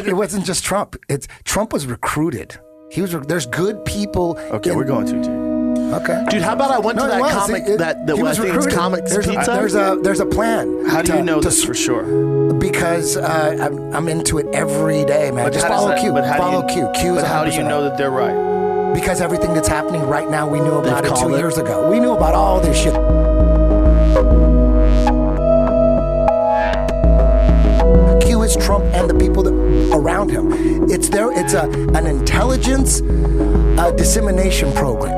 it wasn't just Trump. It's Trump was recruited. He was. There's good people. Okay, in- we're going deep. Okay. Dude, how about I went to No, that was. comic It- that, that he I think it's. Comics there's Pizza? A, there's a there's a plan. how do you know to this for sure? Because uh, I'm, I'm into it every day, man. Just follow that- Q. but how Follow you- Q. Q is But how do you know that they're right? Because everything that's happening right now, we knew about They've it two it? years ago. We knew about all this shit. Q is Trump and the people that, around him. It's there. It's a an intelligence uh, dissemination program.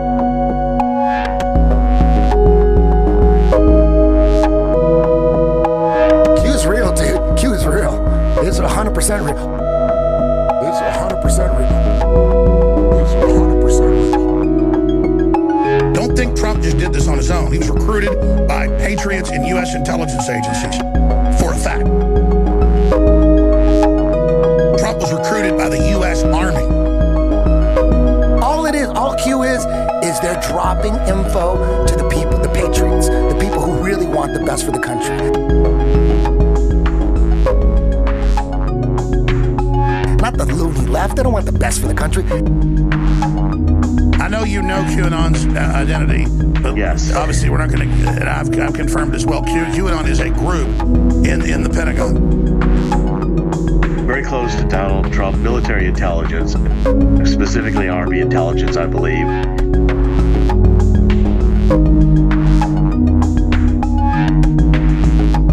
Q is real, dude. Q is real. It's 100% real. It's 100% real. It's 100% real. Don't think Trump just did this on his own. He was recruited by patriots and U.S. intelligence agencies for a fact. They're dropping info to the people, the patriots, the people who really want the best for the country. Not the loony left. They don't want the best for the country. I know you know QAnon's uh, identity, but Yes. obviously we're not going to. And I've, I've confirmed as well. Q, QAnon is a group in in the Pentagon. Very close to Donald Trump, military intelligence, specifically Army intelligence, I believe.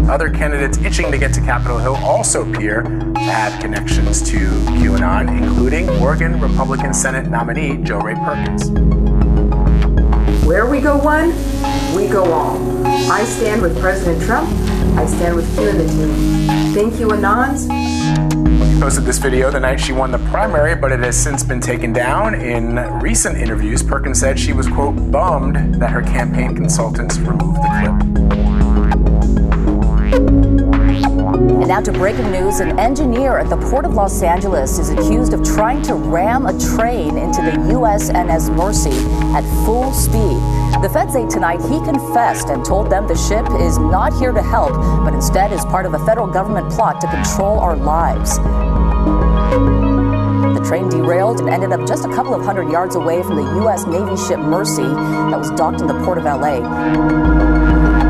Other candidates itching to get to Capitol Hill also appear to have connections to QAnon, including Oregon Republican Senate nominee Jo Rae Perkins. Where we go one, we go all. I stand with President Trump. I stand with Q and the team. Thank you, Anons. Posted this video the night she won the primary, but it has since been taken down. In recent interviews, Perkins said she was, quote, bummed that her campaign consultants removed the clip. And now to breaking news. An engineer at the Port of Los Angeles is accused of trying to ram a train into the USNS Mercy at full speed. The feds say tonight he confessed and told them the ship is not here to help, but instead is part of a federal government plot to control our lives. Train derailed and ended up just a couple of hundred yards away from the U.S. Navy ship Mercy that was docked in the port of LA.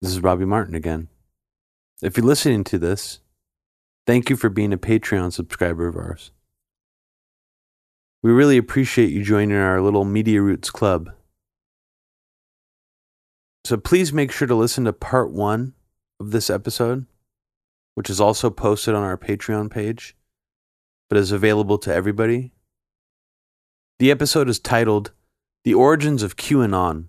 This is Robbie Martin again. If you're listening to this, thank you for being a Patreon subscriber of ours. We really appreciate you joining our little Media Roots Club. So please make sure to listen to part one of this episode, which is also posted on our Patreon page, but is available to everybody. The episode is titled The Origins of QAnon.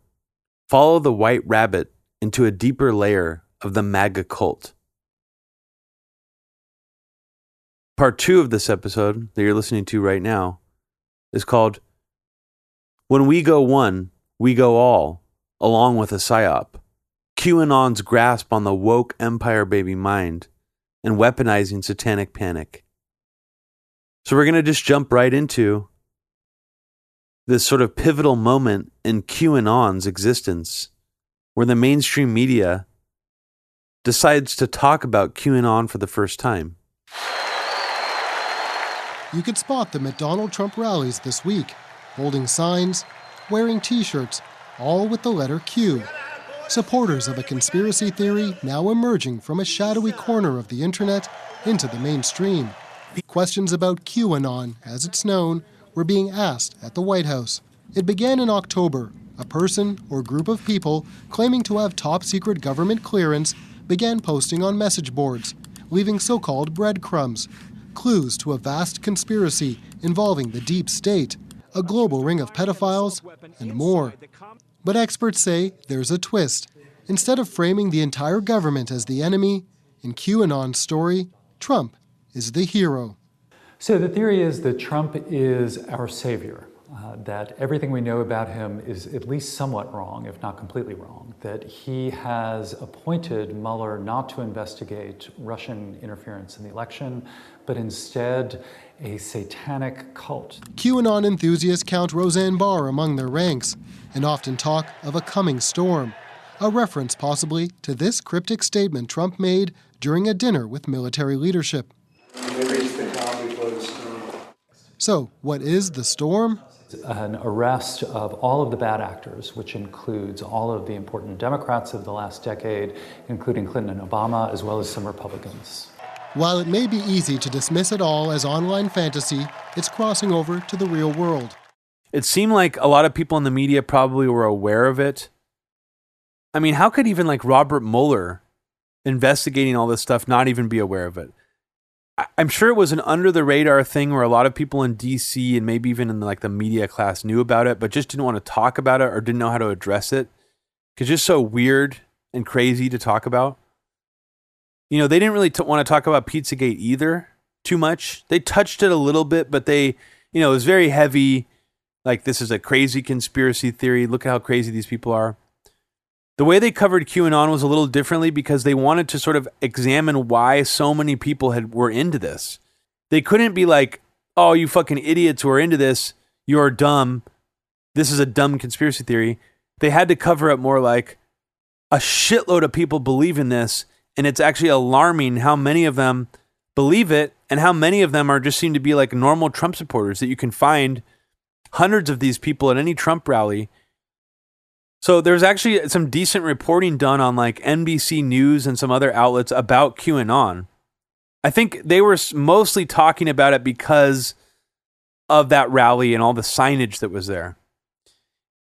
Follow the White Rabbit into a deeper layer of the MAGA cult. Part two of this episode that you're listening to right now is called When We Go One, We Go All, along with a PSYOP. QAnon's grasp on the woke empire baby mind and weaponizing satanic panic. So we're going to just jump right into this sort of pivotal moment in QAnon's existence where the mainstream media decides to talk about QAnon for the first time. You could spot them at Donald Trump rallies this week, holding signs, wearing t shirts, all with the letter Q. supporters of a conspiracy theory now emerging from a shadowy corner of the internet into the mainstream. Questions about QAnon, as it's known, were being asked at the White House. It began in October. A person or group of people claiming to have top secret government clearance began posting on message boards, leaving so called breadcrumbs, clues to a vast conspiracy involving the deep state, a global ring of pedophiles, and more. But experts say there's a twist. Instead of framing the entire government as the enemy, in QAnon's story, Trump is the hero. So the theory is that Trump is our savior, uh, that everything we know about him is at least somewhat wrong, if not completely wrong, that he has appointed Mueller not to investigate Russian interference in the election, but instead a satanic cult. QAnon enthusiasts count Roseanne Barr among their ranks and often talk of a coming storm, a reference possibly to this cryptic statement Trump made during a dinner with military leadership. So, what is the storm? An arrest of all of the bad actors, which includes all of the important Democrats of the last decade, including Clinton and Obama, as well as some Republicans. While it may be easy to dismiss it all as online fantasy, it's crossing over to the real world. It seemed like a lot of people in the media probably were aware of it. I mean, how could even like Robert Mueller investigating all this stuff not even be aware of it? I'm sure it was an under the radar thing where a lot of people in DC and maybe even in like the media class knew about it, but just didn't want to talk about it or didn't know how to address it because just so weird and crazy to talk about. You know, they didn't really t- want to talk about Pizzagate either too much. They touched it a little bit, but they, you know, it was very heavy. Like this is a crazy conspiracy theory. Look at how crazy these people are. The way they covered QAnon was a little differently because they wanted to sort of examine why so many people had were into this. They couldn't be like, "Oh, you fucking idiots who are into this, you're dumb. This is a dumb conspiracy theory." They had to cover it more like a shitload of people believe in this, and it's actually alarming how many of them believe it and how many of them are just seem to be like normal Trump supporters that you can find hundreds of these people at any Trump rally so there's actually some decent reporting done on like NBC News and some other outlets about QAnon. I think they were mostly talking about it because of that rally and all the signage that was there.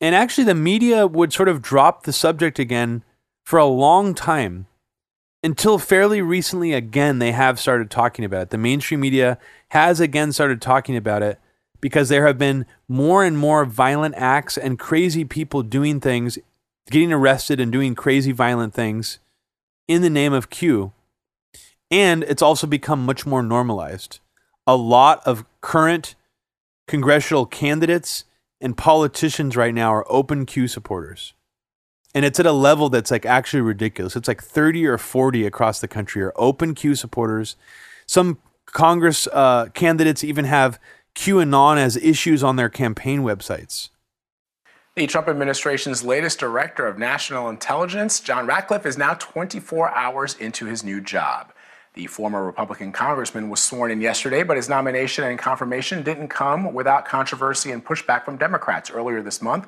And actually, the media would sort of drop the subject again for a long time until fairly recently, again, they have started talking about it. The mainstream media has again started talking about it because there have been more and more violent acts and crazy people doing things, getting arrested and doing crazy violent things in the name of Q. And it's also become much more normalized. A lot of current congressional candidates and politicians right now are open Q supporters. And it's at a level that's like actually ridiculous. It's like 30 or 40 across the country are open Q supporters. Some Congress uh, candidates even have QAnon as issues on their campaign websites. The Trump administration's latest director of national intelligence, John Ratcliffe, is now 24 hours into his new job. The former Republican congressman was sworn in yesterday, but his nomination and confirmation didn't come without controversy and pushback from Democrats earlier this month.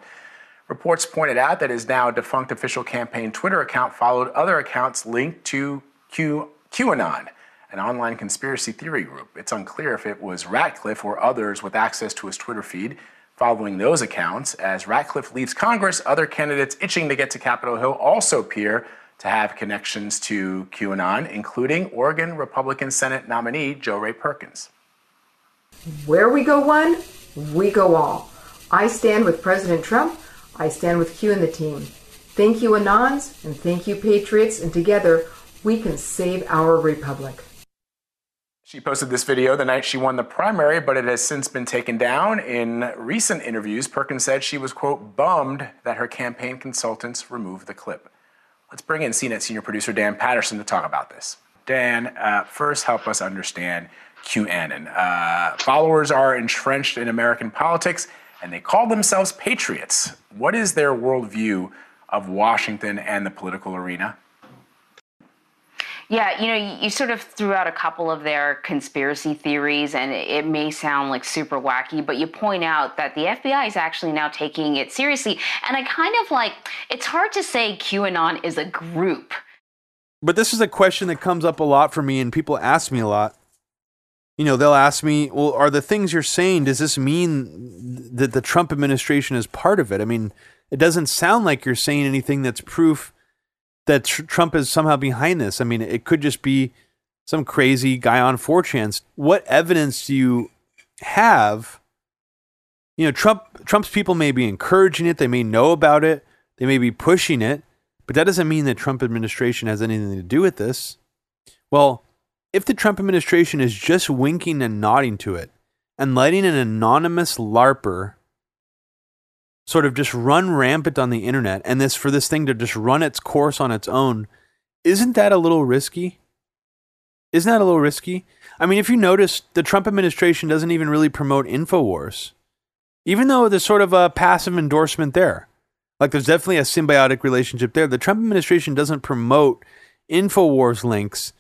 Reports pointed out that his now defunct official campaign Twitter account followed other accounts linked to Q- QAnon an online conspiracy theory group. It's unclear if it was Ratcliffe or others with access to his Twitter feed following those accounts. As Ratcliffe leaves Congress, other candidates itching to get to Capitol Hill also appear to have connections to QAnon, including Oregon Republican Senate nominee Jo Rae Perkins. Where we go one, we go all. I stand with President Trump. I stand with Q and the team. Thank you, Anons, and thank you, Patriots, and together we can save our republic. She posted this video the night she won the primary, but it has since been taken down. In recent interviews, Perkins said she was, quote, bummed that her campaign consultants removed the clip. Let's bring in CNET senior producer Dan Patterson to talk about this. Dan, uh, first help us understand QAnon. Uh, followers are entrenched in American politics and they call themselves patriots. What is their worldview of Washington and the political arena? Yeah, you know, you, sort of threw out a couple of their conspiracy theories, and it may sound like super wacky, but you point out that the FBI is actually now taking it seriously. And I kind of like, it's hard to say QAnon is a group. But this is a question that comes up a lot for me, and people ask me a lot. You know, they'll ask me, well, are the things you're saying, does this mean that the Trump administration is part of it? I mean, it doesn't sound like you're saying anything that's proof that tr- Trump is somehow behind this. I mean, it could just be some crazy guy on 4chan. What evidence do you have? You know, Trump Trump's people may be encouraging it, they may know about it, they may be pushing it, but that doesn't mean the Trump administration has anything to do with this. Well, if the Trump administration is just winking and nodding to it and letting an anonymous LARPer sort of just run rampant on the internet and this for this thing to just run its course on its own, isn't that a little risky? Isn't that a little risky? I mean, if you notice, the Trump administration doesn't even really promote InfoWars, even though there's sort of a passive endorsement there. Like there's definitely a symbiotic relationship there. The Trump administration doesn't promote InfoWars links,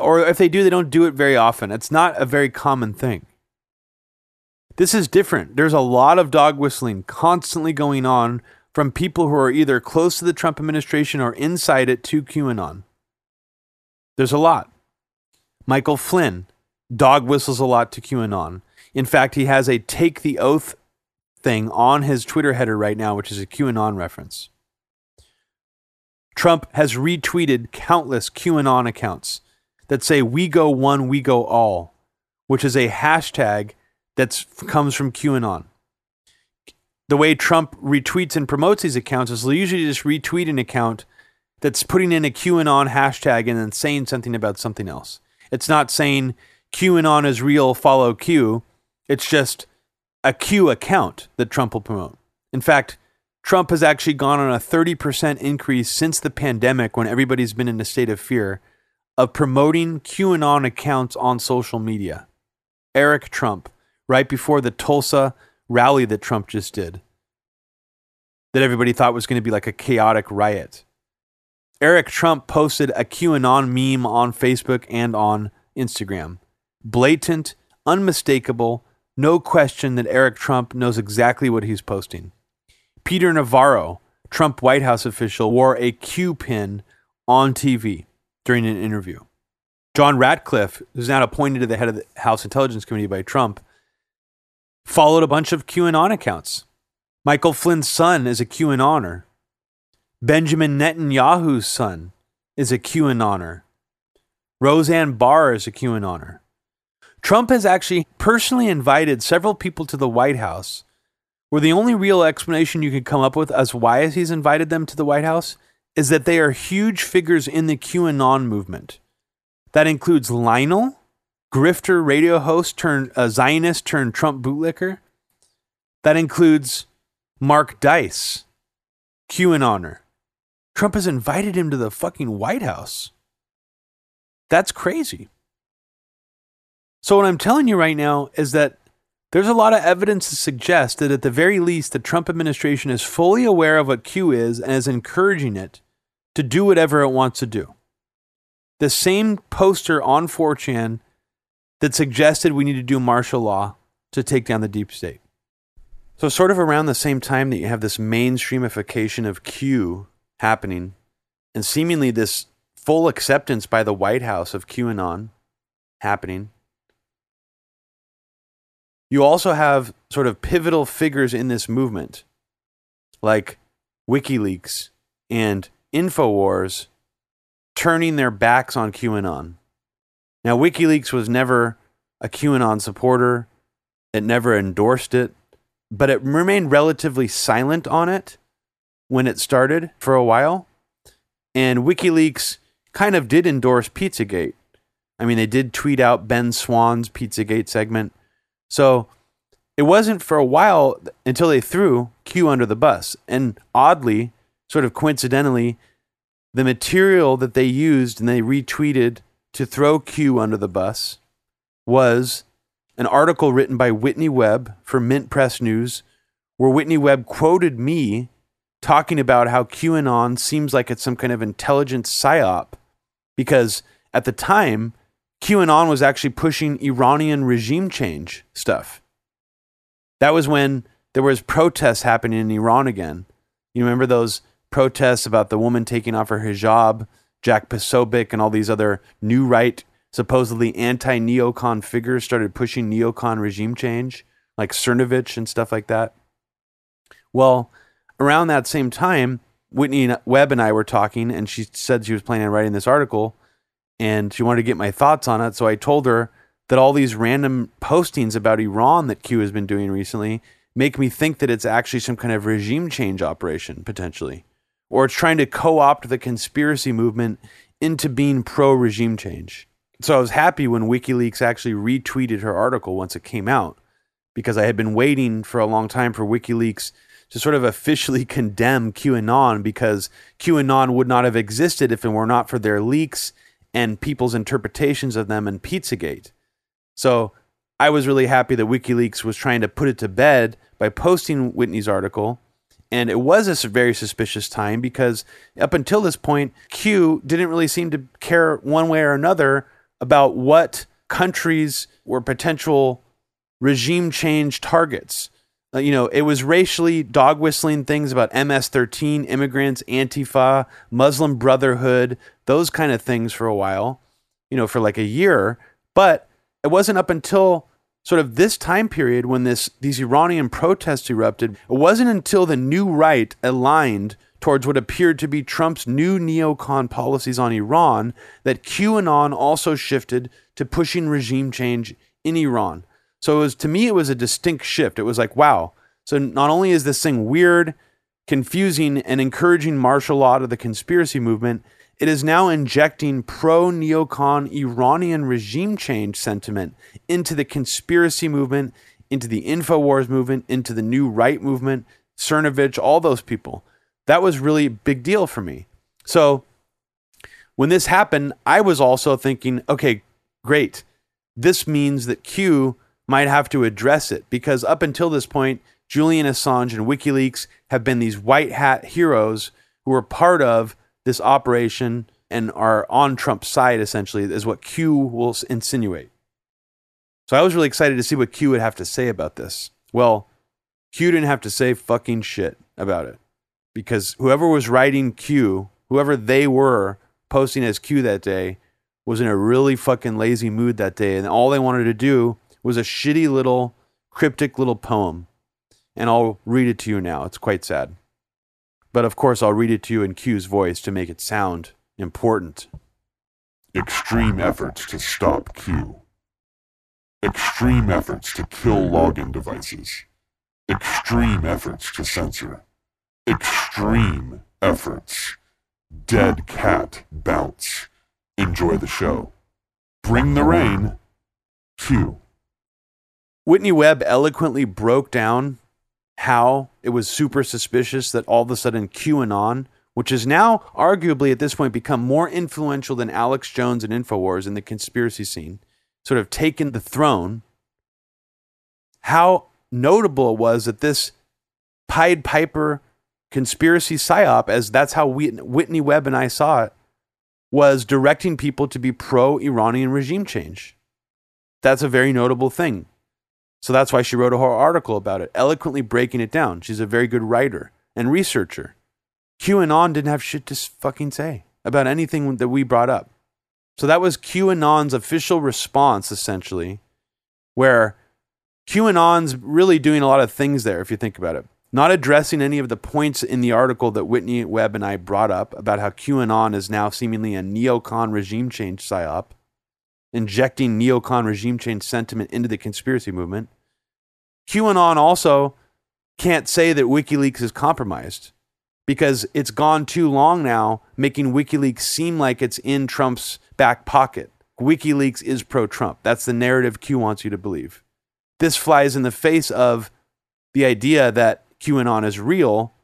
or if they do, they don't do it very often. It's not a very common thing. This is different. There's a lot of dog whistling constantly going on from people who are either close to the Trump administration or inside it to QAnon. There's a lot. Michael Flynn dog whistles a lot to QAnon. In fact, he has a take the oath thing on his Twitter header right now, which is a QAnon reference. Trump has retweeted countless QAnon accounts that say, We go one, we go all, which is a hashtag that comes from QAnon. The way Trump retweets and promotes these accounts is usually just retweet an account that's putting in a QAnon hashtag and then saying something about something else. It's not saying QAnon is real, follow Q. It's just a Q account that Trump will promote. In fact, Trump has actually gone on a 30% increase since the pandemic when everybody's been in a state of fear of promoting QAnon accounts on social media. Eric Trump, right before the Tulsa rally that Trump just did, that everybody thought was going to be like a chaotic riot. Eric Trump posted a QAnon meme on Facebook and on Instagram. Blatant, unmistakable, no question that Eric Trump knows exactly what he's posting. Peter Navarro, Trump White House official, wore a Q pin on TV during an interview. John Ratcliffe, who's now appointed to the head of the House Intelligence Committee by Trump, followed a bunch of QAnon accounts. Michael Flynn's son is a QAnoner. Benjamin Netanyahu's son is a QAnoner. Roseanne Barr is a QAnoner. Trump has actually personally invited several people to the White House, where the only real explanation you could come up with as why he's invited them to the White House is that they are huge figures in the QAnon movement. That includes Lionel, grifter radio host turned Zionist turned Trump bootlicker. That includes Mark Dice, QAnoner. Trump has invited him to the fucking White House. That's crazy. So, what I'm telling you right now is that there's a lot of evidence to suggest that at the very least, the Trump administration is fully aware of what Q is and is encouraging it to do whatever it wants to do. The same poster on 4chan that suggested we need to do martial law to take down the deep state. So, sort of around the same time that you have this mainstreamification of Q happening, and seemingly this full acceptance by the White House of QAnon happening, you also have sort of pivotal figures in this movement, like WikiLeaks and InfoWars, turning their backs on QAnon. Now, WikiLeaks was never a QAnon supporter, it never endorsed it, but it remained relatively silent on it when it started for a while. And WikiLeaks kind of did endorse Pizzagate. I mean, they did tweet out Ben Swann's Pizzagate segment. So it wasn't for a while until they threw Q under the bus. And oddly, sort of coincidentally, the material that they used and they retweeted to throw Q under the bus was an article written by Whitney Webb for Mint Press News, where Whitney Webb quoted me talking about how QAnon seems like it's some kind of intelligence psyop because at the time, QAnon was actually pushing Iranian regime change stuff. That was when there was protests happening in Iran again. You remember those protests about the woman taking off her hijab, Jack Posobiec, and all these other new right, supposedly anti neocon figures started pushing neocon regime change, like Cernovich and stuff like that. Well, around that same time, Whitney Webb and I were talking, and she said she was planning on writing this article, and she wanted to get my thoughts on it. So I told her that all these random postings about Iran that Q has been doing recently make me think that it's actually some kind of regime change operation, potentially, or it's trying to co opt the conspiracy movement into being pro regime change. So I was happy when WikiLeaks actually retweeted her article once it came out because I had been waiting for a long time for WikiLeaks to sort of officially condemn QAnon because QAnon would not have existed if it were not for their leaks and people's interpretations of them and Pizzagate. So I was really happy that WikiLeaks was trying to put it to bed by posting Whitney's article. And it was a very suspicious time because up until this point, Q didn't really seem to care one way or another about what countries were potential regime change targets. Uh, you know, it was racially dog whistling things about MS 13, immigrants, Antifa, Muslim Brotherhood, those kind of things for a while, you know, for like a year. But it wasn't up until sort of this time period when this these Iranian protests erupted. It wasn't until the new right aligned towards what appeared to be Trump's new neocon policies on Iran that QAnon also shifted to pushing regime change in Iran. So it was to me it was a distinct shift. It was like, wow. So not only is this thing weird, confusing, and encouraging martial law to the conspiracy movement, it is now injecting pro neocon Iranian regime change sentiment into the conspiracy movement, into the InfoWars movement, into the new right movement, Cernovich, all those people. That was really a big deal for me. So when this happened, I was also thinking, okay, great. This means that Q might have to address it because up until this point, Julian Assange and WikiLeaks have been these white hat heroes who were part of this operation and are on Trump's side, essentially, is what Q will insinuate. So I was really excited to see what Q would have to say about this. Well, Q didn't have to say fucking shit about it because whoever was writing Q, whoever they were posting as Q that day, was in a really fucking lazy mood that day. And all they wanted to do was a shitty little cryptic little poem. And I'll read it to you now. It's quite sad. But of course, I'll read it to you in Q's voice to make it sound important. Extreme efforts to stop Q. Extreme efforts to kill login devices. Extreme efforts to censor. Extreme efforts. Dead cat bounce. Enjoy the show. Bring the rain. Q. Whitney Webb eloquently broke down how it was super suspicious that all of a sudden QAnon, which has now arguably at this point become more influential than Alex Jones and InfoWars in the conspiracy scene, sort of taken the throne, how notable it was that this Pied Piper conspiracy psyop, as that's how Whitney Webb and I saw it, was directing people to be pro Iranian regime change. That's a very notable thing. So that's why she wrote a whole article about it, eloquently breaking it down. She's a very good writer and researcher. QAnon didn't have shit to fucking say about anything that we brought up. So that was QAnon's official response, essentially, where QAnon's really doing a lot of things there, if you think about it. Not addressing any of the points in the article that Whitney Webb and I brought up about how QAnon is now seemingly a neocon regime change psyop injecting neocon regime change sentiment into the conspiracy movement. QAnon also can't say that WikiLeaks is compromised because it's gone too long now, making WikiLeaks seem like it's in Trump's back pocket. WikiLeaks is pro Trump. That's the narrative Q wants you to believe. This flies in the face of the idea that QAnon is real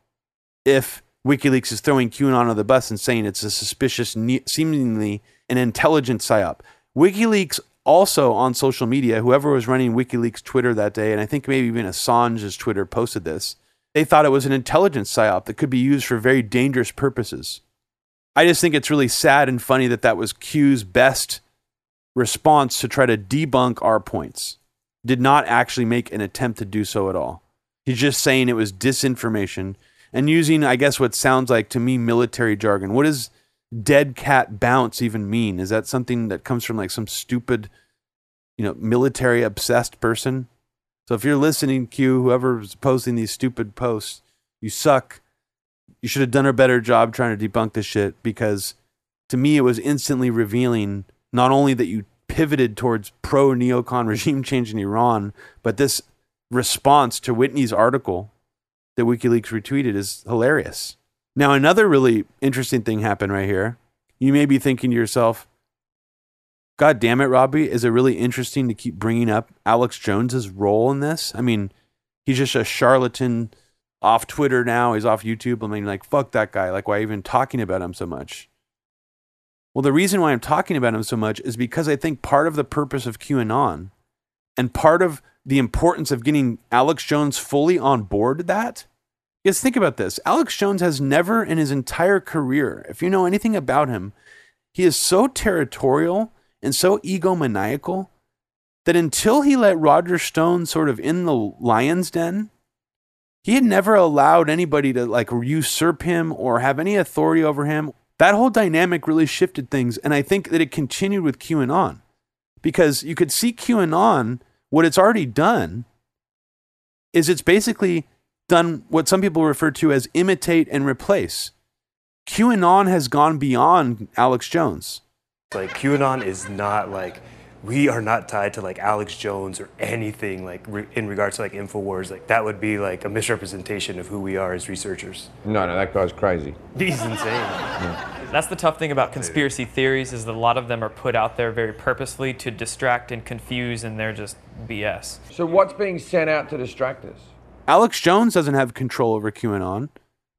if WikiLeaks is throwing QAnon on the bus and saying it's a suspicious, seemingly an intelligent psyop. WikiLeaks also on social media, whoever was running WikiLeaks Twitter that day, and I think maybe even Assange's Twitter posted this, they thought it was an intelligence psyop that could be used for very dangerous purposes. I just think it's really sad and funny that that was Q's best response to try to debunk our points. Did not actually make an attempt to do so at all. He's just saying it was disinformation and using, I guess, what sounds like to me military jargon. What does dead cat bounce even mean? Is that something that comes from like some stupid, you know, military obsessed person? So if you're listening, Q, whoever's posting these stupid posts, you suck. You should have done a better job trying to debunk this shit because to me it was instantly revealing not only that you pivoted towards pro neocon regime change in Iran, but this response to Whitney's article that WikiLeaks retweeted is hilarious. Now, another really interesting thing happened right here. You may be thinking to yourself, God damn it, Robbie, is it really interesting to keep bringing up Alex Jones's role in this? I mean, he's just a charlatan off Twitter now. He's off YouTube. I mean, like, fuck that guy. Like, why even talking about him so much? Well, the reason why I'm talking about him so much is because I think part of the purpose of QAnon and part of the importance of getting Alex Jones fully on board that is think about this. Alex Jones has never in his entire career, if you know anything about him, he is so territorial and so egomaniacal that until he let Roger Stone sort of in the lion's den, he had never allowed anybody to like usurp him or have any authority over him. That whole dynamic really shifted things. And I think that it continued with QAnon because you could see QAnon what it's already done is it's basically done what some people refer to as imitate and replace. QAnon has gone beyond Alex Jones. Like QAnon is not like we are not tied to like Alex Jones or anything like re- in regards to like Infowars. Like that would be like a misrepresentation of who we are as researchers. No, no, that guy's crazy. He's insane. That's the tough thing about conspiracy theories is that a lot of them are put out there very purposefully to distract and confuse, and they're just BS. So what's being sent out to distract us? Alex Jones doesn't have control over QAnon,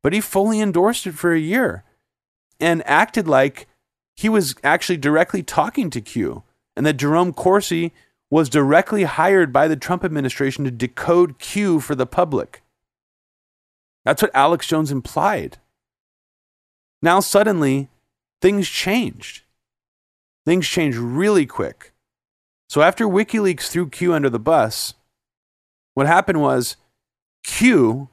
but he fully endorsed it for a year and acted like he was actually directly talking to Q and that Jerome Corsi was directly hired by the Trump administration to decode Q for the public. That's what Alex Jones implied. Now, suddenly, things changed. Things changed really quick. So, after WikiLeaks threw Q under the bus, what happened was Q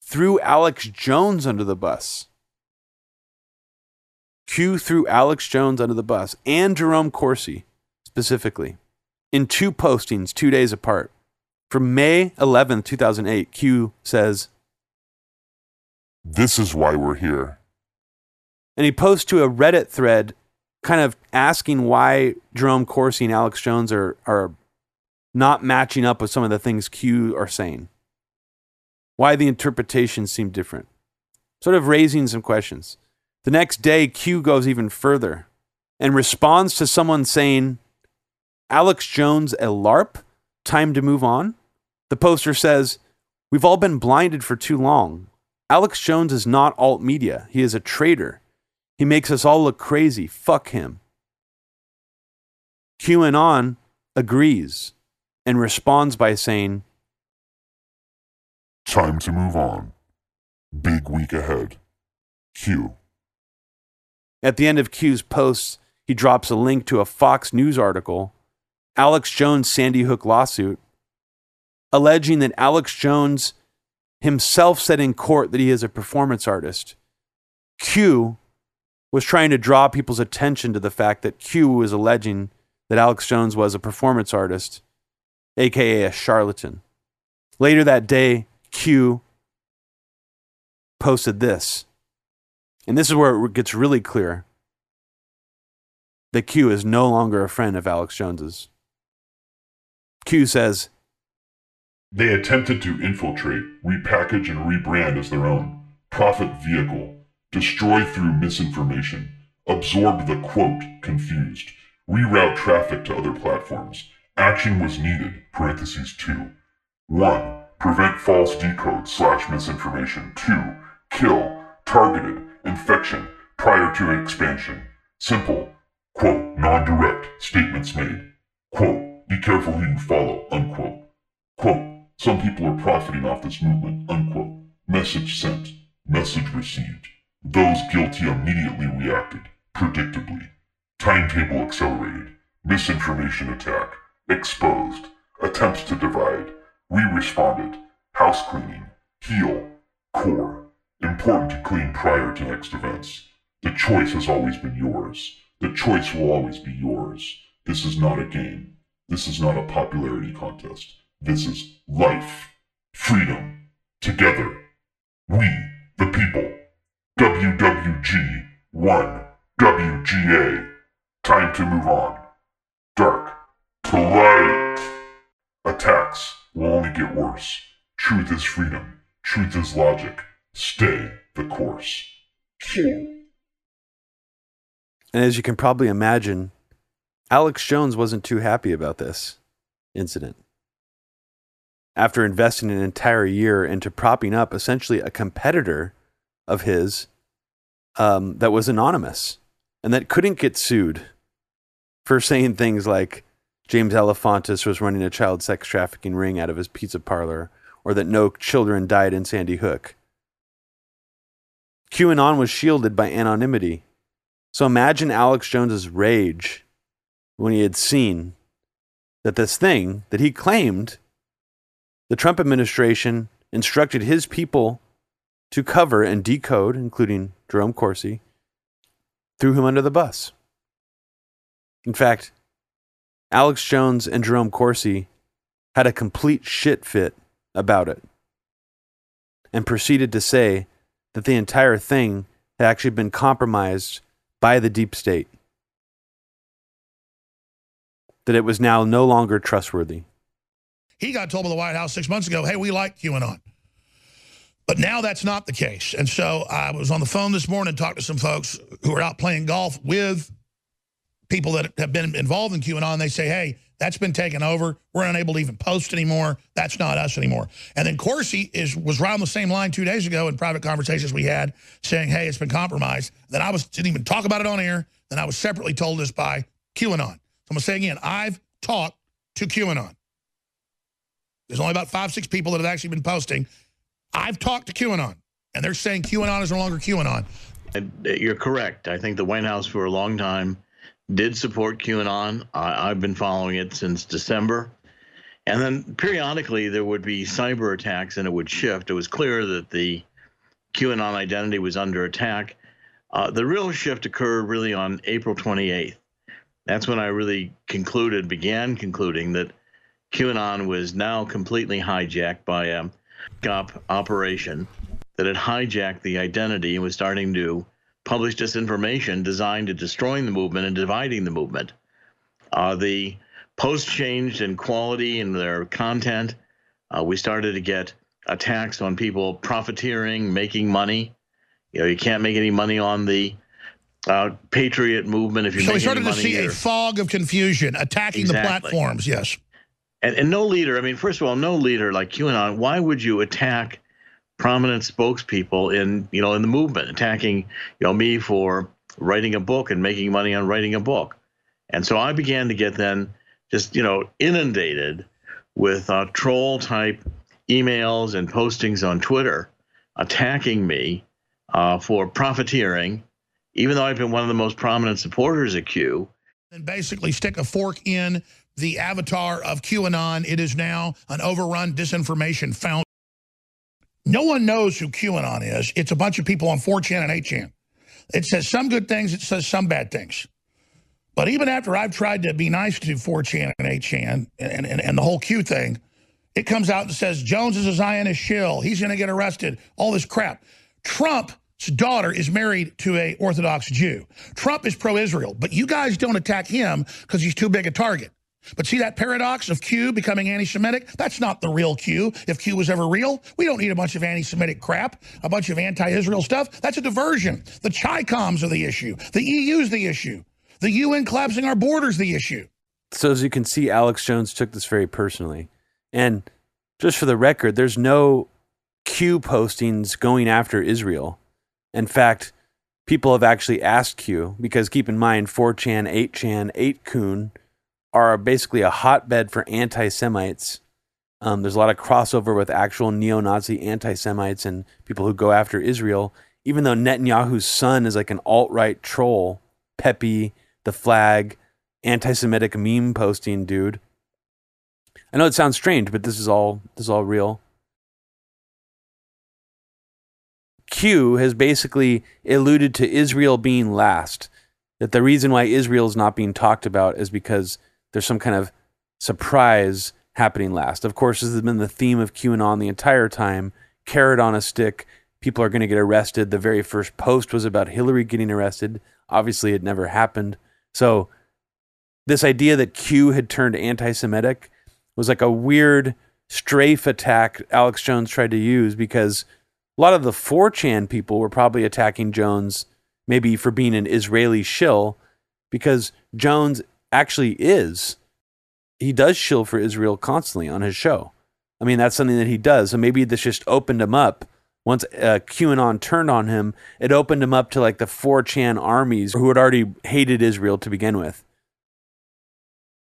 threw Alex Jones under the bus. Q threw Alex Jones under the bus and Jerome Corsi specifically in two postings two days apart. From May 11th, 2008, Q says, This is why we're here. And he posts to a Reddit thread kind of asking why Jerome Corsi and Alex Jones are, are not matching up with some of the things Q are saying. Why the interpretations seem different. Sort of raising some questions. The next day, Q goes even further and responds to someone saying, Alex Jones a LARP? Time to move on? The poster says, We've all been blinded for too long. Alex Jones is not alt media. He is a traitor. He makes us all look crazy. Fuck him. QAnon agrees and responds by saying, Time to move on. Big week ahead. Q. At the end of Q's posts, he drops a link to a Fox News article, Alex Jones Sandy Hook lawsuit, alleging that Alex Jones himself said in court that he is a performance artist. Q was trying to draw people's attention to the fact that Q was alleging that Alex Jones was a performance artist, aka a charlatan. Later that day, Q posted this. And this is where it gets really clear that Q is no longer a friend of Alex Jones's. Q says, They attempted to infiltrate, repackage, and rebrand as their own profit vehicle, destroy through misinformation, absorb the quote confused, reroute traffic to other platforms. Action was needed, parentheses 2. 1. Prevent false decode slash misinformation. 2. Kill, targeted, infection, prior to expansion. Simple, quote, non-direct statements made. Quote, be careful who you follow, unquote. Quote, some people are profiting off this movement, unquote. Message sent, message received. Those guilty immediately reacted, predictably. Timetable accelerated. Misinformation attack. Exposed. Attempts to divide. We responded. House cleaning. Heal. Core. Important to clean prior to next events. The choice has always been yours. The choice will always be yours. This is not a game. This is not a popularity contest. This is life. Freedom. Together. We, the people. WWG 1. WGA. Time to move on. Dark to light. Attacks will only get worse. Truth is freedom. Truth is logic. Stay the course. And as you can probably imagine, Alex Jones wasn't too happy about this incident. After investing an entire year into propping up essentially a competitor of his um, that was anonymous and that couldn't get sued for saying things like James Alefantis was running a child sex trafficking ring out of his pizza parlor or that no children died in Sandy Hook. QAnon was shielded by anonymity. So imagine Alex Jones's rage when he had seen that this thing that he claimed the Trump administration instructed his people to cover and decode, including Jerome Corsi, threw him under the bus. In fact, Alex Jones and Jerome Corsi had a complete shit fit about it and proceeded to say that the entire thing had actually been compromised by the deep state, that it was now no longer trustworthy. He got told by the White House six months ago, hey, we like QAnon. But now that's not the case. And so I was on the phone this morning, and talked to some folks who are out playing golf with people that have been involved in QAnon. They say, hey, that's been taken over. We're unable to even post anymore. That's not us anymore. And then Corsi is was on the same line two days ago in private conversations we had saying, hey, it's been compromised. Then I was didn't even talk about it on air. Then I was separately told this by QAnon. So I'm going to say again, I've talked to QAnon. There's only about five, six people that have actually been posting. I've talked to QAnon, and they're saying QAnon is no longer QAnon. Uh, you're correct. I think the White House for a long time did support QAnon. I, have been following it since December. And then periodically there would be cyber attacks and it would shift. It was clear that the QAnon identity was under attack. Uh, the real shift occurred really on April 28th. That's when I really concluded, began concluding that QAnon was now completely hijacked by a op operation that had hijacked the identity and was starting to publish disinformation designed to destroying the movement and dividing the movement. Uh, the posts changed in quality in their content. Uh, we started to get attacks on people profiteering, making money. You know, you can't make any money on the uh, patriot movement if you. So we started to see a fog of confusion attacking exactly. the platforms. Yes. And, and no leader. I mean, first of all, no leader like QAnon. Why would you attack prominent spokespeople in you know in the movement, attacking you know me for writing a book and making money on writing a book, and so I began to get then just you know inundated with uh, troll type emails and postings on Twitter attacking me uh, for profiteering, even though I've been one of the most prominent supporters of Q. And basically stick a fork in the avatar of QAnon. It is now an overrun disinformation fountain. No one knows who QAnon is. It's a bunch of people on 4chan and 8chan. It says some good things. It says some bad things. But even after I've tried to be nice to 4chan and 8chan and, and, and the whole Q thing, it comes out and says Jones is a Zionist shill. He's going to get arrested. All this crap. Trump's daughter is married to a Orthodox Jew. Trump is pro-Israel, but you guys don't attack him because he's too big a target. But see that paradox of Q becoming anti-Semitic? That's not the real Q. If Q was ever real, we don't need a bunch of anti-Semitic crap, a bunch of anti-Israel stuff. That's a diversion. The Chi-Coms are the issue. The EU's the issue. The UN collapsing our borders the issue. So as you can see, Alex Jones took this very personally. And just for the record, there's no Q postings going after Israel. In fact, people have actually asked Q, because keep in mind, 4chan, 8chan, 8kun, are basically a hotbed for anti Semites. Um, there's a lot of crossover with actual neo Nazi anti Semites and people who go after Israel even though Netanyahu's son is like an alt right troll, Pepe, the flag, anti Semitic meme posting dude. I know it sounds strange, but this is all this is all real. Q has basically alluded to Israel being last. That the reason why Israel is not being talked about is because there's some kind of surprise happening last. Of course, this has been the theme of QAnon the entire time. Carrot on a stick. People are going to get arrested. The very first post was about Hillary getting arrested. Obviously, it never happened. So, this idea that Q had turned anti Semitic was like a weird strafe attack Alex Jones tried to use because a lot of the 4chan people were probably attacking Jones maybe for being an Israeli shill because Jones actually is. He does shill for Israel constantly on his show. I mean, that's something that he does. So maybe this just opened him up. Once uh, QAnon turned on him, it opened him up to like the 4chan armies who had already hated Israel to begin with.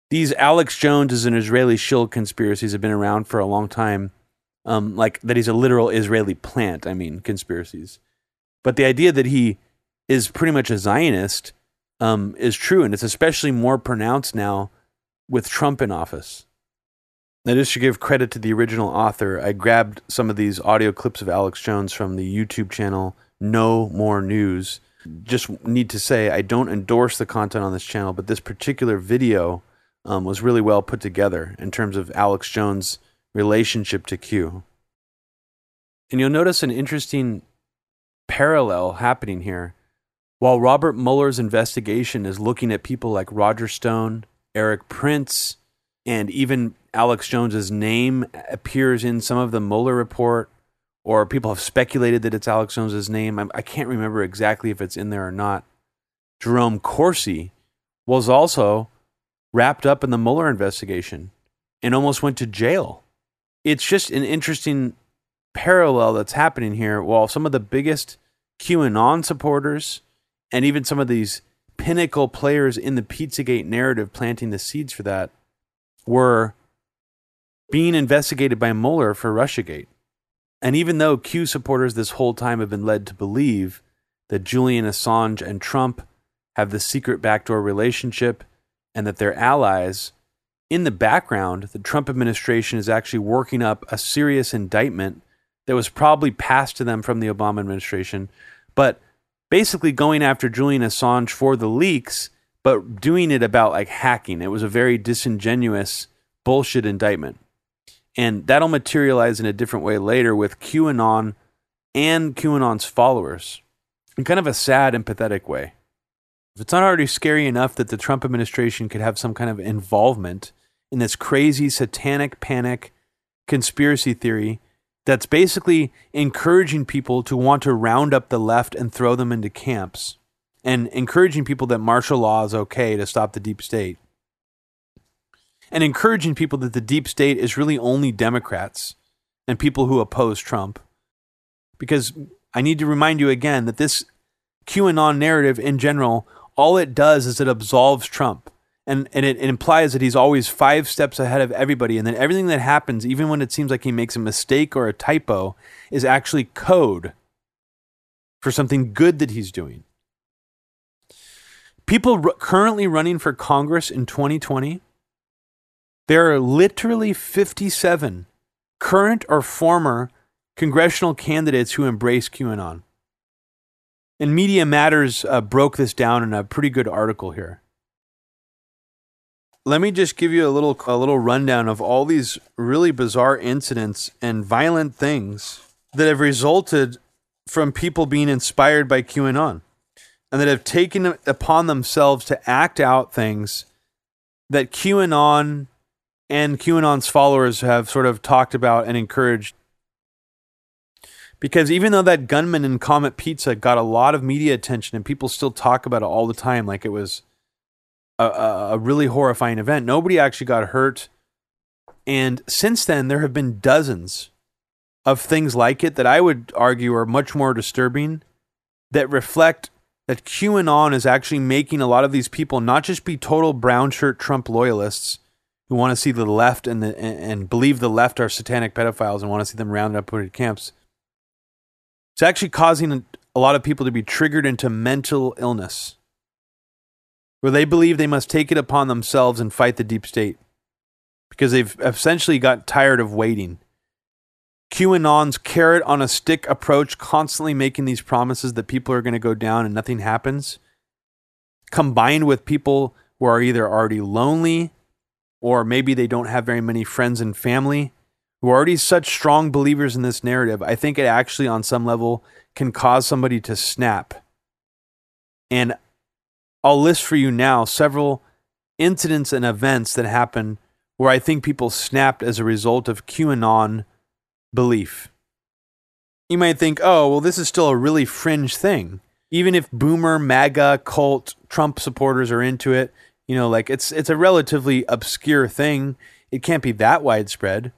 These Alex Jones is an Israeli shill conspiracies have been around for a long time um, like that he's a literal Israeli plant. I mean, conspiracies. But the idea that he is pretty much a Zionist um, is true, and it's especially more pronounced now with Trump in office. Now, just to give credit to the original author, I grabbed some of these audio clips of Alex Jones from the YouTube channel No More News. Just need to say, I don't endorse the content on this channel, but this particular video um, was really well put together in terms of Alex Jones' relationship to Q. And you'll notice an interesting parallel happening here. While Robert Mueller's investigation is looking at people like Roger Stone, Erik Prince, and even Alex Jones's name appears in some of the Mueller report, or people have speculated that it's Alex Jones's name. I, can't remember exactly if it's in there or not. Jerome Corsi was also wrapped up in the Mueller investigation and almost went to jail it's just an interesting parallel that's happening here. While some of the biggest QAnon supporters and even some of these pinnacle players in the Pizzagate narrative planting the seeds for that were being investigated by Mueller for Russiagate. And even though Q supporters this whole time have been led to believe that Julian Assange and Trump have the secret backdoor relationship and that they're allies, in the background, the Trump administration is actually working up a serious indictment that was probably passed to them from the Obama administration, but basically going after Julian Assange for the leaks, but doing it about like hacking. It was a very disingenuous bullshit indictment. And that'll materialize in a different way later with QAnon and QAnon's followers in kind of a sad and pathetic way. If it's not already scary enough that the Trump administration could have some kind of involvement in this crazy satanic panic conspiracy theory that's basically encouraging people to want to round up the left and throw them into camps and encouraging people that martial law is okay to stop the deep state and encouraging people that the deep state is really only Democrats and people who oppose Trump. Because I need to remind you again that this QAnon narrative in general all it does is it absolves Trump. And, and it, it implies that he's always five steps ahead of everybody. And then everything that happens, even when it seems like he makes a mistake or a typo, is actually code for something good that he's doing. People r- currently running for Congress in 2020, there are literally 57 current or former congressional candidates who embrace QAnon. And Media Matters uh, broke this down in a pretty good article here. Let me just give you a little a little rundown of all these really bizarre incidents and violent things that have resulted from people being inspired by QAnon and that have taken upon themselves to act out things that QAnon and QAnon's followers have sort of talked about and encouraged. Because even though that gunman in Comet Pizza got a lot of media attention and people still talk about it all the time, like it was a, a, really horrifying event, nobody actually got hurt. And since then, there have been dozens of things like it that I would argue are much more disturbing that reflect that QAnon is actually making a lot of these people not just be total brown shirt Trump loyalists who want to see the left and the, and, believe the left are satanic pedophiles and want to see them rounded up put in camps. It's actually causing a lot of people to be triggered into mental illness, where they believe they must take it upon themselves and fight the deep state because they've essentially got tired of waiting. QAnon's carrot on a stick approach, constantly making these promises that people are going to go down and nothing happens, combined with people who are either already lonely or maybe they don't have very many friends and family who are already such strong believers in this narrative, I think it actually, on some level, can cause somebody to snap. And I'll list for you now several incidents and events that happened where I think people snapped as a result of QAnon belief. You might think, oh, well, this is still a really fringe thing. Even if boomer, MAGA, cult, Trump supporters are into it, you know, like it's it's a relatively obscure thing. It can't be that widespread.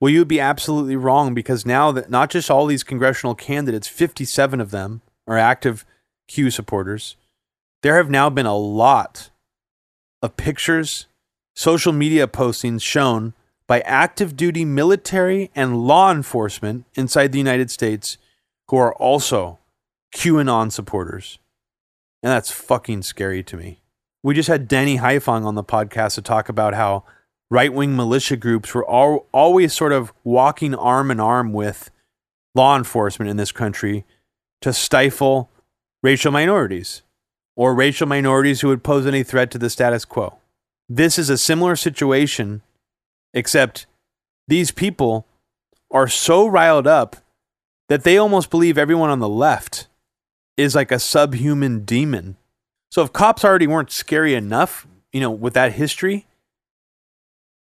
Well, you would be absolutely wrong because now that not just all these congressional candidates, 57 of them are active Q supporters, there have now been a lot of pictures, social media postings shown by active duty military and law enforcement inside the United States who are also QAnon supporters. And that's fucking scary to me. We just had Danny Haiphong on the podcast to talk about how right wing militia groups were all, always sort of walking arm in arm with law enforcement in this country to stifle racial minorities or racial minorities who would pose any threat to the status quo. This is a similar situation, except these people are so riled up that they almost believe everyone on the left is like a subhuman demon. So if cops already weren't scary enough, you know, with that history,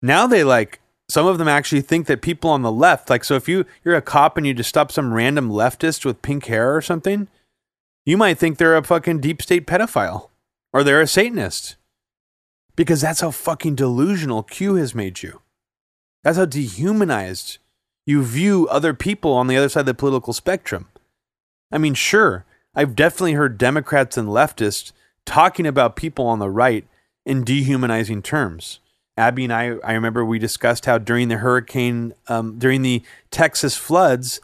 now they like some of them actually think that people on the left, like so if you you're a cop and you just stop some random leftist with pink hair or something, you might think they're a fucking deep state pedophile or they're a satanist. Because that's how fucking delusional Q has made you. That's how dehumanized you view other people on the other side of the political spectrum. I mean, sure, I've definitely heard Democrats and leftists talking about people on the right in dehumanizing terms. Abby and I, I remember we discussed how during the hurricane, um, during the Texas floods,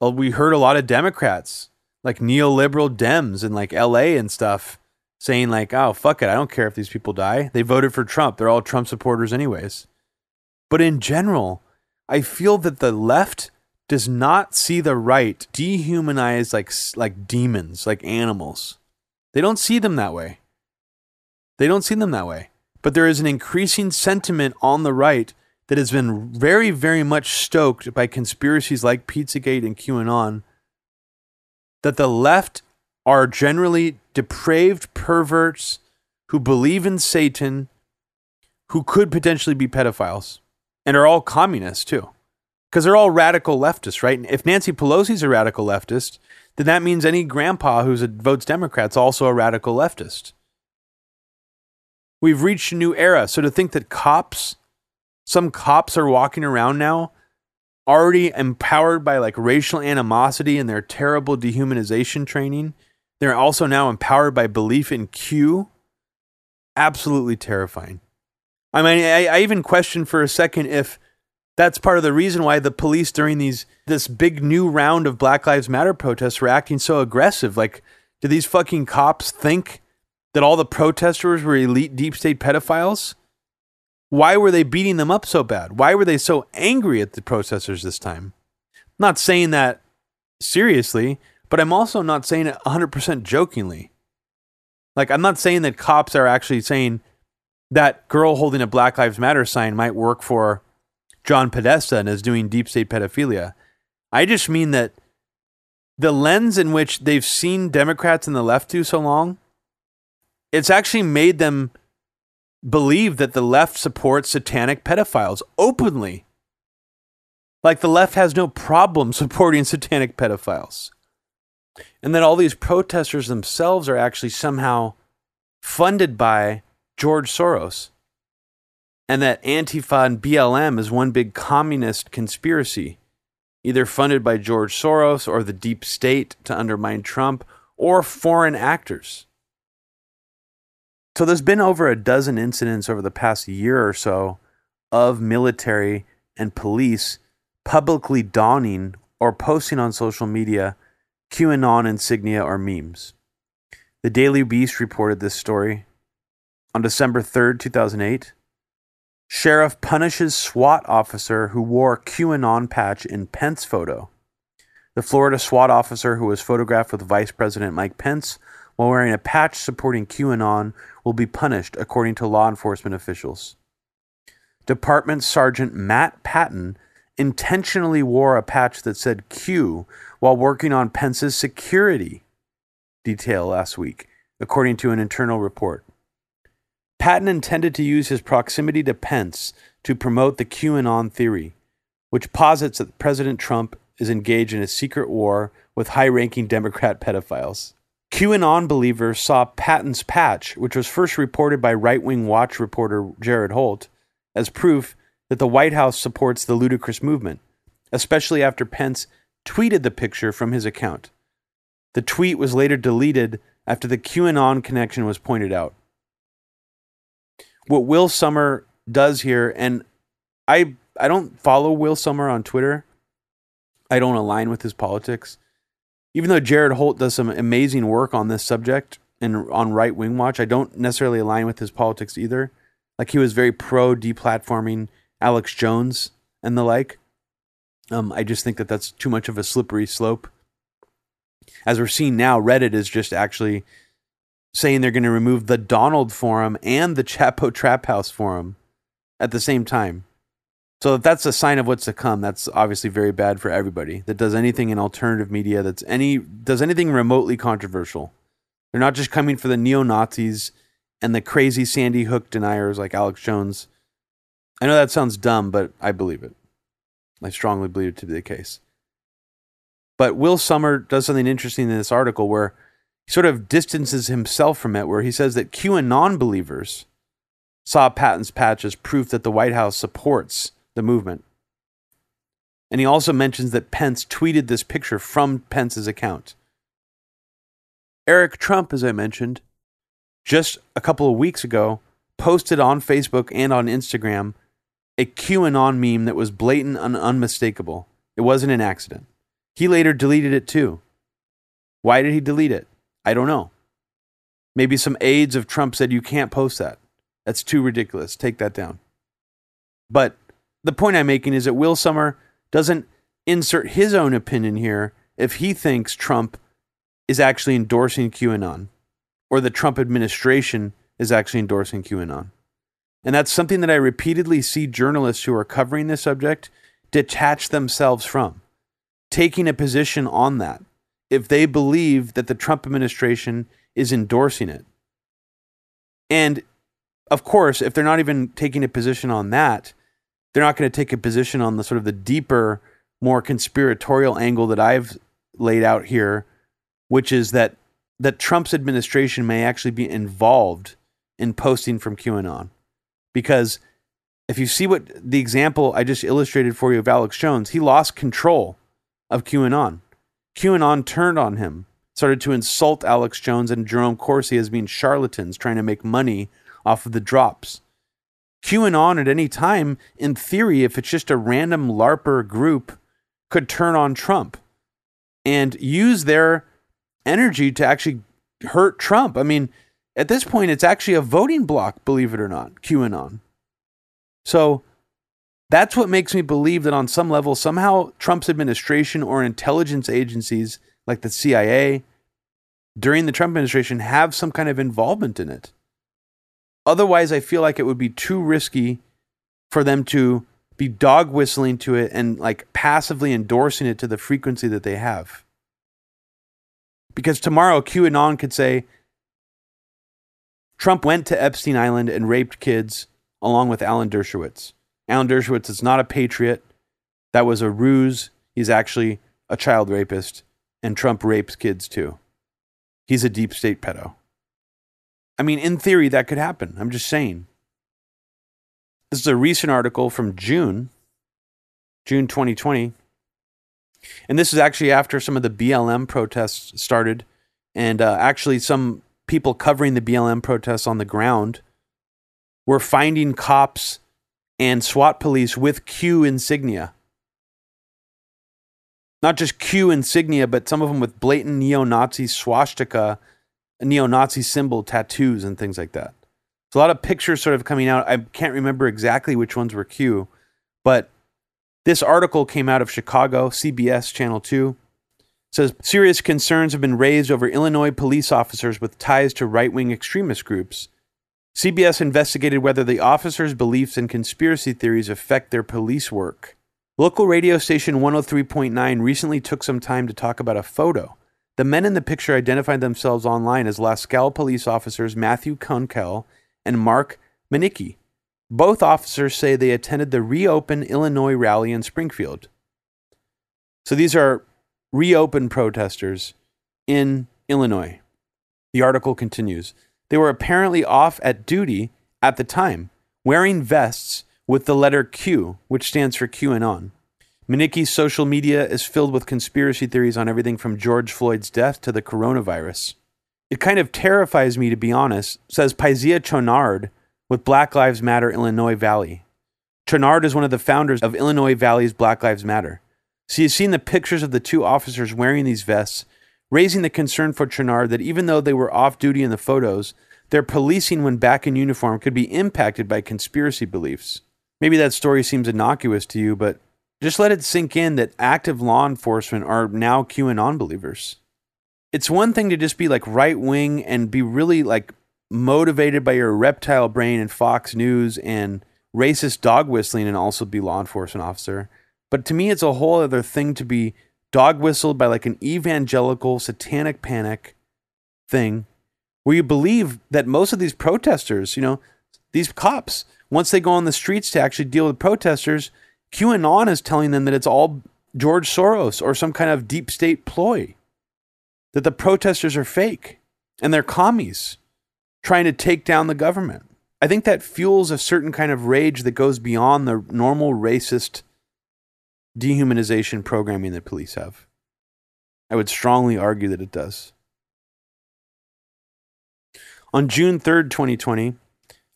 well, we heard a lot of Democrats, like neoliberal Dems in like LA and stuff, saying like, "Oh fuck it, I don't care if these people die. They voted for Trump. They're all Trump supporters anyways." But in general, I feel that the left does not see the right dehumanized like like demons, like animals. They don't see them that way. They don't see them that way. But there is an increasing sentiment on the right that has been very, very much stoked by conspiracies like Pizzagate and QAnon that the left are generally depraved perverts who believe in Satan, who could potentially be pedophiles, and are all communists too. Because they're all radical leftists, right? If Nancy Pelosi's a radical leftist, then that means any grandpa who votes Democrat's also a radical leftist. We've reached a new era. So to think that cops, some cops are walking around now already empowered by like racial animosity and their terrible dehumanization training, they're also now empowered by belief in Q. Absolutely terrifying. I mean, I, I even questioned for a second if that's part of the reason why the police during these this big new round of Black Lives Matter protests were acting so aggressive. Like, do these fucking cops think that all the protesters were elite deep state pedophiles? Why were they beating them up so bad? Why were they so angry at the protesters this time? I'm not saying that seriously, but I'm also not saying it 100% jokingly. Like, I'm not saying that cops are actually saying that girl holding a Black Lives Matter sign might work for John Podesta and is doing deep state pedophilia. I just mean that the lens in which they've seen Democrats and the left do so long it's actually made them believe that the left supports satanic pedophiles openly. Like the left has no problem supporting satanic pedophiles. And that all these protesters themselves are actually somehow funded by George Soros. And that Antifa and BLM is one big communist conspiracy, either funded by George Soros or the deep state to undermine Trump or foreign actors. So there's been over a dozen incidents over the past year or so of military and police publicly donning or posting on social media QAnon insignia or memes. The Daily Beast reported this story on December 3rd, 2008. Sheriff punishes SWAT officer who wore QAnon patch in Pence photo. The Florida SWAT officer who was photographed with Vice President Mike Pence while wearing a patch supporting QAnon will be punished, according to law enforcement officials. Department Sergeant Matt Patton intentionally wore a patch that said Q while working on Pence's security detail last week, according to an internal report. Patton intended to use his proximity to Pence to promote the QAnon theory, which posits that President Trump is engaged in a secret war with high ranking Democrat pedophiles. QAnon believers saw Patton's patch, which was first reported by right wing watch reporter Jared Holt, as proof that the White House supports the ludicrous movement, especially after Pence tweeted the picture from his account. The tweet was later deleted after the QAnon connection was pointed out. What Will Sommer does here, and I I don't follow Will Sommer on Twitter. I don't align with his politics. Even though Jared Holt does some amazing work on this subject and on Right Wing Watch, I don't necessarily align with his politics either. Like he was very pro deplatforming Alex Jones and the like. Um, I just think that that's too much of a slippery slope. As we're seeing now, Reddit is just actually saying they're going to remove the Donald forum and the Chapo Trap House forum at the same time. So if that's a sign of what's to come, that's obviously very bad for everybody that does anything in alternative media that's any does anything remotely controversial. They're not just coming for the neo Nazis and the crazy Sandy Hook deniers like Alex Jones. I know that sounds dumb, but I believe it. I strongly believe it to be the case. But Will Sommer does something interesting in this article where he sort of distances himself from it, where he says that QAnon believers saw Patton's patch as proof that the White House supports the movement. And he also mentions that Pence tweeted this picture from Pence's account. Eric Trump, as I mentioned, just a couple of weeks ago, posted on Facebook and on Instagram a QAnon meme that was blatant and unmistakable. It wasn't an accident. He later deleted it too. Why did he delete it? I don't know. Maybe some aides of Trump said, You can't post that. That's too ridiculous. Take that down. But the point I'm making is that Will Sommer doesn't insert his own opinion here if he thinks Trump is actually endorsing QAnon or the Trump administration is actually endorsing QAnon. And that's something that I repeatedly see journalists who are covering this subject detach themselves from, taking a position on that if they believe that the Trump administration is endorsing it. And of course, if they're not even taking a position on that, they're not going to take a position on the sort of the deeper, more conspiratorial angle that I've laid out here, which is that that Trump's administration may actually be involved in posting from QAnon. Because if you see what the example I just illustrated for you of Alex Jones, he lost control of QAnon. QAnon turned on him, started to insult Alex Jones and Jerome Corsi as being charlatans trying to make money off of the drops. QAnon at any time, in theory, if it's just a random LARPer group, could turn on Trump and use their energy to actually hurt Trump. I mean, at this point, it's actually a voting block, believe it or not, QAnon. So that's what makes me believe that on some level, somehow Trump's administration or intelligence agencies like the CIA during the Trump administration have some kind of involvement in it. Otherwise, I feel like it would be too risky for them to be dog whistling to it and like passively endorsing it to the frequency that they have. Because tomorrow QAnon could say Trump went to Epstein Island and raped kids along with Alan Dershowitz. Alan Dershowitz is not a patriot. That was a ruse. He's actually a child rapist, and Trump rapes kids too. He's a deep state pedo. I mean, in theory, that could happen. I'm just saying. This is a recent article from June, June 2020. And this is actually after some of the BLM protests started. And uh, actually, some people covering the BLM protests on the ground were finding cops and SWAT police with Q insignia. not just Q insignia, but some of them with blatant neo Nazi swastika, neo Nazi symbol tattoos, and things like that. So a lot of pictures sort of coming out. I can't remember exactly which ones were Q, but this article came out of Chicago, CBS Channel 2. It says serious concerns have been raised over Illinois police officers with ties to right wing extremist groups. CBS investigated whether the officers' beliefs and conspiracy theories affect their police work. Local radio station 103.9 recently took some time to talk about a photo. The men in the picture identified themselves online as Lascaux police officers Matthew Kunkel and Mark Manicki. Both officers say they attended the Reopen Illinois rally in Springfield. So these are Reopen protesters in Illinois. The article continues. They were apparently off at duty at the time, wearing vests with the letter Q, which stands for QAnon. Manicki's social media is filled with conspiracy theories on everything from George Floyd's death to the coronavirus. It kind of terrifies me, to be honest, says Paisia Chonard with Black Lives Matter Illinois Valley. Chonard is one of the founders of Illinois Valley's Black Lives Matter. She has seen the pictures of the two officers wearing these vests, raising the concern for Chonard that even though they were off duty in the photos, their policing when back in uniform could be impacted by conspiracy beliefs. Maybe that story seems innocuous to you, but just let it sink in that active law enforcement are now QAnon believers. It's one thing to just be like right wing and be really like motivated by your reptile brain and Fox News and racist dog whistling and also be law enforcement officer. But to me, it's a whole other thing to be dog whistled by like an evangelical satanic panic thing where you believe that most of these protesters, you know, these cops, once they go on the streets to actually deal with protesters, QAnon is telling them that it's all George Soros or some kind of deep state ploy, that the protesters are fake and they're commies trying to take down the government. I think that fuels a certain kind of rage that goes beyond the normal racist dehumanization programming that police have. I would strongly argue that it does. On June 3rd, 2020,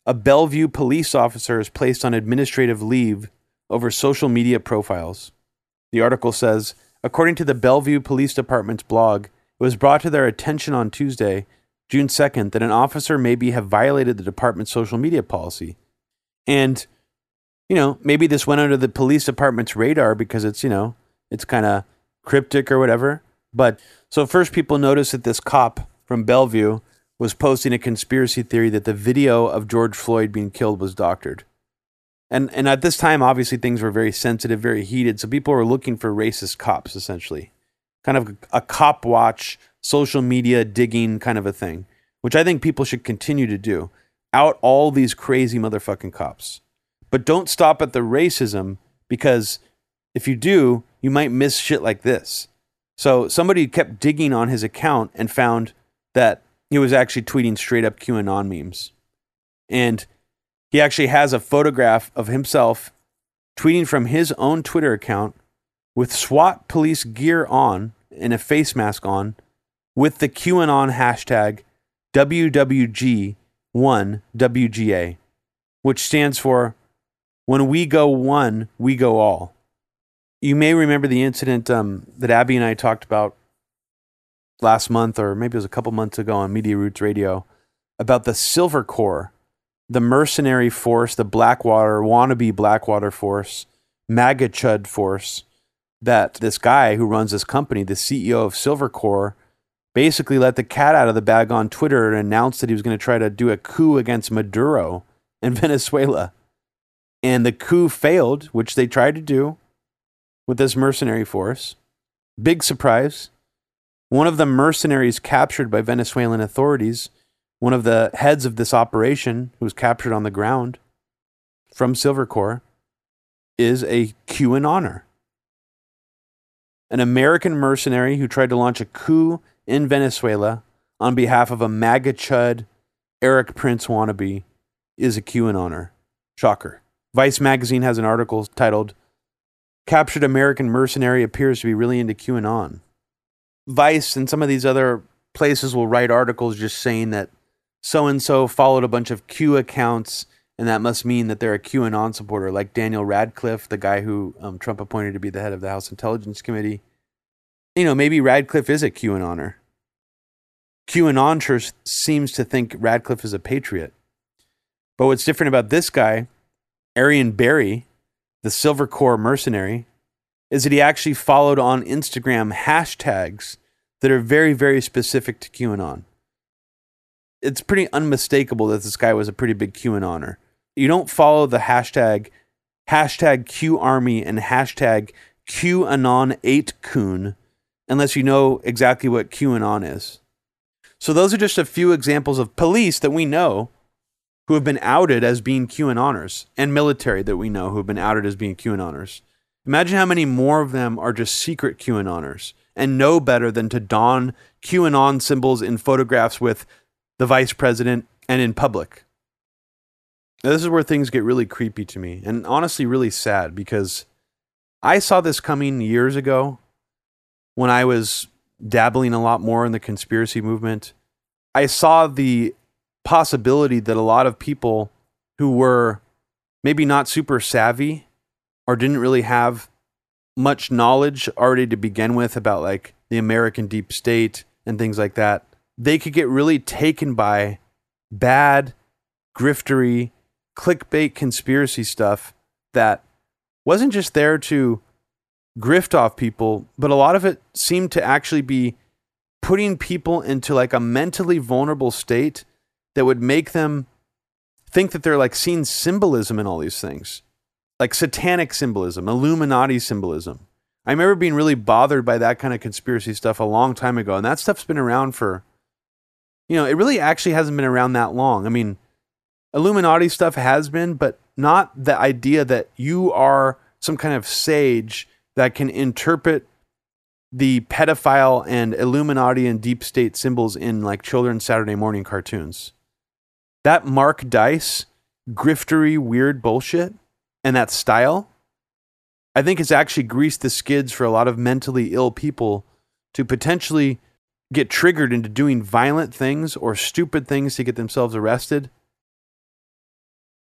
a Bellevue police officer is placed on administrative leave over social media profiles. The article says, according to the Bellevue Police Department's blog, it was brought to their attention on Tuesday, June 2nd, that an officer maybe have violated the department's social media policy. And, you know, maybe this went under the police department's radar because it's, you know, it's kind of cryptic or whatever. But so first people noticed that this cop from Bellevue was posting a conspiracy theory that the video of George Floyd being killed was doctored. And and at this time obviously things were very sensitive, very heated, so people were looking for racist cops essentially. Kind of a cop watch, social media digging kind of a thing, which I think people should continue to do. Out all these crazy motherfucking cops. But don't stop at the racism because if you do, you might miss shit like this. So somebody kept digging on his account and found that he was actually tweeting straight up QAnon memes. And he actually has a photograph of himself tweeting from his own Twitter account with SWAT police gear on and a face mask on with the QAnon hashtag WWG1WGA, which stands for When We Go One, We Go All. You may remember the incident um, that Abby and I talked about last month, or maybe it was a couple months ago on Media Roots Radio, about the Silver Corps, the mercenary force, the Blackwater, wannabe Blackwater force, MAGA Chud force, that this guy who runs this company, the CEO of Silver Corps, basically let the cat out of the bag on Twitter and announced that he was going to try to do a coup against Maduro in Venezuela. And the coup failed, which they tried to do with this mercenary force. Big surprise. One of the mercenaries captured by Venezuelan authorities, one of the heads of this operation who was captured on the ground from Silver Corps, is a QAnoner. An American mercenary who tried to launch a coup in Venezuela on behalf of a MAGA chud Erik Prince wannabe is a QAnoner. Shocker. Vice magazine has an article titled Captured American Mercenary Appears to be Really into QAnon. Vice and some of these other places will write articles just saying that so and so followed a bunch of Q accounts, and that must mean that they're a QAnon supporter, like Daniel Radcliffe, the guy who um, Trump appointed to be the head of the House Intelligence Committee. you know, maybe Radcliffe is a QAnoner. QAnon seems to think Radcliffe is a patriot. But what's different about this guy, Airan Berry, the Silver Corps mercenary, is that he actually followed on Instagram hashtags that are very, very specific to QAnon. It's pretty unmistakable that this guy was a pretty big QAnoner. You don't follow the hashtag hashtag Q Army and hashtag QAnon 8 Coon unless you know exactly what QAnon is. So those are just a few examples of police that we know who have been outed as being QAnoners and military that we know who have been outed as being QAnoners. Imagine how many more of them are just secret QAnoners and know better than to don QAnon symbols in photographs with the vice president and in public. Now, this is where things get really creepy to me and honestly really sad because I saw this coming years ago when I was dabbling a lot more in the conspiracy movement. I saw the possibility that a lot of people who were maybe not super savvy or didn't really have much knowledge already to begin with about like the American deep state and things like that, they could get really taken by bad, griftery, clickbait conspiracy stuff that wasn't just there to grift off people, but a lot of it seemed to actually be putting people into like a mentally vulnerable state that would make them think that they're like seeing symbolism in all these things, like satanic symbolism, Illuminati symbolism. I remember being really bothered by that kind of conspiracy stuff a long time ago, and that stuff's been around for, you know, it really actually hasn't been around that long. I mean, Illuminati stuff has been, but not the idea that you are some kind of sage that can interpret the pedophile and Illuminati and deep state symbols in like children's Saturday morning cartoons. That Mark Dice griftery weird bullshit and that style, I think has actually greased the skids for a lot of mentally ill people to potentially get triggered into doing violent things or stupid things to get themselves arrested.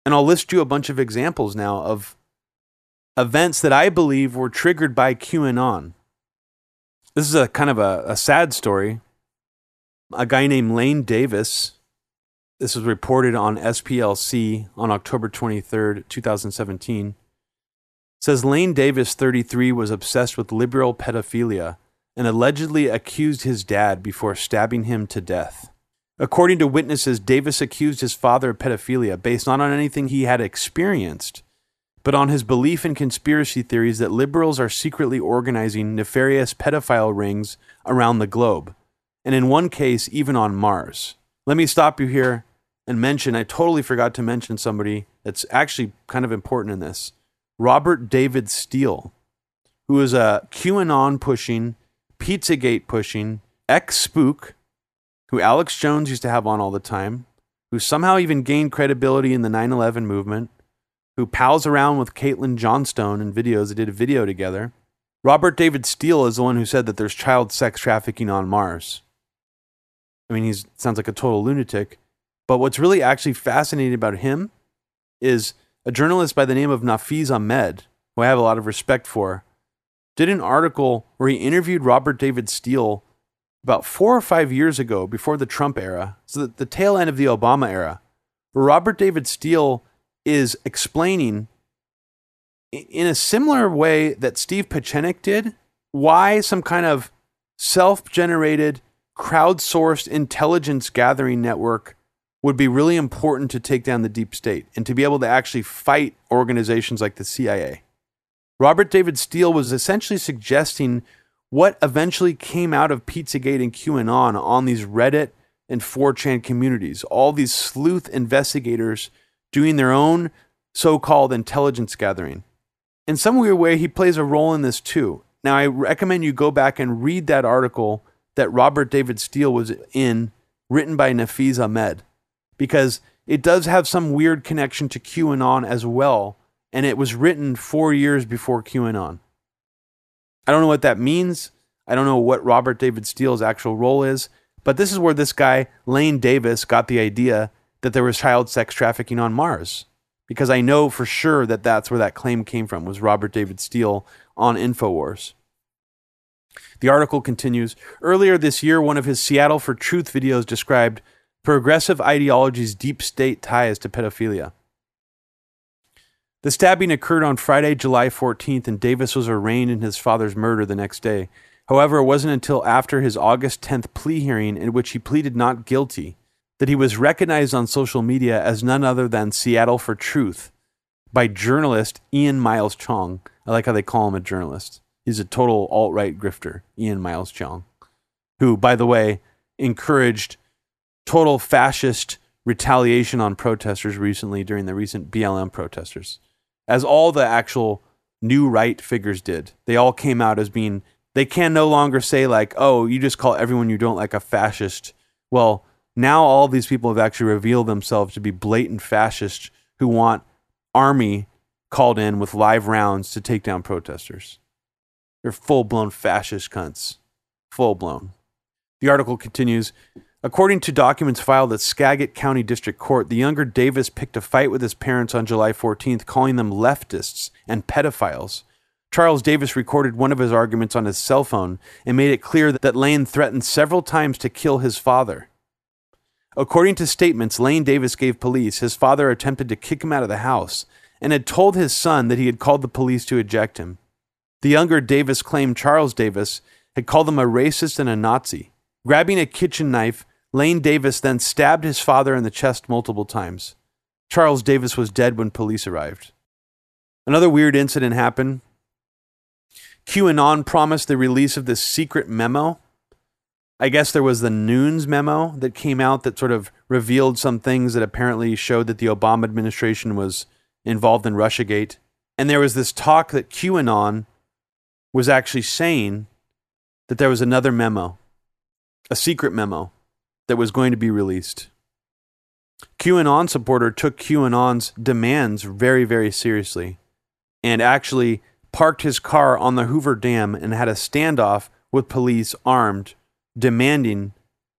And I'll list you a bunch of examples now of events that I believe were triggered by QAnon. This is a kind of a, a sad story. A guy named Lane Davis, this was reported on SPLC on October 23rd, 2017, says Lane Davis, 33, was obsessed with liberal pedophilia and allegedly accused his dad before stabbing him to death. According to witnesses, Davis accused his father of pedophilia based not on anything he had experienced, but on his belief in conspiracy theories that liberals are secretly organizing nefarious pedophile rings around the globe, and in one case, even on Mars. Let me stop you here and mention I totally forgot to mention somebody that's actually kind of important in this Robert David Steele, who is a QAnon pushing, Pizzagate pushing, ex spook, who Alex Jones used to have on all the time, who somehow even gained credibility in the 9 11 movement who pals around with Caitlin Johnstone in videos. They did a video together. Robert David Steele is the one who said that there's child sex trafficking on Mars. I mean, he sounds like a total lunatic. But what's really actually fascinating about him is a journalist by the name of Nafeez Ahmed, who I have a lot of respect for, did an article where he interviewed Robert David Steele about four or five years ago before the Trump era, so the tail end of the Obama era, where Robert David Steele is explaining in a similar way that Steve Pieczenik did why some kind of self generated, crowdsourced intelligence gathering network would be really important to take down the deep state and to be able to actually fight organizations like the CIA. Robert David Steele was essentially suggesting what eventually came out of Pizzagate and QAnon on these Reddit and 4chan communities. All these sleuth investigators doing their own so called intelligence gathering. In some weird way, he plays a role in this too. Now, I recommend you go back and read that article that Robert David Steele was in, written by Nafeez Ahmed, because it does have some weird connection to QAnon as well, and it was written four years before QAnon. I don't know what that means. I don't know what Robert David Steele's actual role is, but this is where this guy, Lane Davis, got the idea that there was child sex trafficking on Mars because I know for sure that that's where that claim came from was Robert David Steele on Infowars. The article continues Earlier this year, one of his Seattle for Truth videos described progressive ideology's deep state ties to pedophilia. The stabbing occurred on Friday, July 14th, and Davis was arraigned in his father's murder the next day. However, it wasn't until after his August 10th plea hearing, in which he pleaded not guilty, that he was recognized on social media as none other than Seattle for Truth by journalist Ian Miles Cheong. I like how they call him a journalist. He's a total alt right grifter, Ian Miles Cheong, who, by the way, encouraged total fascist retaliation on protesters recently during the recent BLM protesters as all the actual new right figures did. They all came out as being, they can no longer say, like, oh, you just call everyone you don't like a fascist. Well, now all these people have actually revealed themselves to be blatant fascists who want army called in with live rounds to take down protesters. They're full blown fascist cunts. Full blown. The article continues According to documents filed at Skagit County District Court, the younger Davis picked a fight with his parents on July 14th, calling them leftists and pedophiles. Charles Davis recorded one of his arguments on his cell phone and made it clear that Lane threatened several times to kill his father. According to statements Lane Davis gave police, his father attempted to kick him out of the house and had told his son that he had called the police to eject him. The younger Davis claimed Charles Davis had called him a racist and a Nazi. Grabbing a kitchen knife, Lane Davis then stabbed his father in the chest multiple times. Charles Davis was dead when police arrived. Another weird incident happened. QAnon promised the release of this secret memo. I guess there was the Nunes memo that came out that sort of revealed some things that apparently showed that the Obama administration was involved in Russiagate. And there was this talk that QAnon was actually saying that there was another memo, a secret memo that was going to be released. QAnon supporter took QAnon's demands very, very seriously and actually parked his car on the Hoover Dam and had a standoff with police armed, demanding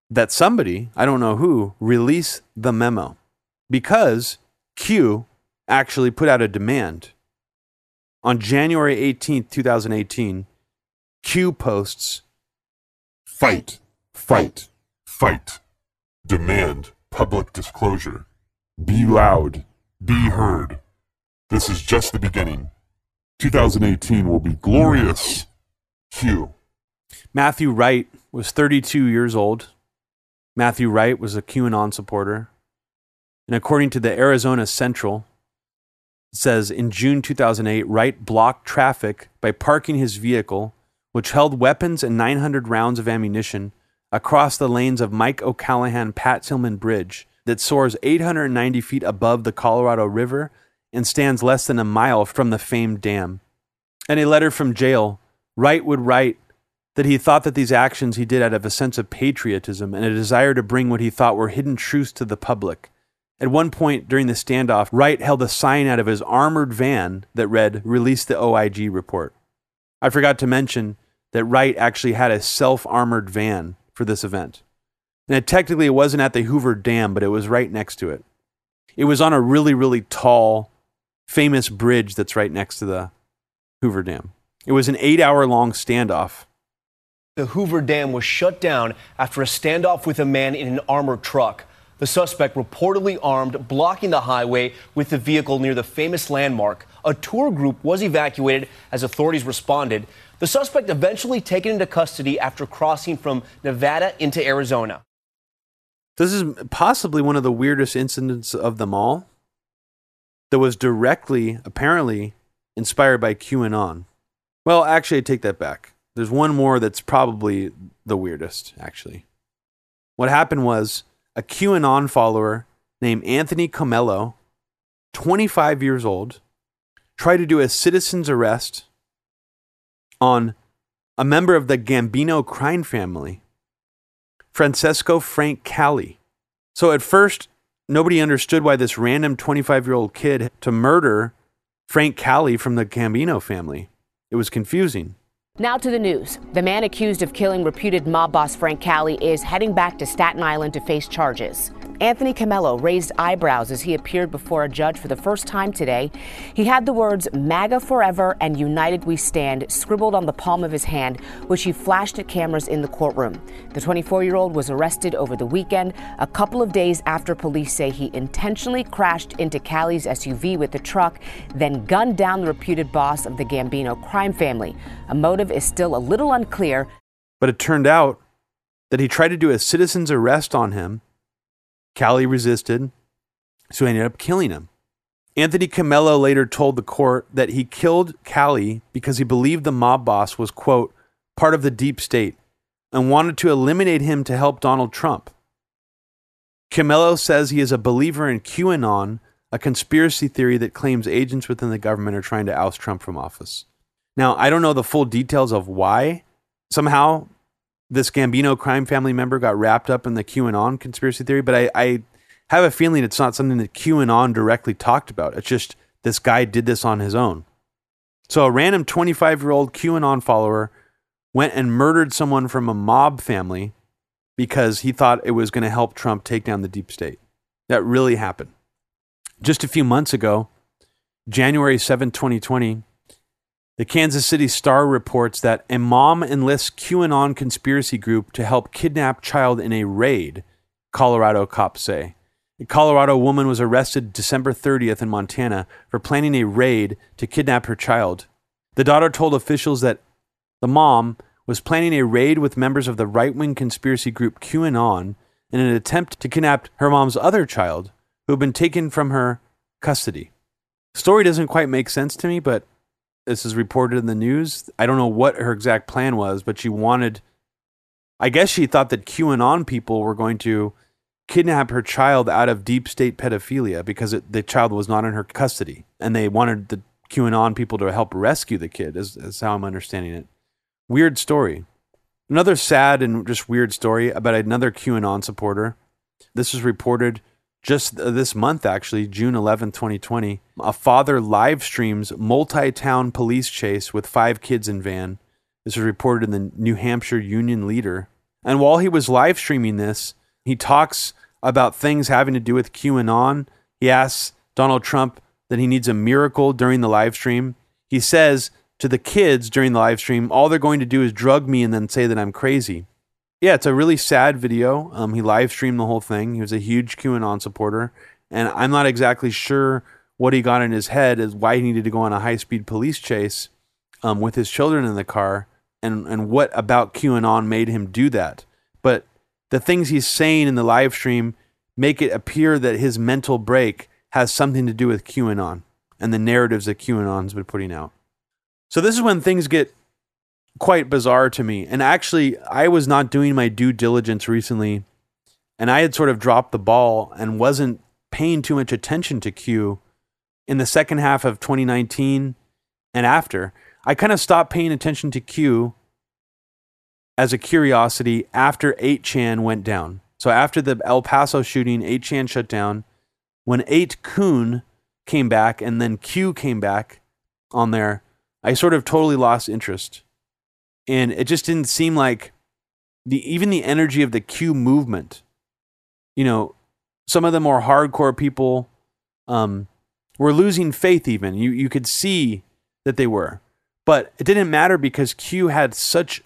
that somebody, I don't know who, release the memo because Q actually put out a demand. On January 18th, 2018, Q posts Fight, fight, Fight. Demand public disclosure. Be loud. Be heard. This is just the beginning. 2018 will be glorious. Q. Matthew Wright was 32 years old. Matthew Wright was a QAnon supporter. And according to the Arizona Central, it says in June 2008, Wright blocked traffic by parking his vehicle, which held weapons and 900 rounds of ammunition, across the lanes of Mike O'Callaghan Pat Tillman Bridge that soars 890 feet above the Colorado River and stands less than a mile from the famed dam. In a letter from jail, Wright would write that he thought that these actions he did out of a sense of patriotism and a desire to bring what he thought were hidden truths to the public. At one point during the standoff, Wright held a sign out of his armored van that read, Release the OIG report. I forgot to mention that Wright actually had a self armored van for this event. And it, technically, it wasn't at the Hoover Dam, but it was right next to it. It was on a really, really tall, famous bridge that's right next to the Hoover Dam. It was an eight hour long standoff. The Hoover Dam was shut down after a standoff with a man in an armored truck. The suspect reportedly armed, blocking the highway with the vehicle near the famous landmark. A tour group was evacuated as authorities responded. The suspect eventually taken into custody after crossing from Nevada into Arizona. This is possibly one of the weirdest incidents of them all that was directly, apparently, inspired by QAnon. Well, actually, I take that back. There's one more that's probably the weirdest, actually. What happened was a QAnon follower named Anthony Comello, 25 years old, tried to do a citizen's arrest on a member of the Gambino crime family, Francesco Frank Cali. So at first, nobody understood why this random 25 year old kid to murder Frank Cali from the Gambino family. It was confusing. Now to the news. The man accused of killing reputed mob boss Frank Cali is heading back to Staten Island to face charges. Anthony Comello raised eyebrows as he appeared before a judge for the first time today. He had the words MAGA forever and United We Stand scribbled on the palm of his hand, which he flashed at cameras in the courtroom. The 24 year old was arrested over the weekend, a couple of days after police say he intentionally crashed into Cali's SUV with the truck, then gunned down the reputed boss of the Gambino crime family. A motive is still a little unclear. But it turned out that he tried to do a citizen's arrest on him Cali resisted, so he ended up killing him. Anthony Comello later told the court that he killed Cali because he believed the mob boss was, quote, part of the deep state and wanted to eliminate him to help Donald Trump. Comello says he is a believer in QAnon, a conspiracy theory that claims agents within the government are trying to oust Trump from office. Now, I don't know the full details of why. Somehow, this Gambino crime family member got wrapped up in the QAnon conspiracy theory, but I, I have a feeling it's not something that QAnon directly talked about. It's just this guy did this on his own. So a random 25 year old QAnon follower went and murdered someone from a mob family because he thought it was going to help Trump take down the deep state. That really happened. Just a few months ago, January 7, 2020, the Kansas City Star reports that a mom enlists QAnon conspiracy group to help kidnap child in a raid, Colorado cops say. A Colorado woman was arrested December 30th in Montana for planning a raid to kidnap her child. The daughter told officials that the mom was planning a raid with members of the right wing conspiracy group QAnon in an attempt to kidnap her mom's other child, who had been taken from her custody. The story doesn't quite make sense to me, but this is reported in the news. I don't know what her exact plan was, but she wanted. I guess she thought that QAnon people were going to kidnap her child out of deep state pedophilia because it, the child was not in her custody, and they wanted the QAnon people to help rescue the kid. Is, is how I'm understanding it. Weird story. Another sad and just weird story about another QAnon supporter. This was reported just this month, actually, June 11, 2020, a father live streams multi town police chase with five kids in van. This was reported in the New Hampshire Union Leader. And while he was live streaming this, he talks about things having to do with QAnon. He asks Donald Trump that he needs a miracle during the live stream. He says to the kids during the live stream, all they're going to do is drug me and then say that I'm crazy yeah, it's a really sad video. Um, he live streamed the whole thing. He was a huge QAnon supporter, and I'm not exactly sure what he got in his head is why he needed to go on a high speed police chase um, with his children in the car, and and what about QAnon made him do that. But the things he's saying in the live stream make it appear that his mental break has something to do with QAnon and the narratives that QAnon's been putting out. So this is when things get quite bizarre to me. And actually, I was not doing my due diligence recently, and I had sort of dropped the ball and wasn't paying too much attention to Q in the second half of 2019 and after. I kind of stopped paying attention to Q as a curiosity after 8chan went down. So after the El Paso shooting, 8chan shut down. When 8kun came back and then Q came back on there, I sort of totally lost interest and it just didn't seem like the even the energy of the Q movement. You know, some of the more hardcore people um, were losing faith. Even you you could see that they were, but it didn't matter because Q had such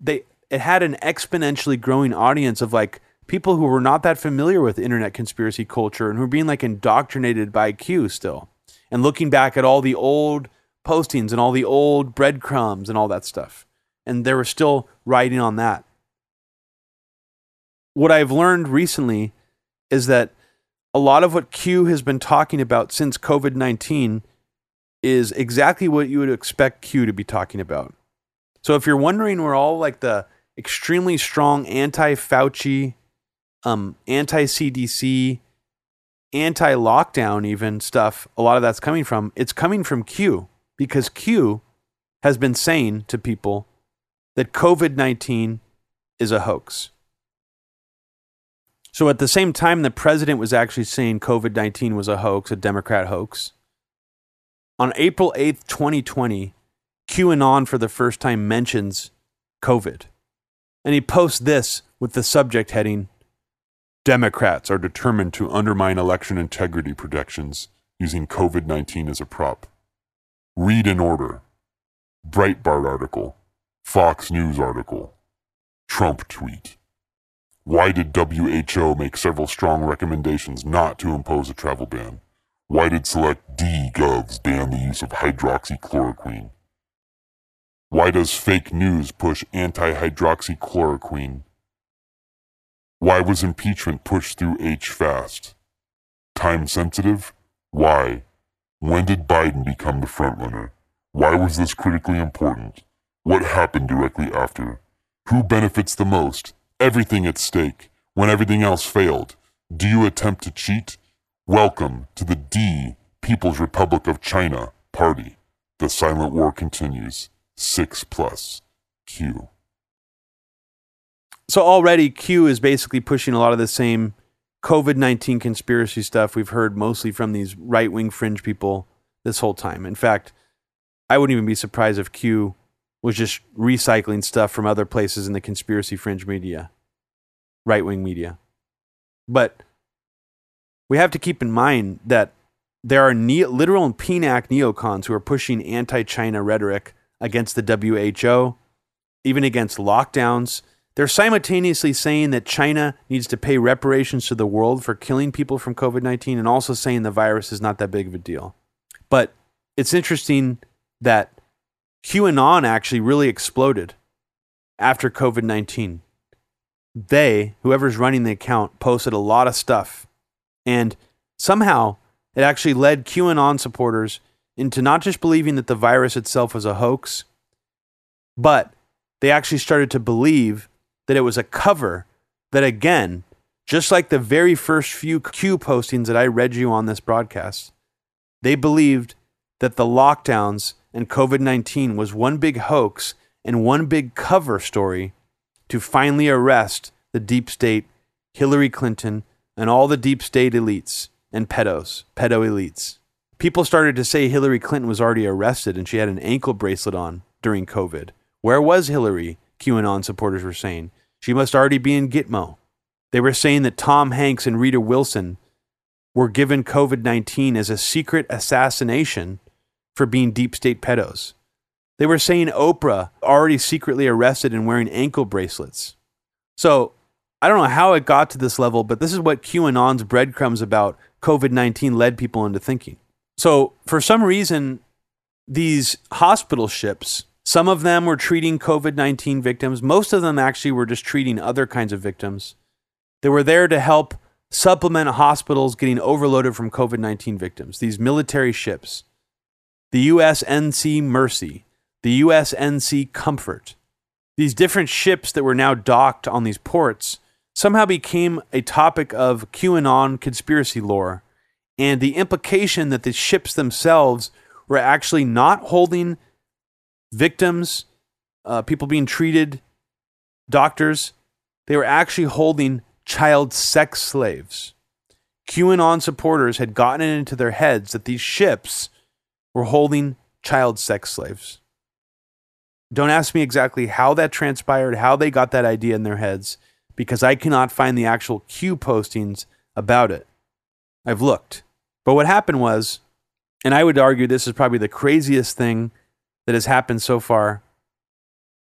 they it had an exponentially growing audience of like people who were not that familiar with internet conspiracy culture and who were being like indoctrinated by Q still. And looking back at all the old postings and all the old breadcrumbs and all that stuff. And they were still writing on that. What I've learned recently is that a lot of what Q has been talking about since COVID 19 is exactly what you would expect Q to be talking about. So if you're wondering where all like the extremely strong anti Fauci, um, anti CDC, anti lockdown, even stuff, a lot of that's coming from, it's coming from Q because Q has been saying to people that COVID 19 is a hoax. So at the same time, the president was actually saying COVID 19 was a hoax, a Democrat hoax. On April 8th, 2020, QAnon for the first time mentions COVID. And he posts this with the subject heading Democrats are determined to undermine election integrity protections using COVID 19 as a prop. Read in order Breitbart article, Fox News article, Trump tweet. Why did WHO make several strong recommendations not to impose a travel ban? Why did select D govs ban the use of hydroxychloroquine? Why does fake news push anti hydroxychloroquine? Why was impeachment pushed through H fast? Time sensitive? Why? When did Biden become the frontrunner? Why was this critically important? What happened directly after? Who benefits the most? Everything at stake. When everything else failed. Do you attempt to cheat? Welcome to the D People's Republic of China party. The silent war continues. 6 plus. Q. So already Q is basically pushing a lot of the same COVID 19 conspiracy stuff we've heard mostly from these right wing fringe people this whole time. In fact, I wouldn't even be surprised if Q was just recycling stuff from other places in the conspiracy fringe media, right wing media. But we have to keep in mind that there are literal and PNAC neocons who are pushing anti China rhetoric against the WHO, even against lockdowns they're simultaneously saying that China needs to pay reparations to the world for killing people from COVID 19 and also saying the virus is not that big of a deal. But it's interesting that QAnon actually really exploded after COVID 19. They, whoever's running the account, posted a lot of stuff. And somehow it actually led QAnon supporters into not just believing that the virus itself was a hoax, but they actually started to believe that it was a cover that, again, just like the very first few Q postings that I read you on this broadcast, they believed that the lockdowns and COVID 19 was one big hoax and one big cover story to finally arrest the deep state, Hillary Clinton, and all the deep state elites and pedos, pedo elites. People started to say Hillary Clinton was already arrested and she had an ankle bracelet on during COVID. Where was Hillary? QAnon supporters were saying. She must already be in Gitmo. They were saying that Tom Hanks and Rita Wilson were given COVID 19 as a secret assassination for being deep state pedos. They were saying Oprah already secretly arrested and wearing ankle bracelets. So I don't know how it got to this level, but this is what QAnon's breadcrumbs about COVID 19 led people into thinking. So for some reason, these hospital ships some of them were treating COVID 19 victims. Most of them actually were just treating other kinds of victims. They were there to help supplement hospitals getting overloaded from COVID 19 victims. These military ships, the USNC Mercy, the USNC Comfort, these different ships that were now docked on these ports somehow became a topic of QAnon conspiracy lore and the implication that the ships themselves were actually not holding victims, uh, people being treated, doctors, they were actually holding child sex slaves. QAnon supporters had gotten it into their heads that these ships were holding child sex slaves. Don't ask me exactly how that transpired, how they got that idea in their heads, because I cannot find the actual Q postings about it. I've looked. But what happened was, and I would argue this is probably the craziest thing that has happened so far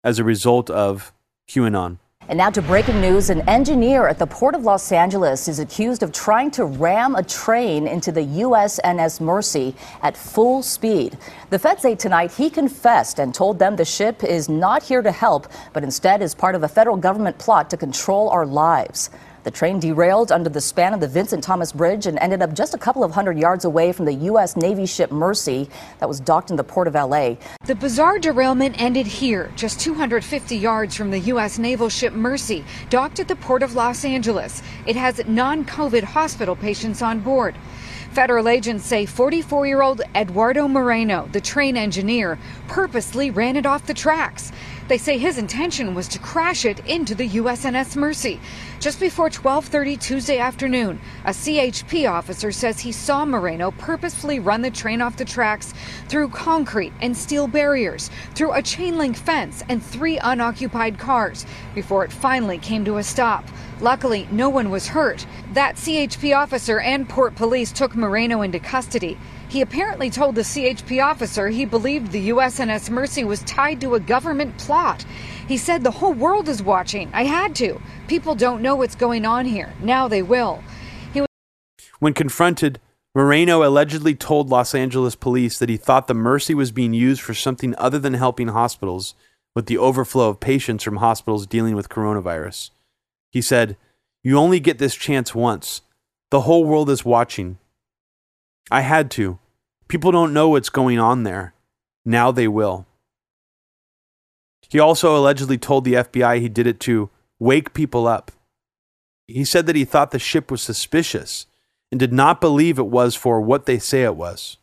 as a result of QAnon. And now to breaking news. An engineer at the Port of Los Angeles is accused of trying to ram a train into the USNS Mercy at full speed. The feds say tonight he confessed and told them the ship is not here to help, but instead is part of a federal government plot to control our lives. The train derailed under the span of the Vincent Thomas Bridge and ended up just a couple of hundred yards away from the U.S. Navy ship Mercy that was docked in the port of L.A. The bizarre derailment ended here, just 250 yards from the U.S. naval ship Mercy, docked at the port of Los Angeles. It has non COVID hospital patients on board. Federal agents say 44 year old Eduardo Moreno, the train engineer, purposely ran it off the tracks. They say his intention was to crash it into the USNS Mercy. Just before 12:30 Tuesday afternoon, a CHP officer says he saw Moreno purposefully run the train off the tracks through concrete and steel barriers, through a chain link fence and three unoccupied cars before it finally came to a stop. Luckily, no one was hurt. That CHP officer and Port Police took Moreno into custody. He apparently told the CHP officer he believed the USNS Mercy was tied to a government plot. He said the whole world is watching. I had to. People don't know what's going on here. Now they will. He was When confronted, Moreno allegedly told Los Angeles police that he thought the Mercy was being used for something other than helping hospitals with the overflow of patients from hospitals dealing with coronavirus. He said, You only get this chance once. The whole world is watching. I had to. People don't know what's going on there. Now they will. He also allegedly told the FBI he did it to wake people up. He said that he thought the ship was suspicious and did not believe it was for what they say it was.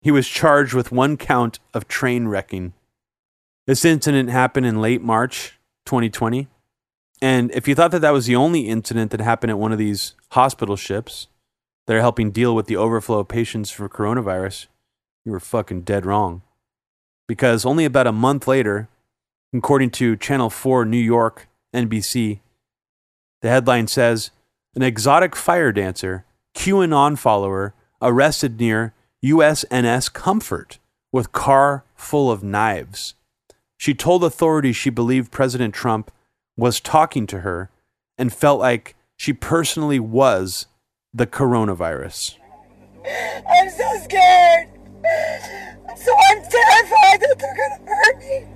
He was charged with one count of train wrecking. This incident happened in late March 2020. And if you thought that that was the only incident that happened at one of these hospital ships that are helping deal with the overflow of patients for coronavirus, you were fucking dead wrong. Because only about a month later, according to Channel 4 New York, NBC, the headline says An exotic fire dancer, QAnon follower, arrested near USNS Comfort with car full of knives. She told authorities she believed President Trump was talking to her and felt like she personally was the coronavirus. I'm so scared. So I'm terrified that they're gonna hurt me.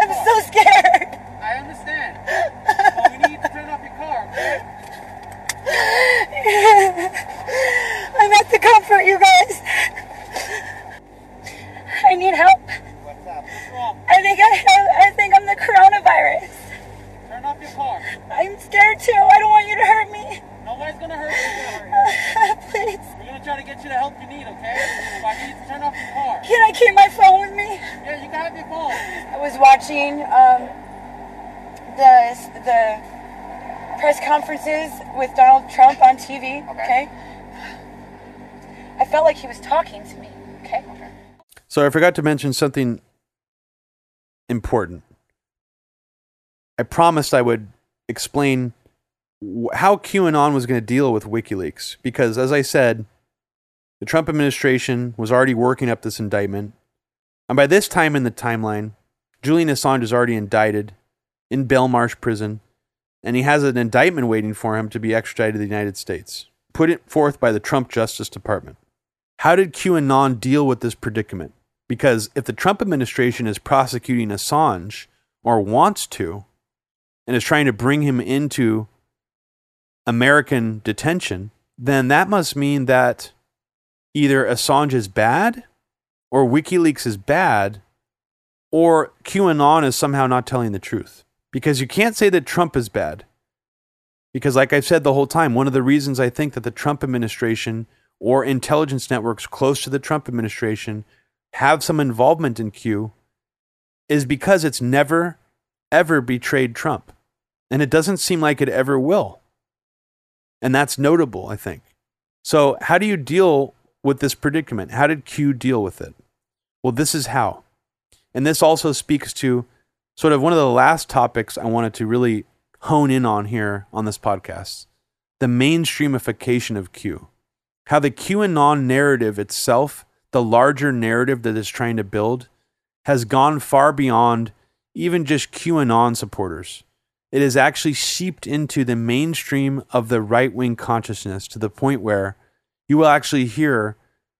I'm so scared. I understand. But we need to turn off your car, okay? I'm at the comfort, you guys. I need help. What's up? What's wrong? I think I have. I think I'm the coronavirus. Turn off your car. I'm scared too. I don't want you to hurt me. Nobody's gonna hurt you. Please. We're gonna try to get you the help you need, okay? But I need to turn off your car. Can I keep my phone with me? Yeah, you can have your phone. I was watching um, the the press conferences with Donald Trump on TV. Okay. I felt like he was talking to me. Okay. So I forgot to mention something important. I promised I would explain how QAnon was going to deal with WikiLeaks because, as I said, the Trump administration was already working up this indictment. And by this time in the timeline, Julian Assange is already indicted in Belmarsh prison, and he has an indictment waiting for him to be extradited to the United States, put it forth by the Trump Justice Department. How did QAnon deal with this predicament? Because if the Trump administration is prosecuting Assange, or wants to, and is trying to bring him into American detention, then that must mean that either Assange is bad, or WikiLeaks is bad, or QAnon is somehow not telling the truth. Because you can't say that Trump is bad. Because, like I've said the whole time, one of the reasons I think that the Trump administration or intelligence networks close to the Trump administration have some involvement in Q is because it's never, ever betrayed Trump. And it doesn't seem like it ever will. And that's notable, I think. So, how do you deal with this predicament? How did Q deal with it? Well, this is how. And this also speaks to sort of one of the last topics I wanted to really hone in on here on this podcast the mainstreamification of Q. How the QAnon narrative itself, the larger narrative that it's trying to build, has gone far beyond even just QAnon supporters. It has actually seeped into the mainstream of the right wing consciousness to the point where you will actually hear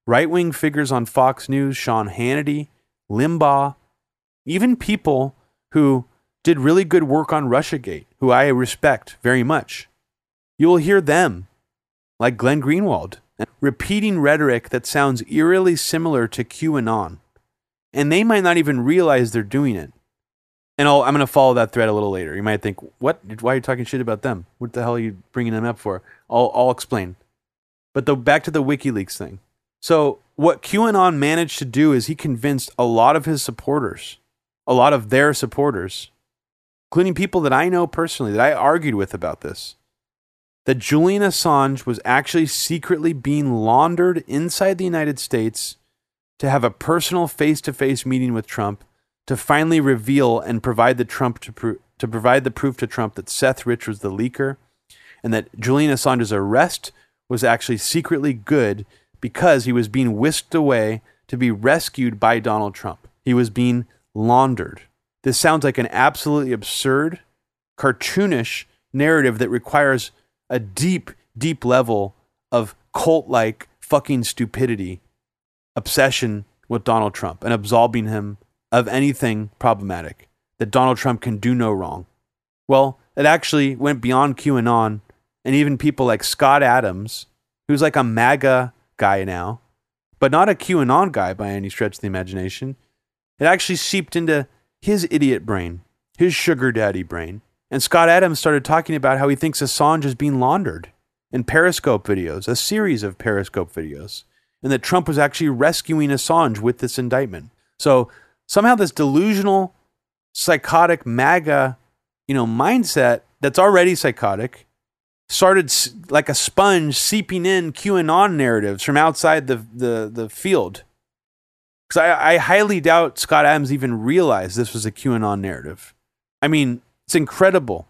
right wing figures on Fox News, Sean Hannity, Limbaugh, even people who did really good work on Russiagate, who I respect very much. You will hear them, like Glenn Greenwald, repeating rhetoric that sounds eerily similar to QAnon. And they might not even realize they're doing it. And I'll, I'm going to follow that thread a little later. You might think, what? Why are you talking shit about them? What the hell are you bringing them up for? I'll, I'll explain. But the, back to the WikiLeaks thing. So, what QAnon managed to do is he convinced a lot of his supporters, a lot of their supporters, including people that I know personally, that I argued with about this, that Julian Assange was actually secretly being laundered inside the United States to have a personal face to face meeting with Trump to finally reveal and provide the Trump to, pro- to provide the proof to Trump that Seth Rich was the leaker and that Julian Assange's arrest was actually secretly good because he was being whisked away to be rescued by Donald Trump. He was being laundered. This sounds like an absolutely absurd, cartoonish narrative that requires a deep, deep level of cult like fucking stupidity, obsession with Donald Trump, and absolving him of anything problematic, that Donald Trump can do no wrong. Well, it actually went beyond QAnon and even people like Scott Adams, who's like a MAGA guy now, but not a QAnon guy by any stretch of the imagination. It actually seeped into his idiot brain, his sugar daddy brain. And Scott Adams started talking about how he thinks Assange is being laundered in Periscope videos, a series of Periscope videos, and that Trump was actually rescuing Assange with this indictment. So somehow this delusional, psychotic MAGA, you know, mindset that's already psychotic started like a sponge seeping in QAnon narratives from outside the the, the field. Because I, I highly doubt Scott Adams even realized this was a QAnon narrative. I mean, it's incredible.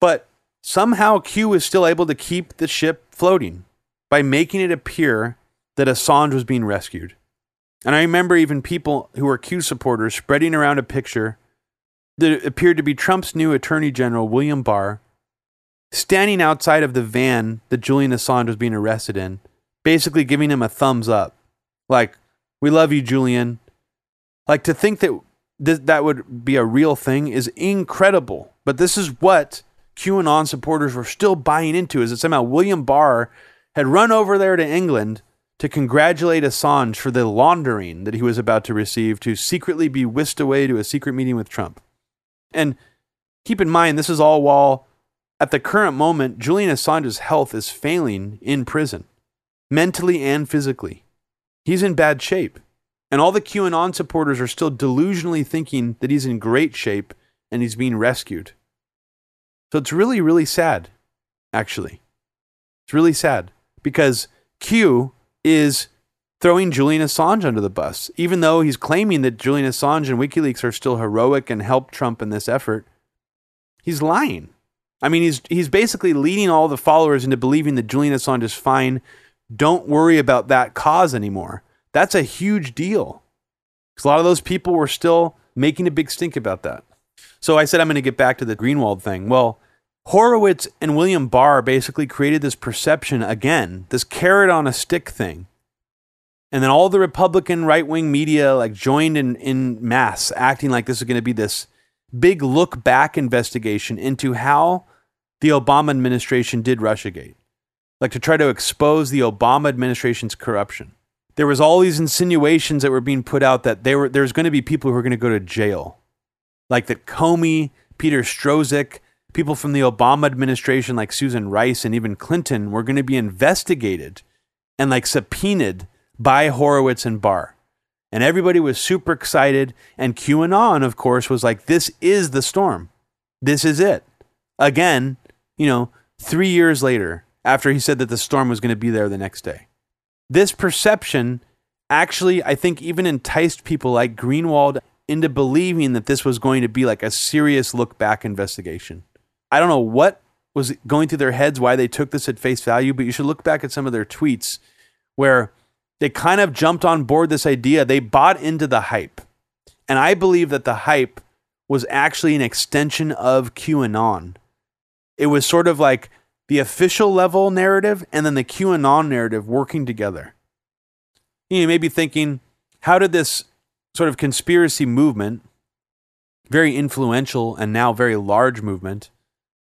But somehow Q is still able to keep the ship floating by making it appear that Assange was being rescued. And I remember even people who were Q supporters spreading around a picture that appeared to be Trump's new Attorney General, William Barr, standing outside of the van that Julian Assange was being arrested in, basically giving him a thumbs up. Like, we love you, Julian. Like, to think that th- that would be a real thing is incredible. But this is what QAnon supporters were still buying into is that somehow William Barr had run over there to England to congratulate Assange for the laundering that he was about to receive to secretly be whisked away to a secret meeting with Trump. And keep in mind, this is all while at the current moment, Julian Assange's health is failing in prison, mentally and physically. He's in bad shape. And all the QAnon supporters are still delusionally thinking that he's in great shape and he's being rescued. So it's really, really sad, actually. It's really sad because Q is throwing Julian Assange under the bus. Even though he's claiming that Julian Assange and WikiLeaks are still heroic and help Trump in this effort, he's lying. I mean, he's he's basically leading all the followers into believing that Julian Assange is fine. Don't worry about that cause anymore. That's a huge deal. Because a lot of those people were still making a big stink about that. So I said I'm going to get back to the Greenwald thing. Well, Horowitz and William Barr basically created this perception again, this carrot on a stick thing. And then all the Republican right wing media like joined in, in mass, acting like this is going to be this big look back investigation into how the Obama administration did Russiagate, like to try to expose the Obama administration's corruption. There was all these insinuations that were being put out that there were there's going to be people who are going to go to jail, like that Comey, Peter Strzok, people from the Obama administration like Susan Rice and even Clinton were going to be investigated and like subpoenaed by Horowitz and Barr. And everybody was super excited. And QAnon, of course, was like, this is the storm. This is it. Again, you know, three years later, after he said that the storm was going to be there the next day. This perception actually, I think, even enticed people like Greenwald into believing that this was going to be like a serious look back investigation. I don't know what was going through their heads, why they took this at face value, but you should look back at some of their tweets where they kind of jumped on board this idea. They bought into the hype. And I believe that the hype was actually an extension of QAnon. It was sort of like the official level narrative and then the QAnon narrative working together. You may be thinking, how did this sort of conspiracy movement, very influential and now very large movement,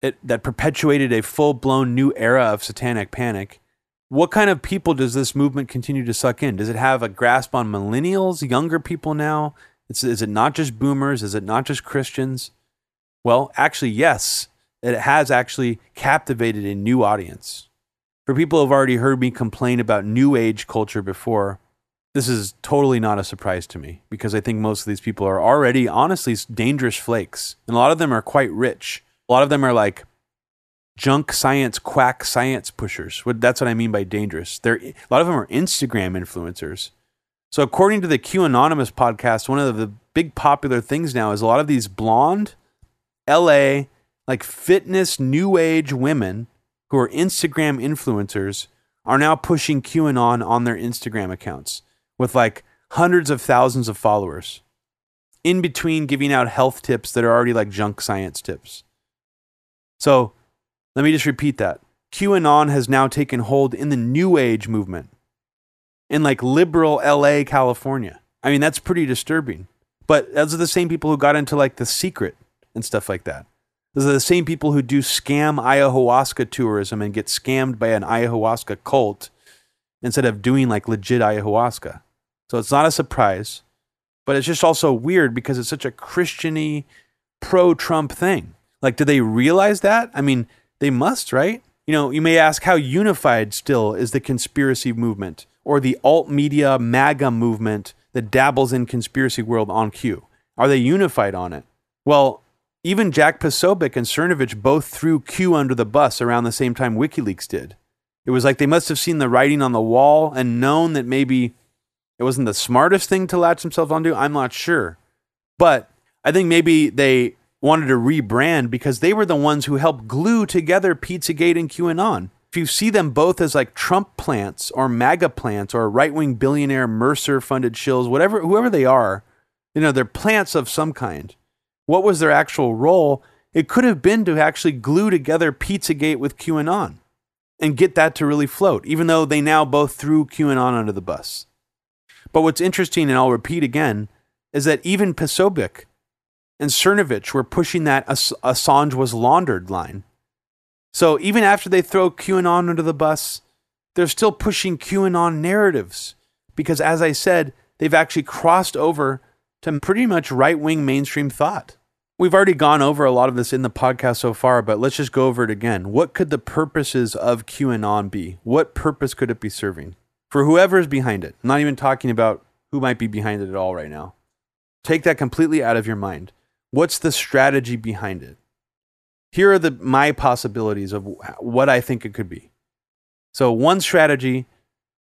it, that perpetuated a full blown new era of satanic panic, what kind of people does this movement continue to suck in? Does it have a grasp on millennials, younger people now? It's, is it not just boomers? Is it not just Christians? Well, actually, yes, it has actually captivated a new audience. For people who've already heard me complain about new age culture before, this is totally not a surprise to me because I think most of these people are already honestly dangerous flakes. And a lot of them are quite rich. A lot of them are like junk science, quack science pushers. That's what I mean by dangerous. They're, a lot of them are Instagram influencers. So, according to the Q Anonymous podcast, one of the big popular things now is a lot of these blonde, LA, like fitness, new age women who are Instagram influencers are now pushing QAnon on their Instagram accounts with like hundreds of thousands of followers, in between giving out health tips that are already like junk science tips. So, let me just repeat that. QAnon has now taken hold in the New Age movement in like liberal LA, California. I mean, that's pretty disturbing. But those are the same people who got into like The Secret and stuff like that. Those are the same people who do scam ayahuasca tourism and get scammed by an ayahuasca cult instead of doing like legit ayahuasca. So it's not a surprise, but it's just also weird because it's such a Christiany pro Trump thing. Like, do they realize that? I mean, they must, right? You know, you may ask how unified still is the conspiracy movement or the alt media MAGA movement that dabbles in conspiracy world on Q. Are they unified on it? Well, even Jack Posobiec and Cernovich both threw Q under the bus around the same time WikiLeaks did. It was like they must have seen the writing on the wall and known that maybe it wasn't the smartest thing to latch themselves onto. I'm not sure. But I think maybe they wanted to rebrand because they were the ones who helped glue together Pizzagate and QAnon. If you see them both as like Trump plants or MAGA plants or right wing billionaire Mercer funded shills, whatever, whoever they are, you know, they're plants of some kind. What was their actual role? It could have been to actually glue together Pizzagate with QAnon and get that to really float, even though they now both threw QAnon under the bus. But what's interesting, and I'll repeat again, is that even Posobiec and Cernovich were pushing that Assange was laundered line. So even after they throw QAnon under the bus, they're still pushing QAnon narratives because, as I said, they've actually crossed over to pretty much right wing mainstream thought. We've already gone over a lot of this in the podcast so far, but let's just go over it again. What could the purposes of QAnon be? What purpose could it be serving? For whoever is behind it, I'm not even talking about who might be behind it at all right now. Take that completely out of your mind. What's the strategy behind it? Here are the my possibilities of what I think it could be. So one strategy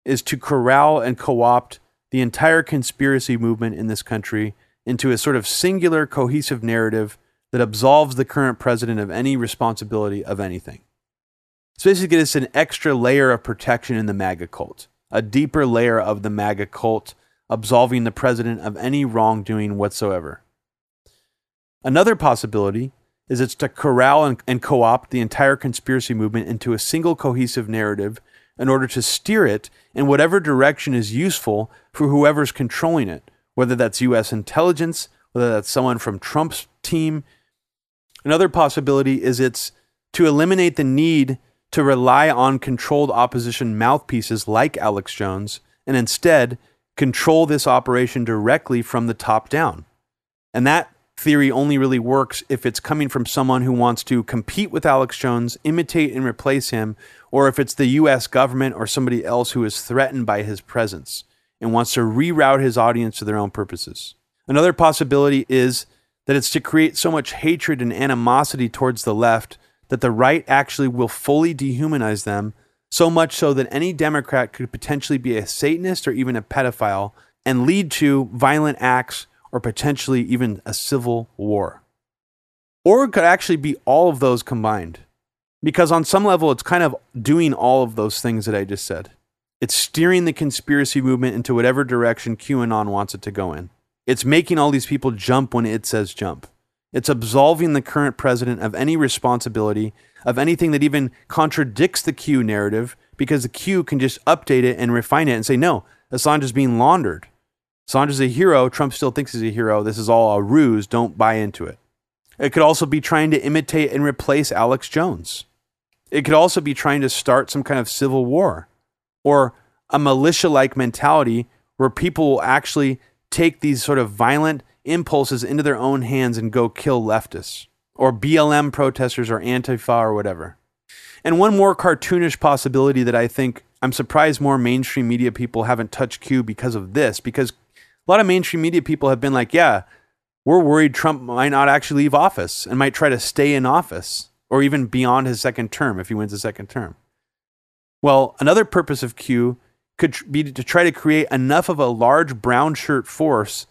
is to corral and co-opt the entire conspiracy movement in this country into a sort of singular cohesive narrative that absolves the current president of any responsibility of anything. So basically it's an extra layer of protection in the MAGA cult, a deeper layer of the MAGA cult absolving the president of any wrongdoing whatsoever. Another possibility is it's to corral and, and co opt the entire conspiracy movement into a single cohesive narrative in order to steer it in whatever direction is useful for whoever's controlling it, whether that's US intelligence, whether that's someone from Trump's team. Another possibility is it's to eliminate the need to rely on controlled opposition mouthpieces like Alex Jones and instead control this operation directly from the top down. And that theory only really works if it's coming from someone who wants to compete with Alex Jones, imitate and replace him, or if it's the US government or somebody else who is threatened by his presence and wants to reroute his audience to their own purposes. Another possibility is that it's to create so much hatred and animosity towards the left that the right actually will fully dehumanize them, so much so that any Democrat could potentially be a Satanist or even a pedophile and lead to violent acts or potentially even a civil war. Or it could actually be all of those combined. Because on some level, it's kind of doing all of those things that I just said. It's steering the conspiracy movement into whatever direction QAnon wants it to go in. It's making all these people jump when it says jump. It's absolving the current president of any responsibility, of anything that even contradicts the Q narrative, because the Q can just update it and refine it and say, no, Assange is being laundered. Assange is a hero. Trump still thinks he's a hero. This is all a ruse. Don't buy into it. It could also be trying to imitate and replace Alex Jones. It could also be trying to start some kind of civil war or a militia like mentality where people will actually take these sort of violent impulses into their own hands and go kill leftists or BLM protesters or Antifa or whatever. And one more cartoonish possibility that I think I'm surprised more mainstream media people haven't touched Q because of this, because a lot of mainstream media people have been like, yeah, we're worried Trump might not actually leave office and might try to stay in office or even beyond his second term if he wins a second term. Well, another purpose of Q could be to try to create enough of a large brown shirt force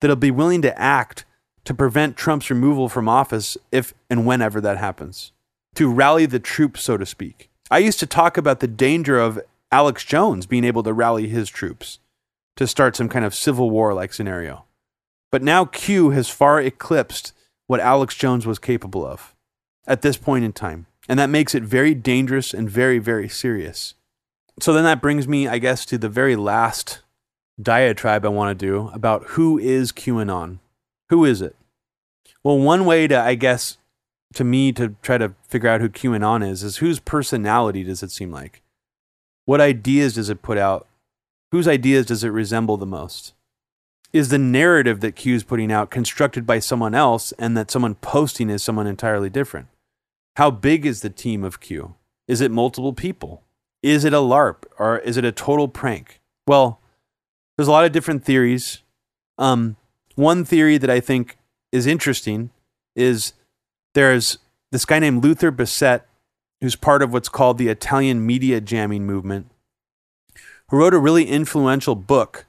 that'll be willing to act to prevent Trump's removal from office if and whenever that happens, to rally the troops, so to speak. I used to talk about the danger of Alex Jones being able to rally his troops to start some kind of civil war like scenario. But now Q has far eclipsed what Alex Jones was capable of at this point in time. And that makes it very dangerous and very, very serious. So then that brings me, I guess, to the very last diatribe I want to do about who is QAnon. Who is it? Well, one way to, I guess, to me to try to figure out who QAnon is, is whose personality does it seem like? What ideas does it put out? Whose ideas does it resemble the most? Is the narrative that Q is putting out constructed by someone else and that someone posting is someone entirely different? How big is the team of Q? Is it multiple people? Is it a LARP or is it a total prank? Well, there's a lot of different theories. Um, one theory that I think is interesting is there's this guy named Luther Blissett, who's part of what's called the Italian media jamming movement, who wrote a really influential book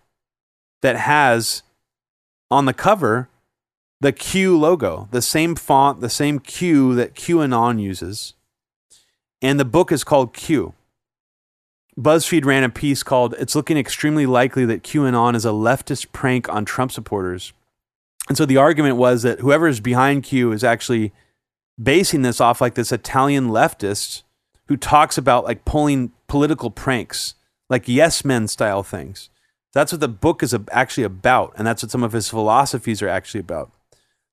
that has on the cover the Q logo, the same font, the same Q that QAnon uses. And the book is called Q. BuzzFeed ran a piece called It's Looking Extremely Likely That QAnon is a Leftist Prank on Trump Supporters. And so the argument was that whoever is behind Q is actually basing this off like this Italian leftist who talks about like pulling political pranks, like yes men style things. That's what the book is actually about. And that's what some of his philosophies are actually about.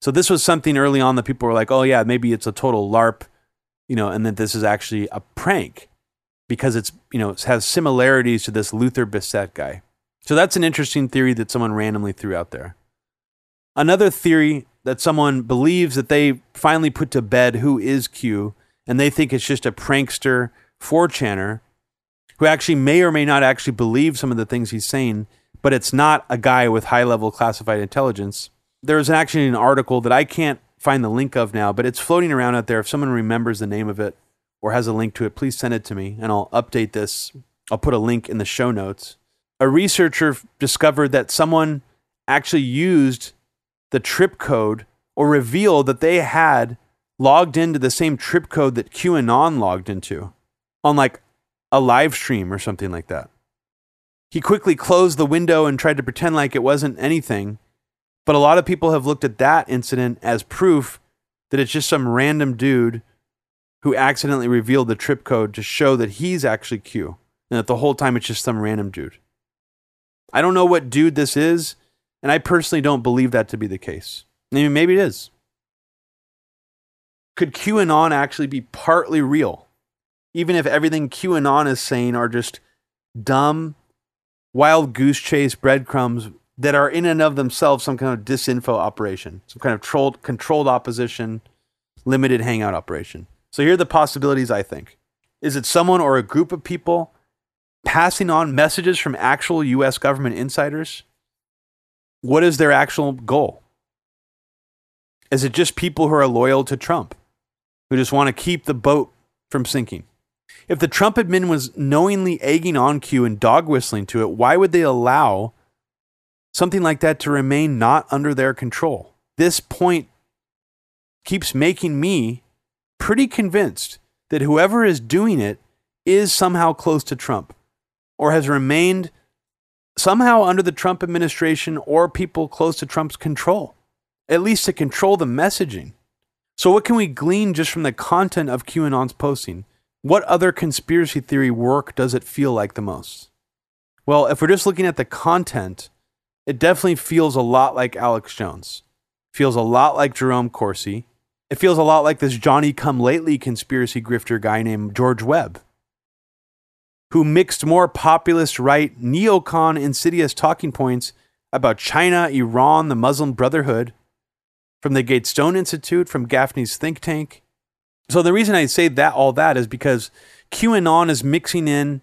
So this was something early on that people were like, oh, yeah, maybe it's a total LARP, you know, and that this is actually a prank because it's, you know, has similarities to this Luther Blissett guy. So that's an interesting theory that someone randomly threw out there. Another theory that someone believes that they finally put to bed who is Q, and they think it's just a prankster 4chaner who actually may or may not actually believe some of the things he's saying, but it's not a guy with high level classified intelligence. There's actually an article that I can't find the link of now, but it's floating around out there. If someone remembers the name of it or has a link to it, please send it to me and I'll update this. I'll put a link in the show notes. A researcher discovered that someone actually used the trip code or revealed that they had logged into the same trip code that QAnon logged into on like a live stream or something like that. He quickly closed the window and tried to pretend like it wasn't anything. But a lot of people have looked at that incident as proof that it's just some random dude who accidentally revealed the trip code to show that he's actually Q and that the whole time it's just some random dude. I don't know what dude this is, and I personally don't believe that to be the case. I mean, maybe it is. Could QAnon actually be partly real? even if everything QAnon is saying are just dumb, wild goose chase breadcrumbs that are in and of themselves some kind of disinfo operation, some kind of trolled, controlled opposition, limited hangout operation. So here are the possibilities I think. Is it someone or a group of people passing on messages from actual US government insiders? What is their actual goal? Is it just people who are loyal to Trump, who just want to keep the boat from sinking? If the Trump admin was knowingly egging on Q and dog whistling to it, why would they allow something like that to remain not under their control? This point keeps making me pretty convinced that whoever is doing it is somehow close to Trump or has remained somehow under the Trump administration or people close to Trump's control, at least to control the messaging. So, what can we glean just from the content of QAnon's posting? What other conspiracy theory work does it feel like the most? Well, if we're just looking at the content, it definitely feels a lot like Alex Jones. Feels a lot like Jerome Corsi. It feels a lot like this Johnny come lately conspiracy grifter guy named George Webb, who mixed more populist right, neocon, insidious talking points about China, Iran, the Muslim Brotherhood, from the Gatestone Institute, from Gaffney's think tank, So the reason I say that all that is because QAnon is mixing in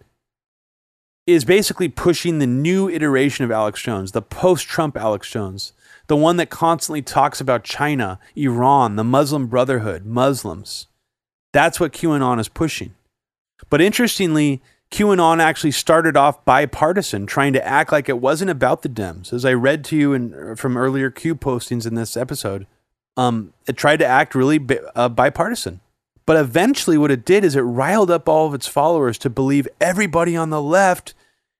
is basically pushing the new iteration of Alex Jones, the post-Trump Alex Jones, the one that constantly talks about China, Iran, the Muslim Brotherhood, Muslims. That's what QAnon is pushing. But interestingly, QAnon actually started off bipartisan, trying to act like it wasn't about the Dems. As I read to you in, from earlier Q postings in this episode, um, it tried to act really bi- uh, bipartisan. But eventually, what it did is it riled up all of its followers to believe everybody on the left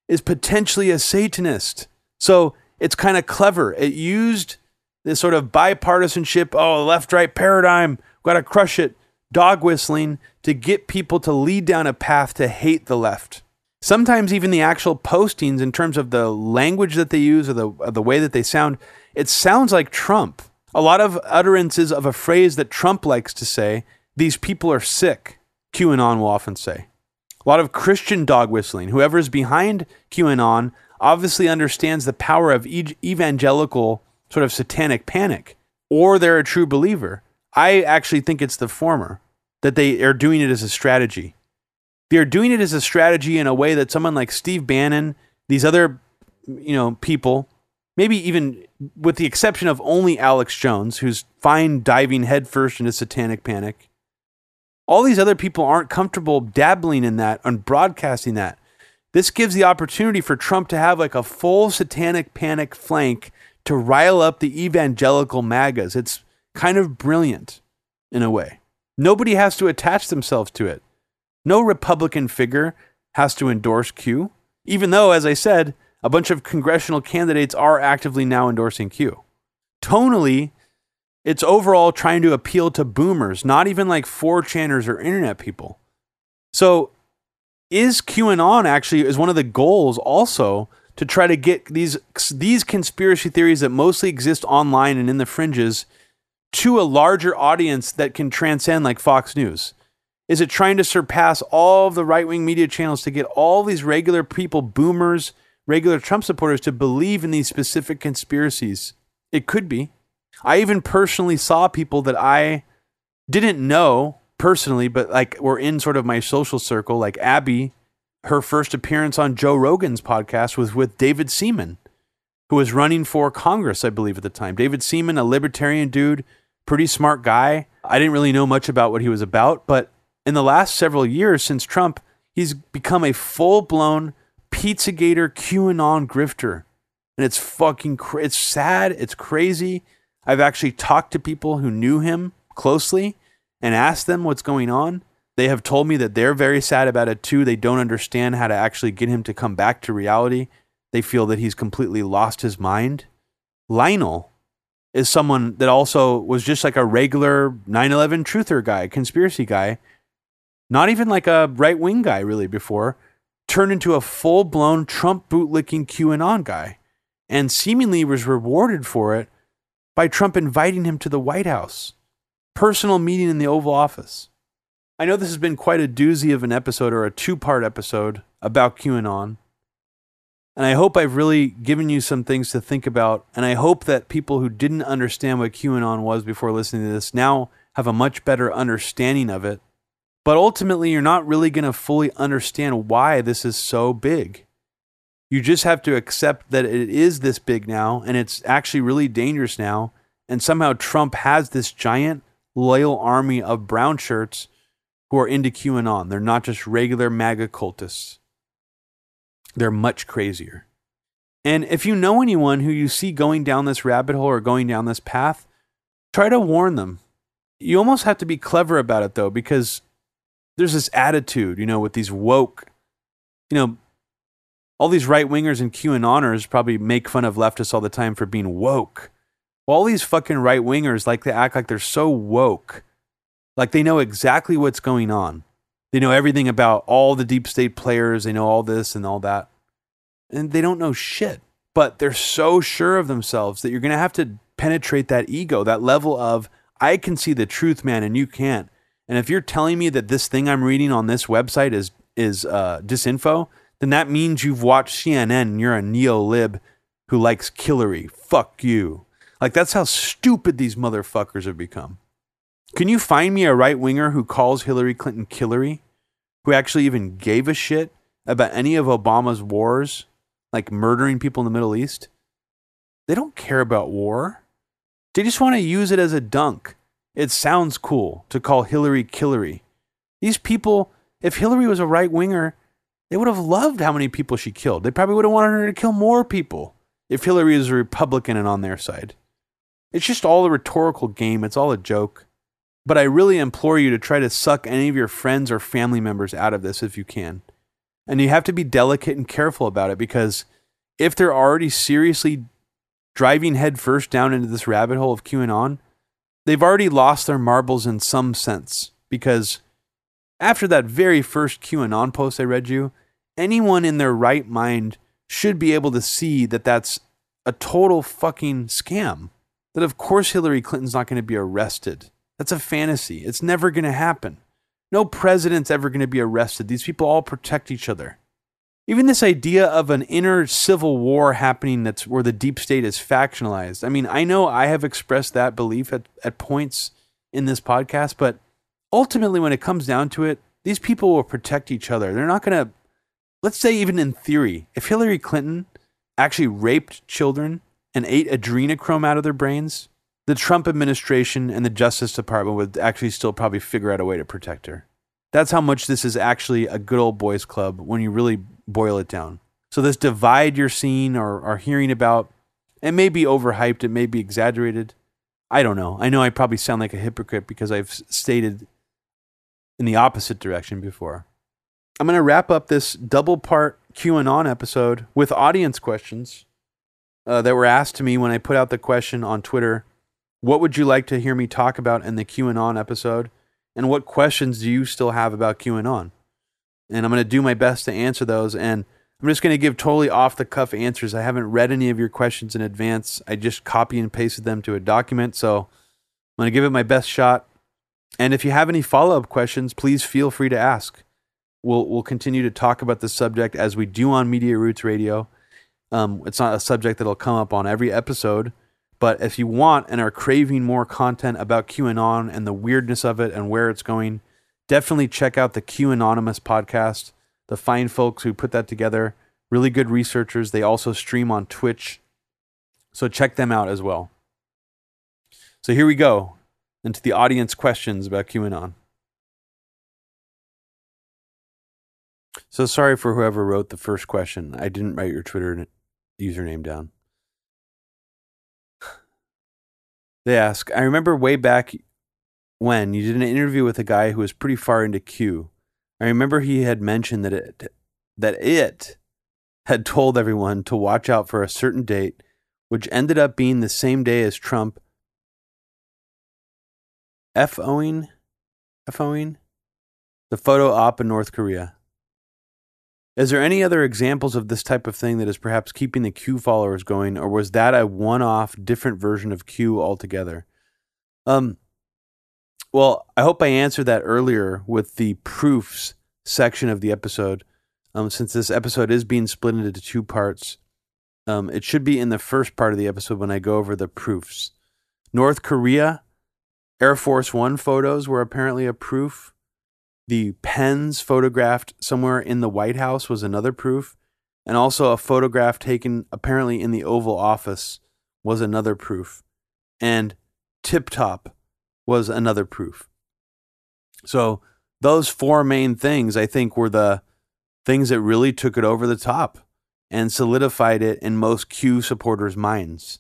is potentially a Satanist. So it's kind of clever. It used this sort of bipartisanship, oh, left right paradigm, got to crush it, dog whistling to get people to lead down a path to hate the left. Sometimes even the actual postings, in terms of the language that they use or the, or the way that they sound, it sounds like Trump. A lot of utterances of a phrase that Trump likes to say these people are sick, QAnon will often say. A lot of Christian dog whistling. Whoever is behind QAnon obviously understands the power of evangelical sort of satanic panic, or they're a true believer. I actually think it's the former, that they are doing it as a strategy. They're doing it as a strategy in a way that someone like Steve Bannon, these other, you know, people, maybe even with the exception of only Alex Jones, who's fine diving headfirst into satanic panic, all these other people aren't comfortable dabbling in that and broadcasting that. This gives the opportunity for Trump to have like a full satanic panic flank to rile up the evangelical MAGAs. It's kind of brilliant in a way. Nobody has to attach themselves to it. No Republican figure has to endorse Q, even though, as I said, a bunch of congressional candidates are actively now endorsing Q. Tonally, it's overall trying to appeal to boomers, not even like 4chaners or internet people. So, is QAnon actually is one of the goals also to try to get these these conspiracy theories that mostly exist online and in the fringes to a larger audience that can transcend like Fox News? Is it trying to surpass all of the right wing media channels to get all these regular people, boomers, regular Trump supporters, to believe in these specific conspiracies? It could be. I even personally saw people that I didn't know personally, but like were in sort of my social circle, like Abby. Her first appearance on Joe Rogan's podcast was with David Seaman, who was running for Congress, I believe, at the time. David Seaman, a libertarian dude, pretty smart guy. I didn't really know much about what he was about, but in the last several years since Trump, he's become a full blown Pizzagator QAnon grifter. And it's fucking, it's sad, it's crazy. I've actually talked to people who knew him closely and ask them what's going on. They have told me that they're very sad about it too. They don't understand how to actually get him to come back to reality. They feel that he's completely lost his mind. Lionel is someone that also was just like a regular 9 11 truther guy, conspiracy guy, not even like a right wing guy really before, turned into a full blown Trump bootlicking QAnon guy and seemingly was rewarded for it by Trump inviting him to the White House, personal meeting in the Oval Office. I know this has been quite a doozy of an episode or a two part episode about QAnon. And I hope I've really given you some things to think about. And I hope that people who didn't understand what QAnon was before listening to this now have a much better understanding of it. But ultimately, you're not really going to fully understand why this is so big. You just have to accept that it is this big now and it's actually really dangerous now. And somehow Trump has this giant loyal army of brown shirts who are into QAnon. They're not just regular MAGA cultists, they're much crazier. And if you know anyone who you see going down this rabbit hole or going down this path, try to warn them. You almost have to be clever about it though, because there's this attitude, you know, with these woke, you know, all these right wingers and QAnoners probably make fun of leftists all the time for being woke. All these fucking right wingers like they act like they're so woke, like they know exactly what's going on. They know everything about all the deep state players. They know all this and all that, and they don't know shit. But they're so sure of themselves that you're gonna have to penetrate that ego, that level of I can see the truth, man, and you can't. And if you're telling me that this thing I'm reading on this website is is uh, disinfo, then that means you've watched CNN and you're a neo lib who likes Hillary. Fuck you. Like, that's how stupid these motherfuckers have become. Can you find me a right winger who calls Hillary Clinton Killery, who actually even gave a shit about any of Obama's wars, like murdering people in the Middle East? They don't care about war. They just want to use it as a dunk. It sounds cool to call Hillary Killery. These people, if Hillary was a right winger, they would have loved how many people she killed. They probably would have wanted her to kill more people if Hillary is a Republican and on their side. It's just all a rhetorical game, it's all a joke. But I really implore you to try to suck any of your friends or family members out of this if you can. And you have to be delicate and careful about it because if they're already seriously driving headfirst down into this rabbit hole of QAnon, they've already lost their marbles in some sense. Because after that very first QAnon post I read you, anyone in their right mind should be able to see that that's a total fucking scam. That of course Hillary Clinton's not going to be arrested that's a fantasy. It's never going to happen. No president's ever going to be arrested. These people all protect each other. Even this idea of an inner civil war happening that's where the deep state is factionalized. I mean, I know I have expressed that belief at, at points in this podcast, but ultimately, when it comes down to it, these people will protect each other. They're not going to, let's say, even in theory, if Hillary Clinton actually raped children and ate adrenochrome out of their brains, the Trump administration and the Justice Department would actually still probably figure out a way to protect her. That's how much this is actually a good old boys club when you really boil it down. So this divide you're seeing or are hearing about, it may be overhyped, it may be exaggerated. I don't know. I know I probably sound like a hypocrite because I've stated in the opposite direction before. I'm going to wrap up this double part QAnon episode with audience questions uh, that were asked to me when I put out the question on Twitter what would you like to hear me talk about in the QAnon episode? And what questions do you still have about QAnon? And I'm going to do my best to answer those. And I'm just going to give totally off the cuff answers. I haven't read any of your questions in advance. I just copy and pasted them to a document. So I'm going to give it my best shot. And if you have any follow up questions, please feel free to ask. We'll, we'll continue to talk about the subject as we do on Media Roots Radio. Um, it's not a subject that'll come up on every episode but if you want and are craving more content about QAnon and the weirdness of it and where it's going, definitely check out the QAnonymous podcast. The fine folks who put that together, really good researchers. They also stream on Twitch. So check them out as well. So here we go into the audience questions about QAnon. So sorry for whoever wrote the first question. I didn't write your Twitter username down. They ask, I remember way back when you did an interview with a guy who was pretty far into Q. I remember he had mentioned that it that it had told everyone to watch out for a certain date, which ended up being the same day as Trump FOing FOing the photo op in North Korea. Is there any other examples of this type of thing that is perhaps keeping the Q followers going, or was that a one-off, different version of Q altogether? Um, well, I hope I answered that earlier with the proofs section of the episode. Um, since this episode is being split into two parts, um, it should be in the first part of the episode when I go over the proofs. North Korea, Air Force One photos were apparently a proof. The pens photographed somewhere in the White House was another proof. And also a photograph taken apparently in the Oval Office was another proof. And Tip Top was another proof. So those four main things, I think, were the things that really took it over the top and solidified it in most Q supporters' minds.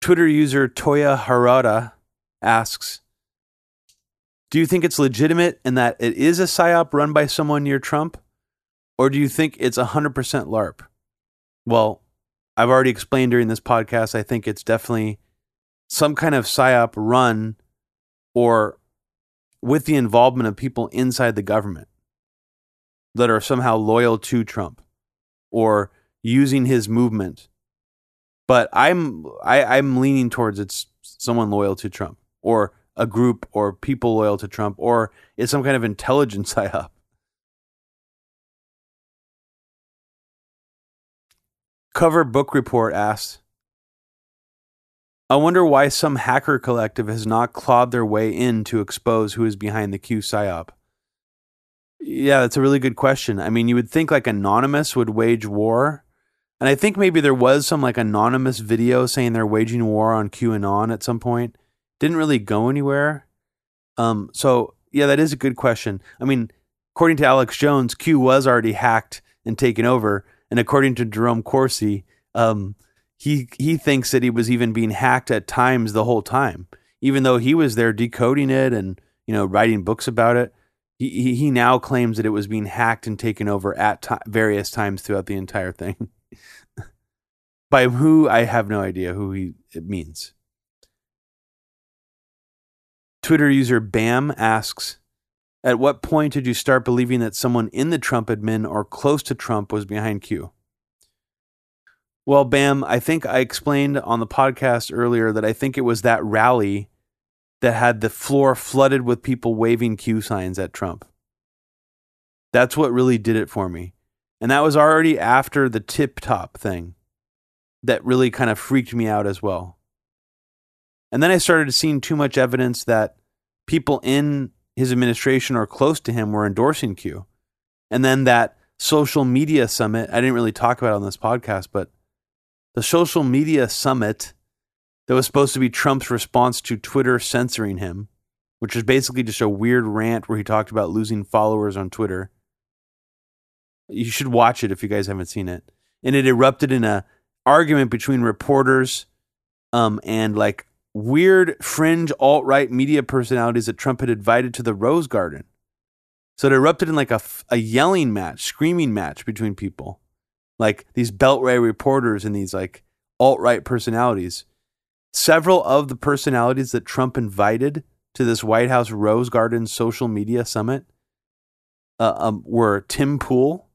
Twitter user Toya Harada asks, do you think it's legitimate and that it is a psyop run by someone near Trump? Or do you think it's 100% LARP? Well, I've already explained during this podcast, I think it's definitely some kind of psyop run or with the involvement of people inside the government that are somehow loyal to Trump or using his movement. But I'm I, I'm leaning towards it's someone loyal to Trump or a group or people loyal to Trump, or it's some kind of intelligence psyop. Cover Book Report asked I wonder why some hacker collective has not clawed their way in to expose who is behind the Q psyop. Yeah, that's a really good question. I mean, you would think like Anonymous would wage war. And I think maybe there was some like anonymous video saying they're waging war on QAnon at some point. Didn't really go anywhere. Um, so yeah, that is a good question. I mean, according to Alex Jones, Q was already hacked and taken over, and according to Jerome Corsi, um, he he thinks that he was even being hacked at times the whole time, even though he was there decoding it and you know writing books about it. He he, now claims that it was being hacked and taken over at various times throughout the entire thing. By who I have no idea who he it means. Twitter user Bam asks, "At what point did you start believing that someone in the Trump admin or close to Trump was behind Q?" Well, Bam, I think I explained on the podcast earlier that I think it was that rally that had the floor flooded with people waving Q signs at Trump. That's what really did it for me. And that was already after the tip top thing that really kind of freaked me out as well. And then I started seeing too much evidence that people in his administration or close to him were endorsing Q. And then that social media summit, I didn't really talk about on this podcast, but the social media summit that was supposed to be Trump's response to Twitter censoring him, which was basically just a weird rant where he talked about losing followers on Twitter. You should watch it if you guys haven't seen it. And it erupted in a argument between reporters um, and like weird fringe alt right media personalities that Trump had invited to the Rose Garden. So it erupted in like a, a yelling match, screaming match between people, like these Beltway reporters and these like alt right personalities. Several of the personalities that Trump invited to this White House Rose Garden social media summit uh, um, were Tim Pool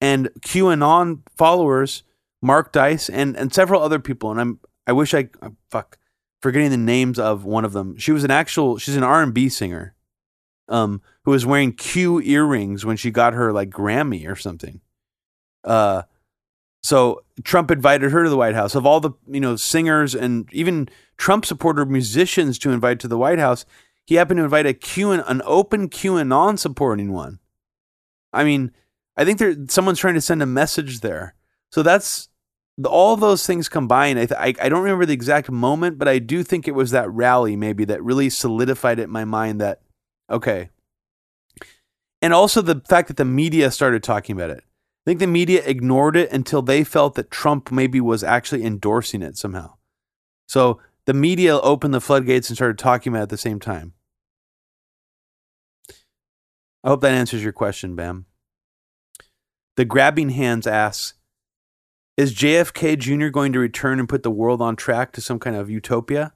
and QAnon followers, Mark Dice, and and several other people. And I'm I wish I uh, fuck forgetting the names of one of them. She was an actual she's an R and B singer, um, who was wearing Q earrings when she got her like Grammy or something. Uh, so Trump invited her to the White House. Of all the you know singers and even Trump supporter musicians to invite to the White House, he happened to invite a Q an open QAnon supporting one. I mean, I think there someone's trying to send a message there. So that's all those things combined. I, th- I I don't remember the exact moment, but I do think it was that rally maybe that really solidified it in my mind that okay. And also the fact that the media started talking about it. I think the media ignored it until they felt that Trump maybe was actually endorsing it somehow. So the media opened the floodgates and started talking about it at the same time. I hope that answers your question, Bam. The Grabbing Hands asks Is JFK Jr. going to return and put the world on track to some kind of utopia?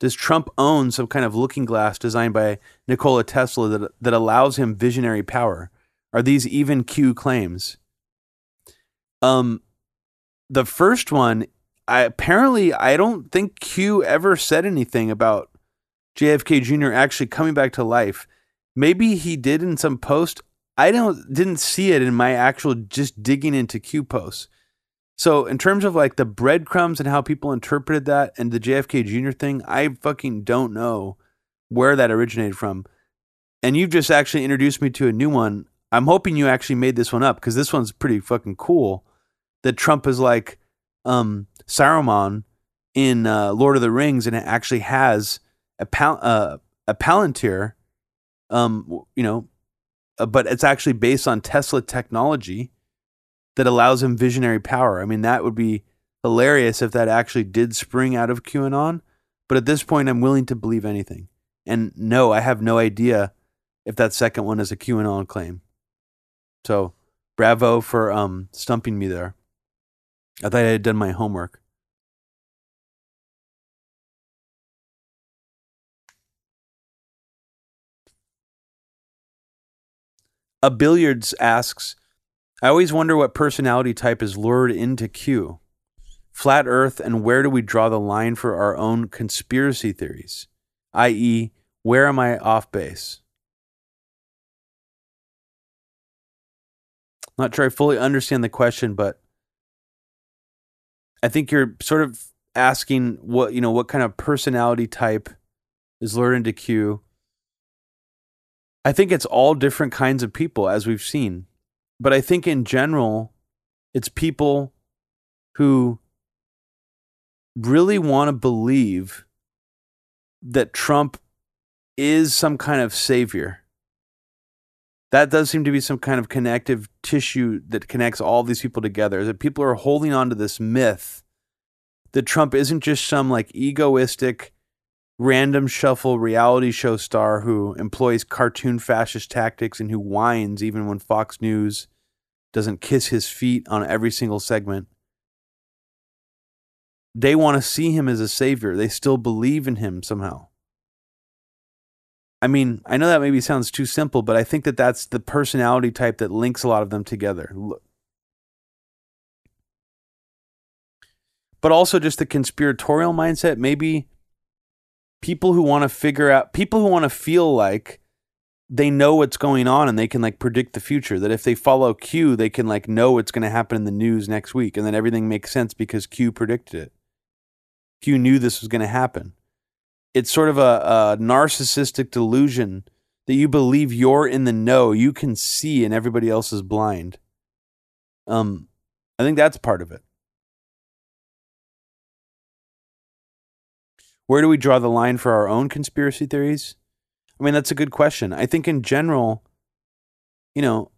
Does Trump own some kind of looking glass designed by Nikola Tesla that, that allows him visionary power? Are these even Q claims? Um, the first one, I apparently I don't think Q ever said anything about JFK Jr. actually coming back to life. Maybe he did in some post. I don't didn't see it in my actual just digging into Q posts. So in terms of like the breadcrumbs and how people interpreted that and the JFK Jr. thing, I fucking don't know where that originated from. And you've just actually introduced me to a new one. I'm hoping you actually made this one up because this one's pretty fucking cool that Trump is like um, Saruman in uh, Lord of the Rings, and it actually has a pal- uh, a palantir, um, you know, uh, but it's actually based on Tesla technology that allows him visionary power. I mean, that would be hilarious if that actually did spring out of QAnon. But at this point, I'm willing to believe anything. And no, I have no idea if that second one is a QAnon claim. So, bravo for um, stumping me there. I thought I had done my homework. A Billiards asks, I always wonder what personality type is lured into Q. Flat Earth, and where do we draw the line for our own conspiracy theories? I.e., where am I off base? Not sure I fully understand the question, but I think you're sort of asking what you know what kind of personality type is lured into Q. I think it's all different kinds of people as we've seen. But I think in general, it's people who really want to believe that Trump is some kind of savior. That does seem to be some kind of connective tissue that connects all these people together. That people are holding on to this myth that Trump isn't just some like egoistic, random shuffle reality show star who employs cartoon fascist tactics and who whines even when Fox News doesn't kiss his feet on every single segment. They want to see him as a savior. They still believe in him somehow. I mean, I know that maybe sounds too simple, but I think that that's the personality type that links a lot of them together. But also just the conspiratorial mindset. Maybe people who want to figure out, people who want to feel like they know what's going on and they can like predict the future. That if they follow Q, they can like know what's going to happen in the news next week, and then everything makes sense because Q predicted it. Q knew this was going to happen. It's sort of a, a narcissistic delusion that you believe you're in the know, you can see, and everybody else is blind. Um, I think that's part of it. Where do we draw the line for our own conspiracy theories? I mean, that's a good question. I think in general, you know,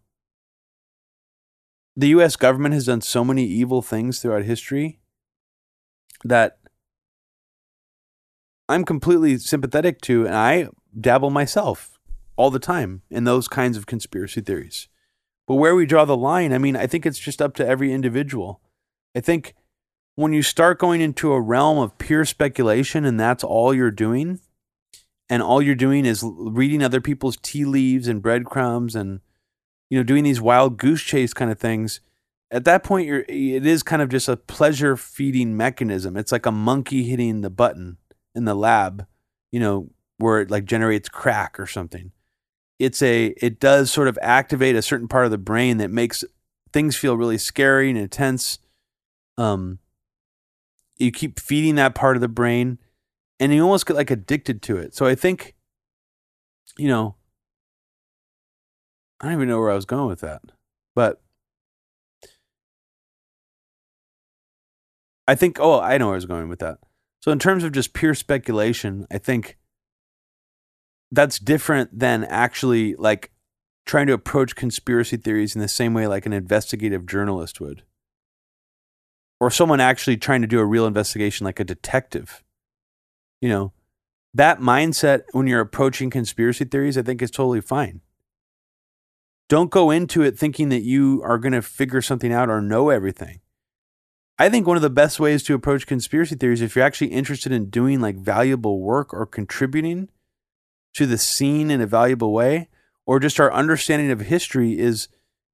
the US government has done so many evil things throughout history that I'm completely sympathetic to, and I dabble myself all the time in those kinds of conspiracy theories. But where we draw the line, I mean, I think it's just up to every individual. I think when you start going into a realm of pure speculation and that's all you're doing, and all you're doing is reading other people's tea leaves and breadcrumbs and you know doing these wild goose chase kind of things at that point you're it is kind of just a pleasure feeding mechanism it's like a monkey hitting the button in the lab, you know, where it like generates crack or something. It's a it does sort of activate a certain part of the brain that makes things feel really scary and intense. Um you keep feeding that part of the brain and you almost get like addicted to it. So I think you know I don't even know where I was going with that. But I think oh, I know where I was going with that. So, in terms of just pure speculation, I think that's different than actually like trying to approach conspiracy theories in the same way like an investigative journalist would. Or someone actually trying to do a real investigation like a detective. You know, that mindset when you're approaching conspiracy theories, I think is totally fine. Don't go into it thinking that you are going to figure something out or know everything. I think one of the best ways to approach conspiracy theories, if you're actually interested in doing like valuable work or contributing to the scene in a valuable way, or just our understanding of history, is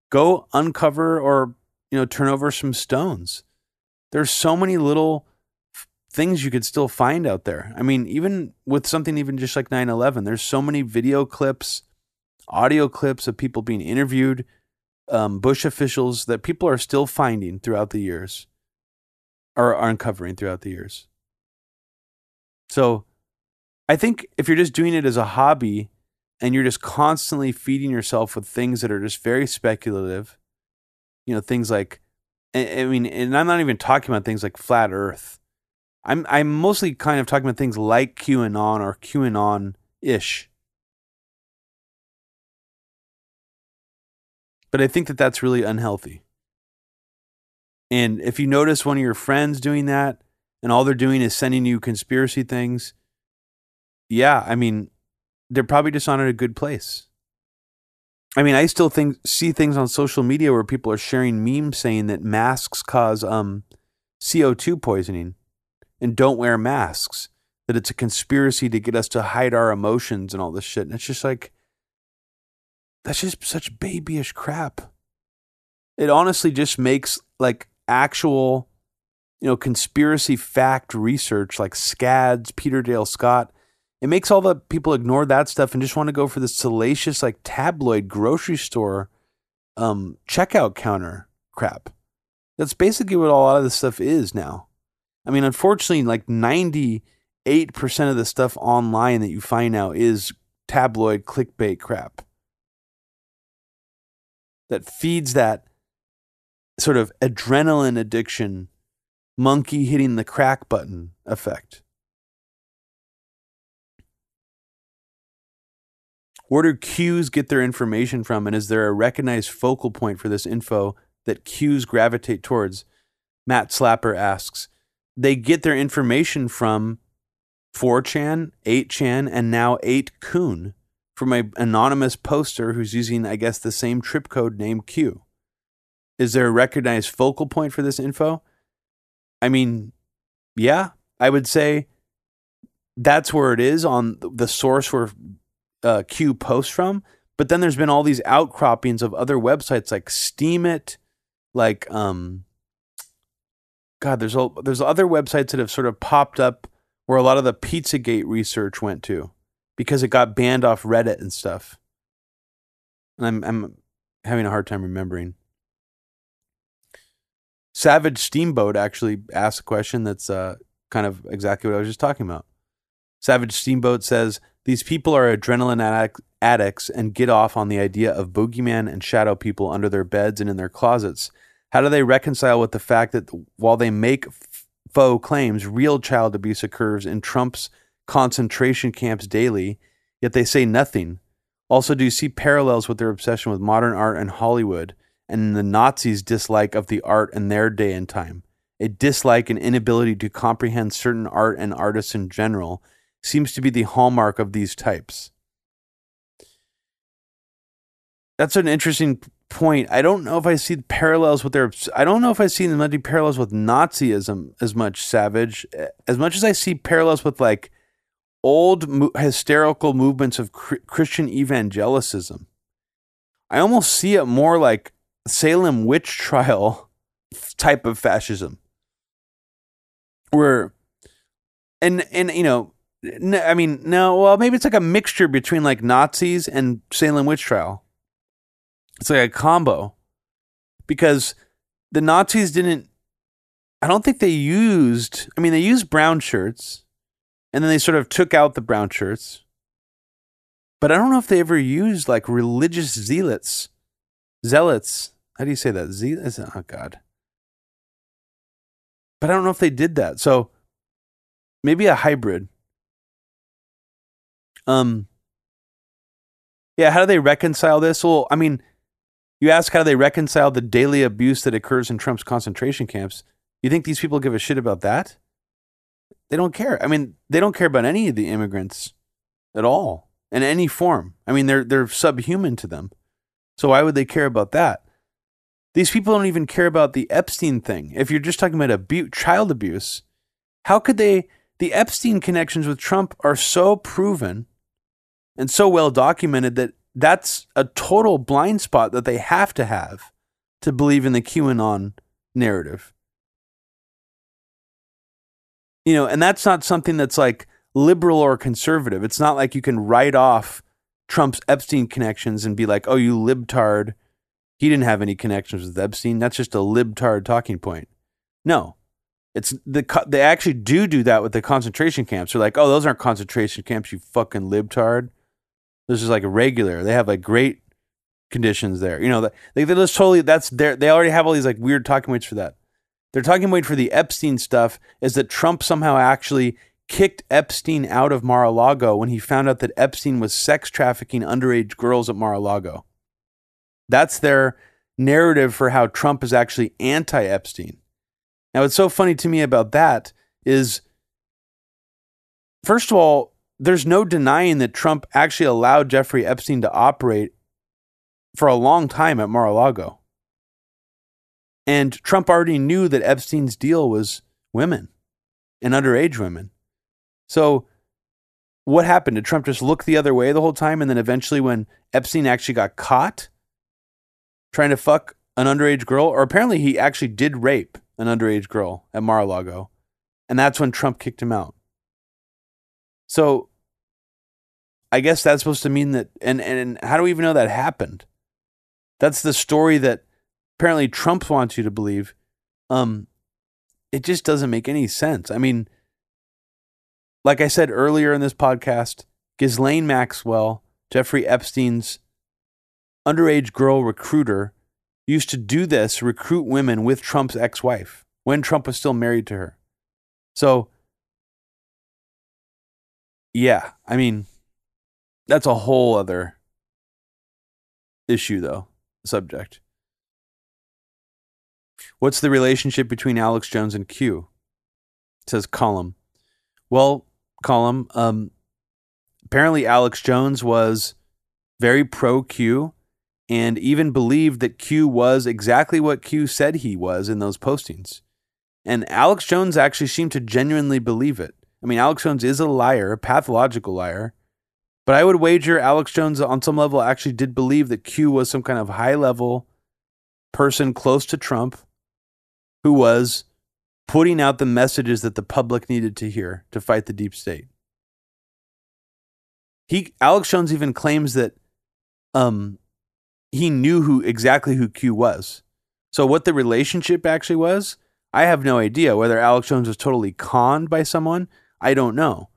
go uncover or you know turn over some stones. There's so many little things you could still find out there. I mean, even with something even just like 9/11, there's so many video clips, audio clips of people being interviewed, um, Bush officials that people are still finding throughout the years are, are uncovering throughout the years. So I think if you're just doing it as a hobby and you're just constantly feeding yourself with things that are just very speculative, you know, things like, I mean, and I'm not even talking about things like flat Earth. I'm I'm mostly kind of talking about things like QAnon or QAnon ish. But I think that that's really unhealthy. And if you notice one of your friends doing that and all they're doing is sending you conspiracy things, yeah, I mean, they're probably just not in a good place. I mean, I still think see things on social media where people are sharing memes saying that masks cause um, CO2 poisoning and don't wear masks. That it's a conspiracy to get us to hide our emotions and all this shit. And it's just like that's just such babyish crap. It honestly just makes like actual, you know, conspiracy fact research like SCADS, Peter Dale Scott. It makes all the people ignore that stuff and just want to go for the salacious, like tabloid grocery store um, checkout counter crap. That's basically what a lot of this stuff is now. I mean, unfortunately, like 98% of the stuff online that you find now is tabloid clickbait crap that feeds that sort of adrenaline addiction, monkey hitting the crack button effect. Where do Qs get their information from, and is there a recognized focal point for this info that Qs gravitate towards? Matt Slapper asks. They get their information from 4chan, 8chan, and now 8kun from an anonymous poster who's using, I guess, the same trip code name Q. Is there a recognized focal point for this info? I mean, yeah, I would say that's where it is on the source where uh, Q posts from. But then there's been all these outcroppings of other websites like Steemit, like um, God, there's all, there's other websites that have sort of popped up where a lot of the Pizzagate research went to because it got banned off Reddit and stuff. And I'm I'm having a hard time remembering. Savage Steamboat actually asked a question that's uh, kind of exactly what I was just talking about. Savage Steamboat says these people are adrenaline addicts and get off on the idea of boogeyman and shadow people under their beds and in their closets. How do they reconcile with the fact that while they make faux claims, real child abuse occurs in Trump's concentration camps daily, yet they say nothing? Also, do you see parallels with their obsession with modern art and Hollywood and the Nazis' dislike of the art in their day and time? A dislike and inability to comprehend certain art and artists in general seems to be the hallmark of these types. That's an interesting point. I don't know if I see parallels with their. I don't know if I see many parallels with Nazism as much, Savage, as much as I see parallels with like old hysterical movements of Christian evangelicism. I almost see it more like Salem witch trial type of fascism, where, and and you know, no, I mean, no, well, maybe it's like a mixture between like Nazis and Salem witch trial. It's like a combo because the Nazis didn't, I don't think they used, I mean, they used brown shirts and then they sort of took out the brown shirts. But I don't know if they ever used like religious zealots. Zealots. How do you say that? Zealots? Oh, God. But I don't know if they did that. So maybe a hybrid. Um, yeah, how do they reconcile this? Well, I mean, you ask how they reconcile the daily abuse that occurs in Trump's concentration camps. You think these people give a shit about that? They don't care. I mean, they don't care about any of the immigrants at all in any form. I mean, they're they're subhuman to them. So why would they care about that? These people don't even care about the Epstein thing. If you're just talking about abuse, child abuse, how could they? The Epstein connections with Trump are so proven and so well documented that that's a total blind spot that they have to have to believe in the QAnon narrative. You know, and that's not something that's like liberal or conservative. It's not like you can write off Trump's Epstein connections and be like, oh, you libtard. He didn't have any connections with Epstein. That's just a libtard talking point. No, it's the they actually do do that with the concentration camps. They're like, oh, those aren't concentration camps, you fucking libtard. This is like a regular. They have like great conditions there. You know, they they just totally that's there. They already have all these like weird talking points for that. Their talking point for the Epstein stuff is that Trump somehow actually kicked Epstein out of Mar-a-Lago when he found out that Epstein was sex trafficking underage girls at Mar-a-Lago. That's their narrative for how Trump is actually anti-Epstein. Now, what's so funny to me about that is, first of all, there's no denying that Trump actually allowed Jeffrey Epstein to operate for a long time at Mar a Lago. And Trump already knew that Epstein's deal was women and underage women. So, what happened? Did Trump just look the other way the whole time? And then eventually, when Epstein actually got caught trying to fuck an underage girl, or apparently he actually did rape an underage girl at Mar a Lago, and that's when Trump kicked him out. So, I guess that's supposed to mean that, and, and how do we even know that happened? That's the story that apparently Trump wants you to believe. Um, it just doesn't make any sense. I mean, like I said earlier in this podcast, Ghislaine Maxwell, Jeffrey Epstein's underage girl recruiter, used to do this, recruit women with Trump's ex wife when Trump was still married to her. So, yeah, I mean, that's a whole other issue, though, subject. What's the relationship between Alex Jones and Q? Says Column. Well, Column, um, apparently Alex Jones was very pro Q and even believed that Q was exactly what Q said he was in those postings. And Alex Jones actually seemed to genuinely believe it. I mean, Alex Jones is a liar, a pathological liar. But I would wager Alex Jones, on some level, actually did believe that Q was some kind of high level person close to Trump who was putting out the messages that the public needed to hear to fight the deep state. He Alex Jones even claims that um he knew who exactly who Q was. So what the relationship actually was, I have no idea. Whether Alex Jones was totally conned by someone, I don't know.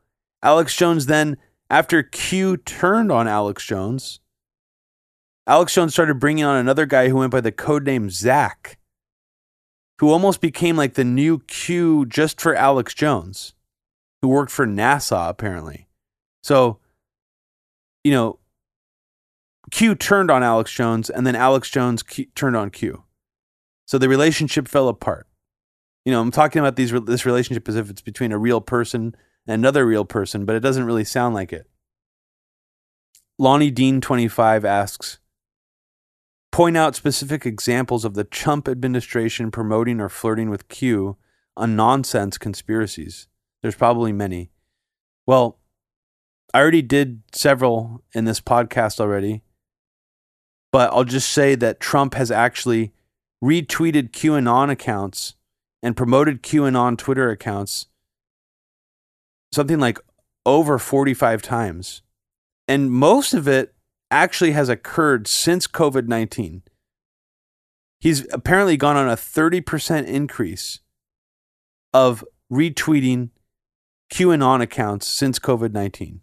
Alex Jones then, after Q turned on Alex Jones, Alex Jones started bringing on another guy who went by the codename Zach who almost became like the new Q just for Alex Jones, who worked for NASA apparently. So, you know, Q turned on Alex Jones, and then Alex Jones Q- turned on Q. So the relationship fell apart. You know, I'm talking about these this relationship as if it's between a real person another real person, but it doesn't really sound like it. Lonnie Dean 25 asks, point out specific examples of the Trump administration promoting or flirting with Q on nonsense conspiracies. There's probably many. Well, I already did several in this podcast already, but I'll just say that Trump has actually retweeted QAnon accounts and promoted QAnon Twitter accounts something like over 45 times. And most of it actually has occurred since COVID 19. He's apparently gone on a 30% increase of retweeting QAnon accounts since COVID 19.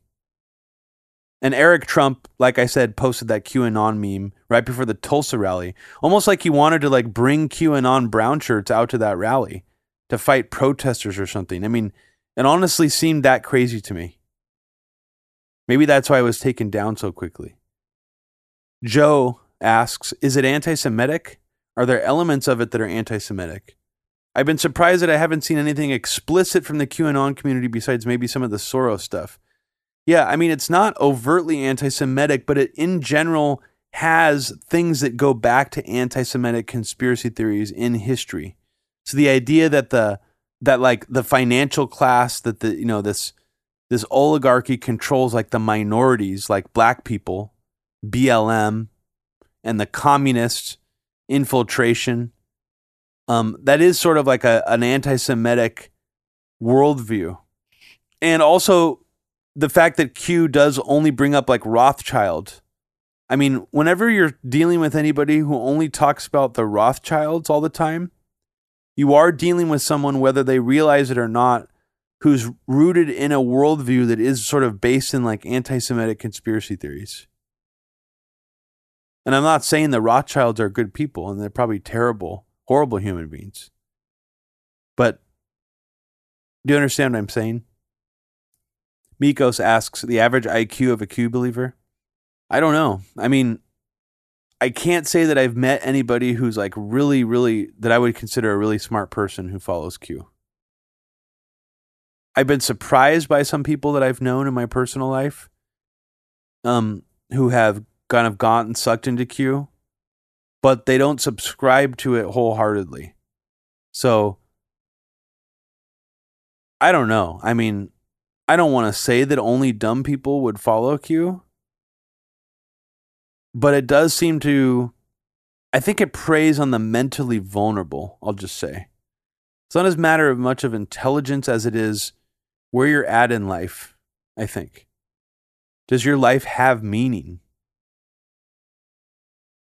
And Eric Trump, like I said, posted that QAnon meme right before the Tulsa rally, almost like he wanted to like bring QAnon brown shirts out to that rally to fight protesters or something. I mean, it honestly seemed that crazy to me. Maybe that's why I was taken down so quickly. Joe asks, is it anti Semitic? Are there elements of it that are anti Semitic? I've been surprised that I haven't seen anything explicit from the QAnon community besides maybe some of the Soros stuff. Yeah, I mean, it's not overtly anti Semitic, but it in general has things that go back to anti Semitic conspiracy theories in history. So the idea that the that like the financial class that the you know this this oligarchy controls like the minorities like black people BLM and the communist infiltration. Um, that is sort of like a, an anti Semitic worldview. And also the fact that Q does only bring up like Rothschild. I mean, whenever you're dealing with anybody who only talks about the Rothschilds all the time, you are dealing with someone, whether they realize it or not, who's rooted in a worldview that is sort of based in like anti Semitic conspiracy theories. And I'm not saying the Rothschilds are good people and they're probably terrible, horrible human beings. But do you understand what I'm saying? Mikos asks the average IQ of a Q believer. I don't know. I mean, I can't say that I've met anybody who's like really, really, that I would consider a really smart person who follows Q. I've been surprised by some people that I've known in my personal life um, who have kind of gotten sucked into Q, but they don't subscribe to it wholeheartedly. So I don't know. I mean, I don't want to say that only dumb people would follow Q, but it does seem to I think it preys on the mentally vulnerable, I'll just say. It's not as matter of much of intelligence as it is where you're at in life, I think. Does your life have meaning?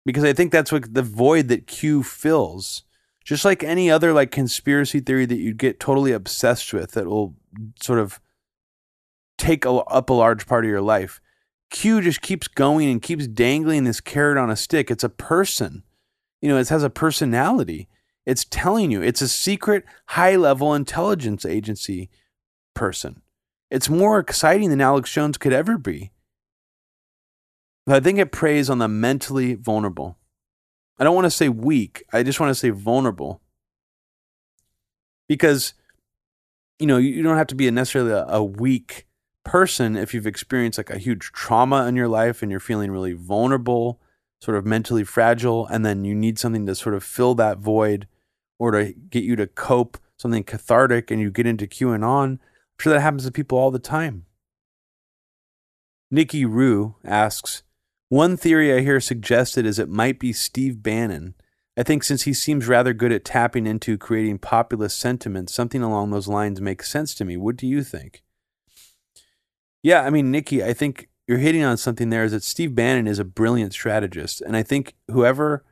because I think that's what the void that Q fills. just like any other like conspiracy theory that you get totally obsessed with that will sort of take a, up a large part of your life. Q just keeps going and keeps dangling this carrot on a stick. It's a person. You know, it has a personality. It's telling you it's a secret high level intelligence agency person. It's more exciting than Alex Jones could ever be. But I think it preys on the mentally vulnerable. I don't want to say weak, I just want to say vulnerable. Because, you know, you don't have to be necessarily a, a weak person if you've experienced like a huge trauma in your life and you're feeling really vulnerable, sort of mentally fragile, and then you need something to sort of fill that void or to get you to cope, something cathartic, and you get into QAnon. I'm sure that happens to people all the time. Nikki Rue asks, one theory I hear suggested is it might be Steve Bannon. I think since he seems rather good at tapping into creating populist sentiment, something along those lines makes sense to me. What do you think? Yeah, I mean, Nikki, I think you're hitting on something there is that Steve Bannon is a brilliant strategist. And I think whoever,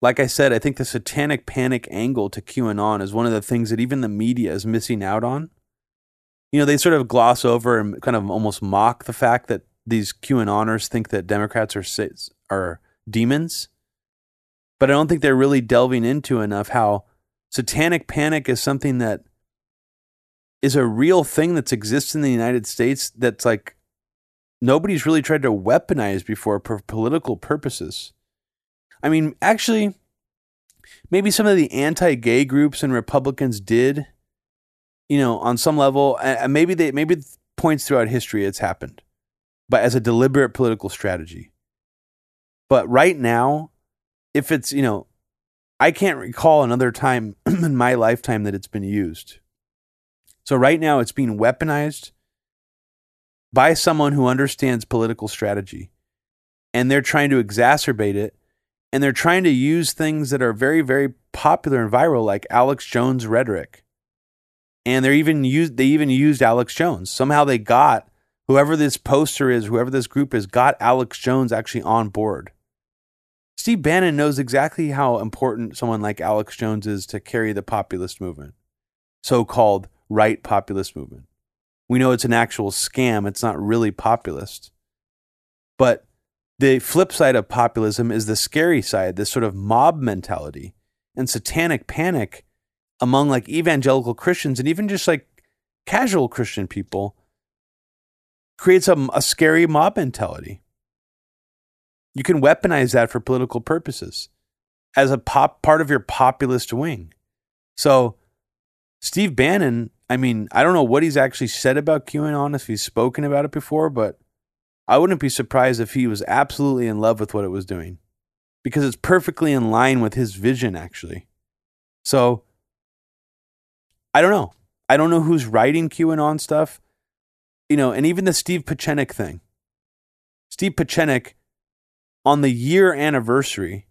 like I said, I think the satanic panic angle to QAnon is one of the things that even the media is missing out on. You know, they sort of gloss over and kind of almost mock the fact that these QAnoners think that Democrats are are demons, but I don't think they're really delving into enough how satanic panic is something that is a real thing that's exists in the United States that's like nobody's really tried to weaponize before for political purposes. I mean, actually, maybe some of the anti-gay groups and Republicans did, you know, on some level, and maybe they maybe points throughout history it's happened but as a deliberate political strategy. But right now, if it's, you know, I can't recall another time in my lifetime that it's been used. So right now, it's being weaponized by someone who understands political strategy. And they're trying to exacerbate it. And they're trying to use things that are very, very popular and viral, like Alex Jones rhetoric. And they're even used, they even used Alex Jones. Somehow they got whoever this poster is, whoever this group is, got Alex Jones actually on board. Steve Bannon knows exactly how important someone like Alex Jones is to carry the populist movement, so called right populist movement. We know it's an actual scam, it's not really populist. But the flip side of populism is the scary side, this sort of mob mentality and satanic panic among like evangelical Christians and even just like casual Christian people creates a, a scary mob mentality. You can weaponize that for political purposes as a pop part of your populist wing. So, Steve Bannon, I mean, I don't know what he's actually said about QAnon, if he's spoken about it before, but I wouldn't be surprised if he was absolutely in love with what it was doing because it's perfectly in line with his vision, actually. So, I don't know. I don't know who's writing QAnon stuff you know, and even the Steve Pieczenik thing. Steve Pieczenik, on the year anniversary,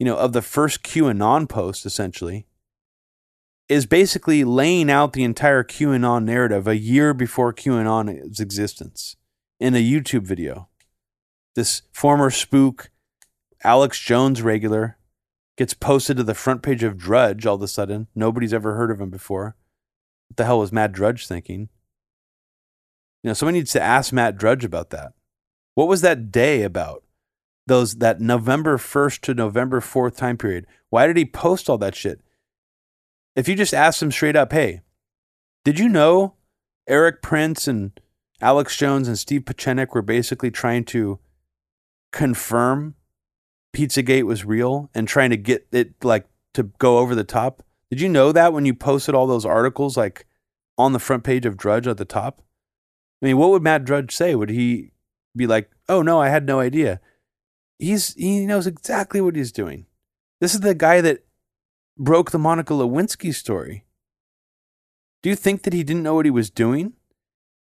you know, of the first QAnon post, essentially, is basically laying out the entire QAnon narrative a year before QAnon's existence in a YouTube video. This former spook, Alex Jones regular, gets posted to the front page of Drudge all of a sudden. Nobody's ever heard of him before. What the hell was Matt Drudge thinking? You know, someone needs to ask Matt Drudge about that. What was that day about? Those that November 1st to November 4th time period. Why did he post all that shit? If you just ask them straight up, hey, did you know Erik Prince and Alex Jones and Steve Pieczenik were basically trying to confirm Pizzagate was real and trying to get it like to go over the top? Did you know that when you posted all those articles like on the front page of Drudge at the top? I mean, what would Matt Drudge say? Would he be like, "Oh no, I had no idea"? He's he knows exactly what he's doing. This is the guy that broke the Monica Lewinsky story. Do you think that he didn't know what he was doing?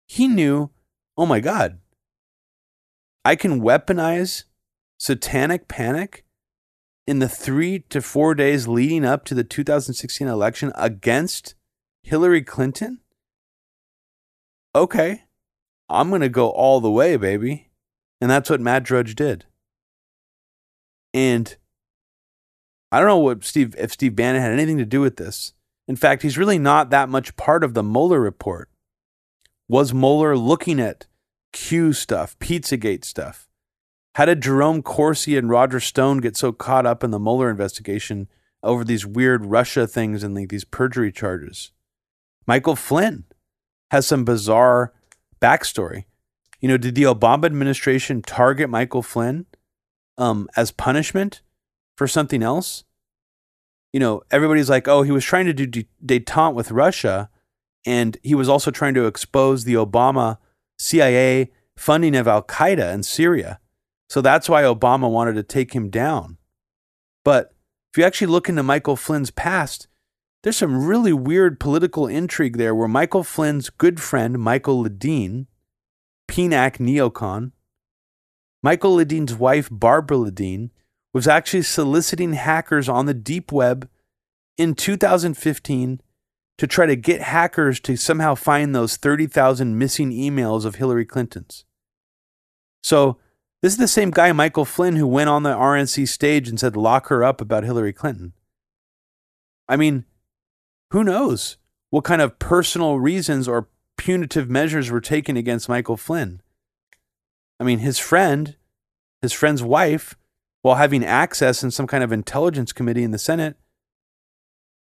He knew, oh my God, I can weaponize satanic panic in the three to four days leading up to the 2016 election against Hillary Clinton? Okay. I'm going to go all the way, baby. And that's what Matt Drudge did. And I don't know what Steve if Steve Bannon had anything to do with this. In fact, he's really not that much part of the Mueller report. Was Mueller looking at Q stuff, Pizzagate stuff? How did Jerome Corsi and Roger Stone get so caught up in the Mueller investigation over these weird Russia things and like these perjury charges? Michael Flynn has some bizarre backstory. You know, did the Obama administration target Michael Flynn um, as punishment for something else? You know, everybody's like, oh, he was trying to do de- detente with Russia, and he was also trying to expose the Obama CIA funding of Al Qaeda in Syria. So that's why Obama wanted to take him down. But if you actually look into Michael Flynn's past, there's some really weird political intrigue there where Michael Flynn's good friend, Michael Ledeen, PNAC neocon, Michael Ledeen's wife, Barbara Ledeen, was actually soliciting hackers on the deep web in 2015 to try to get hackers to somehow find those 30,000 missing emails of Hillary Clinton's. So, this is the same guy, Michael Flynn, who went on the RNC stage and said, lock her up about Hillary Clinton. I mean, who knows what kind of personal reasons or punitive measures were taken against Michael Flynn? I mean, his friend, his friend's wife, while having access in some kind of intelligence committee in the Senate,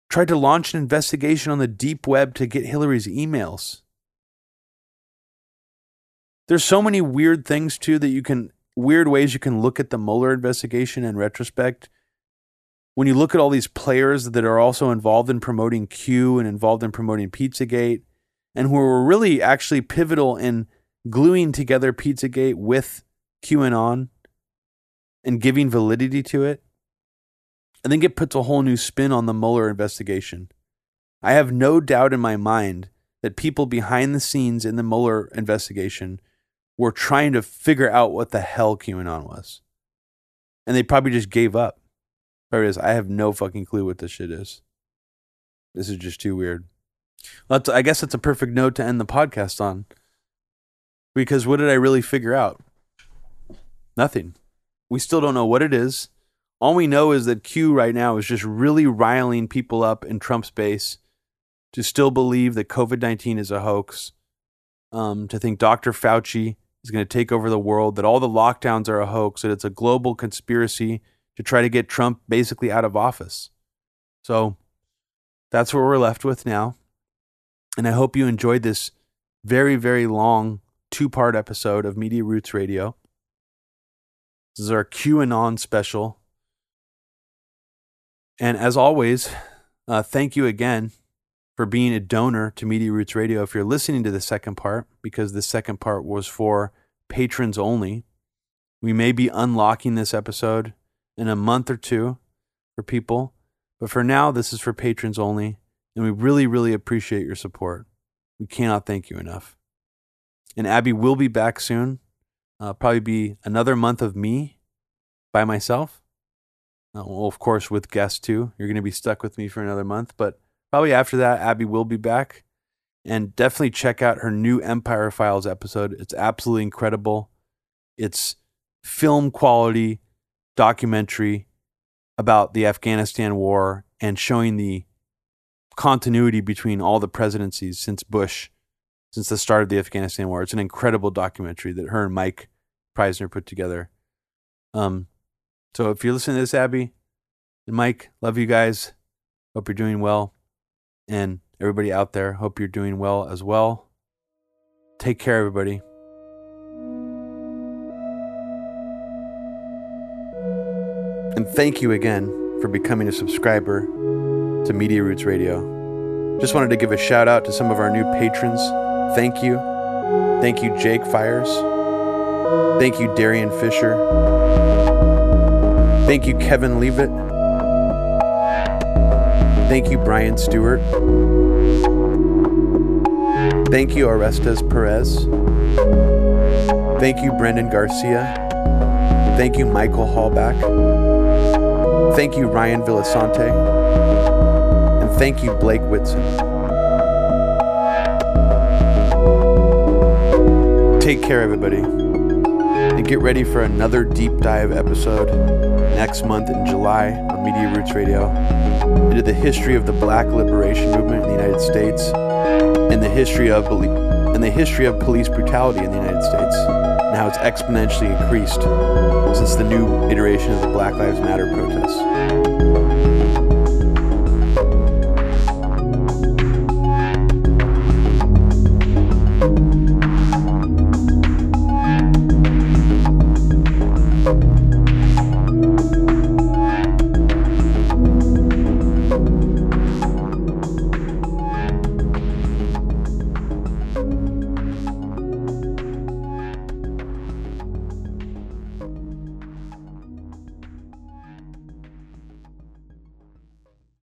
tried to launch an investigation on the deep web to get Hillary's emails. There's so many weird things too that you can weird ways you can look at the Mueller investigation in retrospect. When you look at all these players that are also involved in promoting Q and involved in promoting Pizzagate, and who were really actually pivotal in gluing together Pizzagate with QAnon and giving validity to it, I think it puts a whole new spin on the Mueller investigation. I have no doubt in my mind that people behind the scenes in the Mueller investigation were trying to figure out what the hell QAnon was. And they probably just gave up. There it is. I have no fucking clue what this shit is. This is just too weird. Well, I guess that's a perfect note to end the podcast on. Because what did I really figure out? Nothing. We still don't know what it is. All we know is that Q right now is just really riling people up in Trump's base to still believe that COVID 19 is a hoax, um, to think Dr. Fauci is going to take over the world, that all the lockdowns are a hoax, that it's a global conspiracy to try to get Trump basically out of office. So that's what we're left with now. And I hope you enjoyed this very, very long two part episode of Media Roots Radio. This is our QAnon special. And as always, uh, thank you again for being a donor to Media Roots Radio. If you're listening to the second part, because the second part was for patrons only, we may be unlocking this episode in a month or two for people. But for now, this is for patrons only. And we really, really appreciate your support. We cannot thank you enough. And Abby will be back soon. Uh, probably be another month of me by myself. Uh, well, of course, with guests too. You're going to be stuck with me for another month. But probably after that, Abby will be back. And definitely check out her new Empire Files episode. It's absolutely incredible. It's film quality documentary about the Afghanistan war and showing the continuity between all the presidencies since Bush, since the start of the Afghanistan war. It's an incredible documentary that her and Mike Prysner put together. Um, so if you're listening to this, Abby and Mike, love you guys. Hope you're doing well. And everybody out there, hope you're doing well as well. Take care, everybody. And thank you again for becoming a subscriber to Media Roots Radio. Just wanted to give a shout out to some of our new patrons. Thank you. Thank you, Jake Fires. Thank you, Darian Fisher. Thank you, Kevin Leavitt. Thank you, Brian Stewart. Thank you, Orestes Perez. Thank you, Brendan Garcia. Thank you, Michael Hallback. Thank you, Ryan Villasante. And thank you, Blake Whitson. Take care, everybody. And get ready for another deep dive episode next month in July on Media Roots Radio into the history of the Black Liberation Movement in the United States and the history of and the history of police brutality in the United States and how it's exponentially increased since the new iteration of the Black Lives Matter protests.